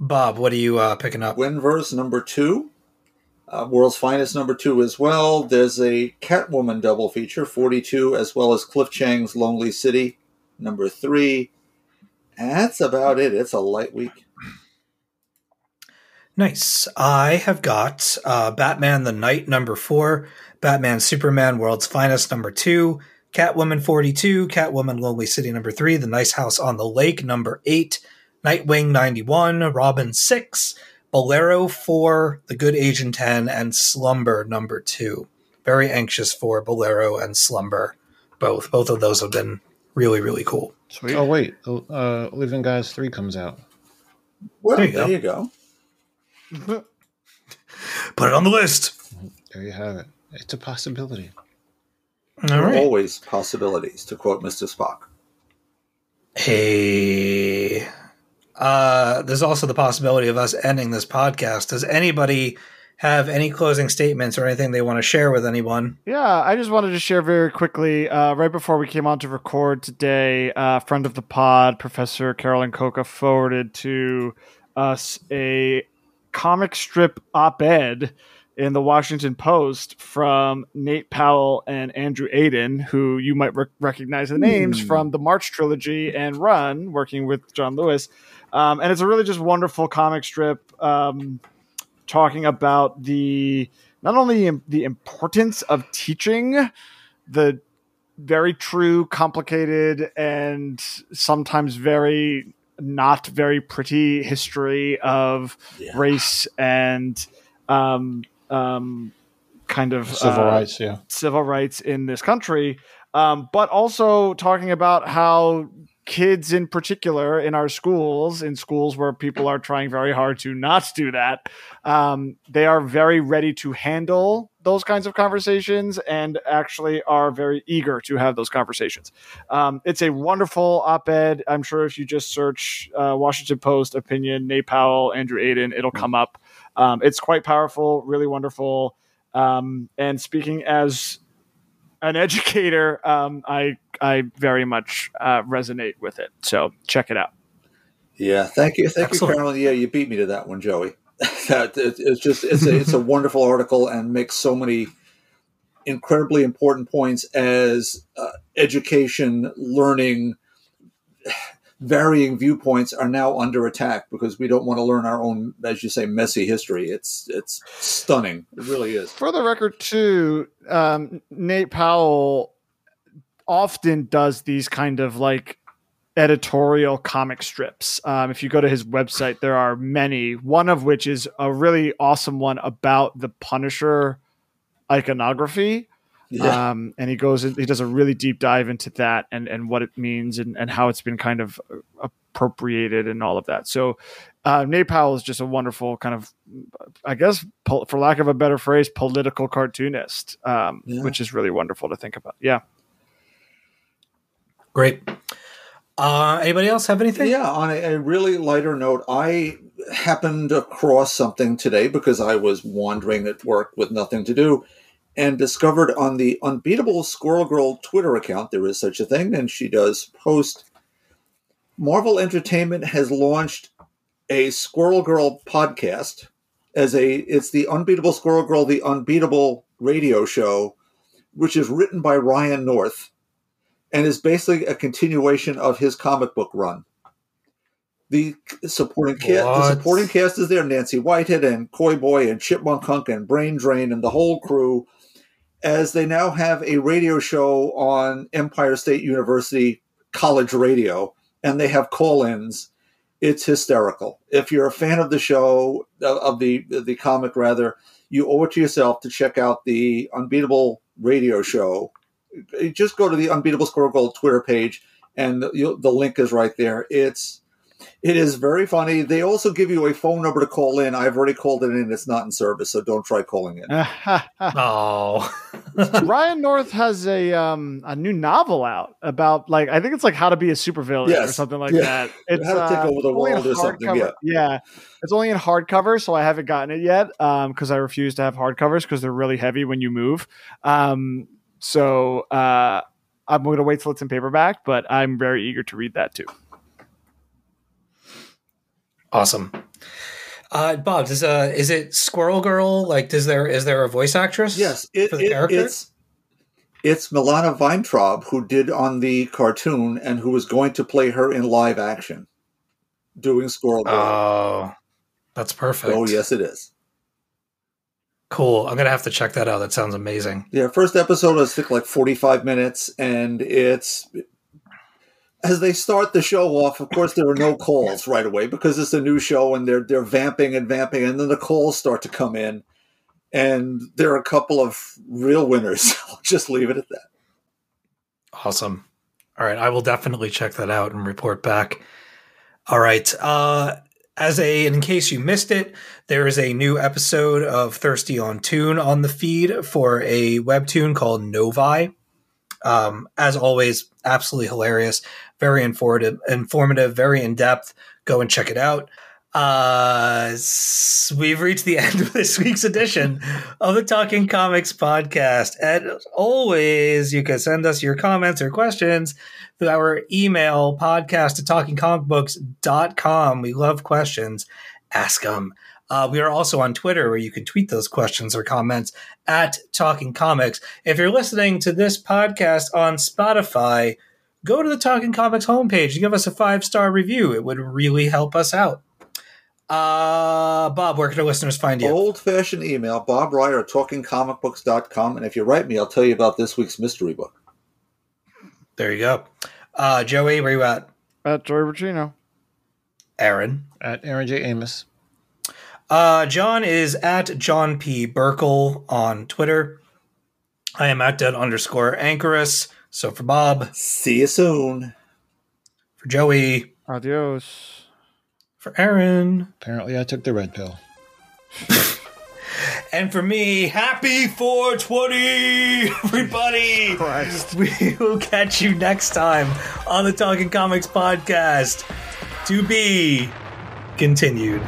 Bob, what are you uh, picking up? Winverse number two. Uh, World's Finest number two as well. There's a Catwoman double feature, 42, as well as Cliff Chiang's Lonely City number three. That's about it. It's a light week. Nice. I have got uh, Batman the Knight number four, Batman Superman World's Finest number two, Catwoman 42, Catwoman Lonely City number three, The Nice House on the Lake number eight, Nightwing 91, Robin 6, Bolero 4, The Good Asian 10, and Slumber number 2. Very anxious for Bolero and Slumber. Both. Both of those have been really, really cool. Sweet. Oh wait, uh, Living Guys three comes out. Well, There there you you, go. go. Put it on the list. There you have it. It's a possibility. All right. Always possibilities, to quote Mr. Spock. Hey. Uh, there's also the possibility of us ending this podcast. Does anybody have any closing statements or anything they want to share with anyone? Yeah, I just wanted to share very quickly. Uh, right before we came on to record today, uh, friend of the pod, Professor Carolyn Cocca, forwarded to us a comic strip op ed in the Washington Post from Nate Powell and Andrew Aydin, who you might rec- recognize the names from the March trilogy and Run, working with John Lewis. Um, and it's a really just wonderful comic strip. Um, talking about the not only the importance of teaching the very true, complicated, and sometimes very not very pretty history of Yeah. race and um, um, kind of Civil uh, rights, yeah. civil rights in this country, um, but also talking about how kids in particular in our schools, in schools where people are trying very hard to not do that, um, they are very ready to handle those kinds of conversations and actually are very eager to have those conversations. Um, it's a wonderful op ed. I'm sure if you just search uh, Washington Post opinion, Nate Powell, Andrew Aydin, it'll come up. Um, it's quite powerful, really wonderful. Um, and speaking as an educator, um, I I very much uh, resonate with it. So check it out. Yeah, thank you, thank Excellent. you, Carolyn. Yeah, you beat me to that one, Joey. that it, it's just it's a it's a wonderful article and makes so many incredibly important points as uh, education, learning, varying viewpoints are now under attack because we don't want to learn our own, as you say, messy history. It's it's stunning. It really is. For the record, too, um, Nate Powell often does these kind of like editorial comic strips. Um, if you go to his website, there are many. One of which is a really awesome one about the Punisher iconography. Yeah. Um, and he goes, he does a really deep dive into that and, and what it means and, and how it's been kind of appropriated and all of that. So, uh, Nate Powell is just a wonderful kind of, I guess, po- for lack of a better phrase, political cartoonist, um, Yeah. which is really wonderful to think about. Yeah. Great. Uh, anybody else have anything? Yeah, on a, a really lighter note, I happened across something today because I was wandering at work with nothing to do and discovered on the Unbeatable Squirrel Girl Twitter account there is such a thing, and she does post. Marvel Entertainment has launched a Squirrel Girl podcast as a it's the Unbeatable Squirrel Girl, the Unbeatable radio show, which is written by Ryan North and is basically a continuation of his comic book run. The supporting cast, the supporting cast is there: Nancy Whitehead and Koi Boi and Chipmunk Hunk and Brain Drain and the whole crew. As they now have a radio show on Empire State University College Radio, and they have call-ins. It's hysterical. If you're a fan of the show, of the the comic rather, you owe it to yourself to check out the Unbeatable Radio Show just go to the Unbeatable Squirrel Girl Twitter page, and the link is right there. It's It is very funny. They also give you a phone number to call in. I've already called it in. It's not in service, so don't try calling in. Oh, Ryan North has a um a new novel out about like I think it's like how to be a supervillain or something like Yeah. that. It's How to take uh, over the only world or something, hardcover. Yeah, it's only in hardcover, so I haven't gotten it yet um because I refuse to have hardcovers because they're really heavy when you move. Um, so uh, I'm going to wait till it's in paperback, but I'm very eager to read that too. Awesome. Uh, Bob, does uh, is it Squirrel Girl? Like, does there is there a voice actress? Yes, it, for the it- character. it's it's Milana Vayntrub who did on the cartoon and who is going to play her in live action, doing Squirrel Girl. Oh, that's perfect. oh yes, it is. cool. I'm gonna have to check that out. That sounds amazing. Yeah, first episode is think like forty five minutes, and it's as they start the show off. Of course, there are no calls right away because it's a new show, and they're they're vamping and vamping, and then the calls start to come in, and there are a couple of real winners. I'll just leave it at that. Awesome. All right, I will definitely check that out and report back. All right. Uh as a in case you missed it, there is a new episode of Thirsty on Tune on the feed for a webtoon called Novi. Um, as always, absolutely hilarious, very informative, informative, very in depth. Go and check it out. Uh, we've reached the end of this week's edition of the Talking Comics podcast. As always, you can send us your comments or questions through our email podcast at talkingcomicbooks.com. We love questions. Ask them. Uh, we are also on Twitter where you can tweet those questions or comments at Talking Comics. If you're listening to this podcast on Spotify, go to the Talking Comics homepage and give us a five star review. It would really help us out. Uh, Bob, where can our listeners find you? Old fashioned email, Bob Reyer at talkingcomicbooks.com. And if you write me, I'll tell you about this week's mystery book. There you go. Uh, Joey, where you at? At Joey Braccino. Aaron. At Aaron J. Amos. Uh, John is at John P. Burkle on Twitter. I am at dead underscore anchorus. So for Bob, See you soon. for Joey, Adios. for Aaron, Apparently, I took the red pill. and for me, happy 420, everybody. Christ. We will catch you next time on the Talking Comics podcast. To be continued.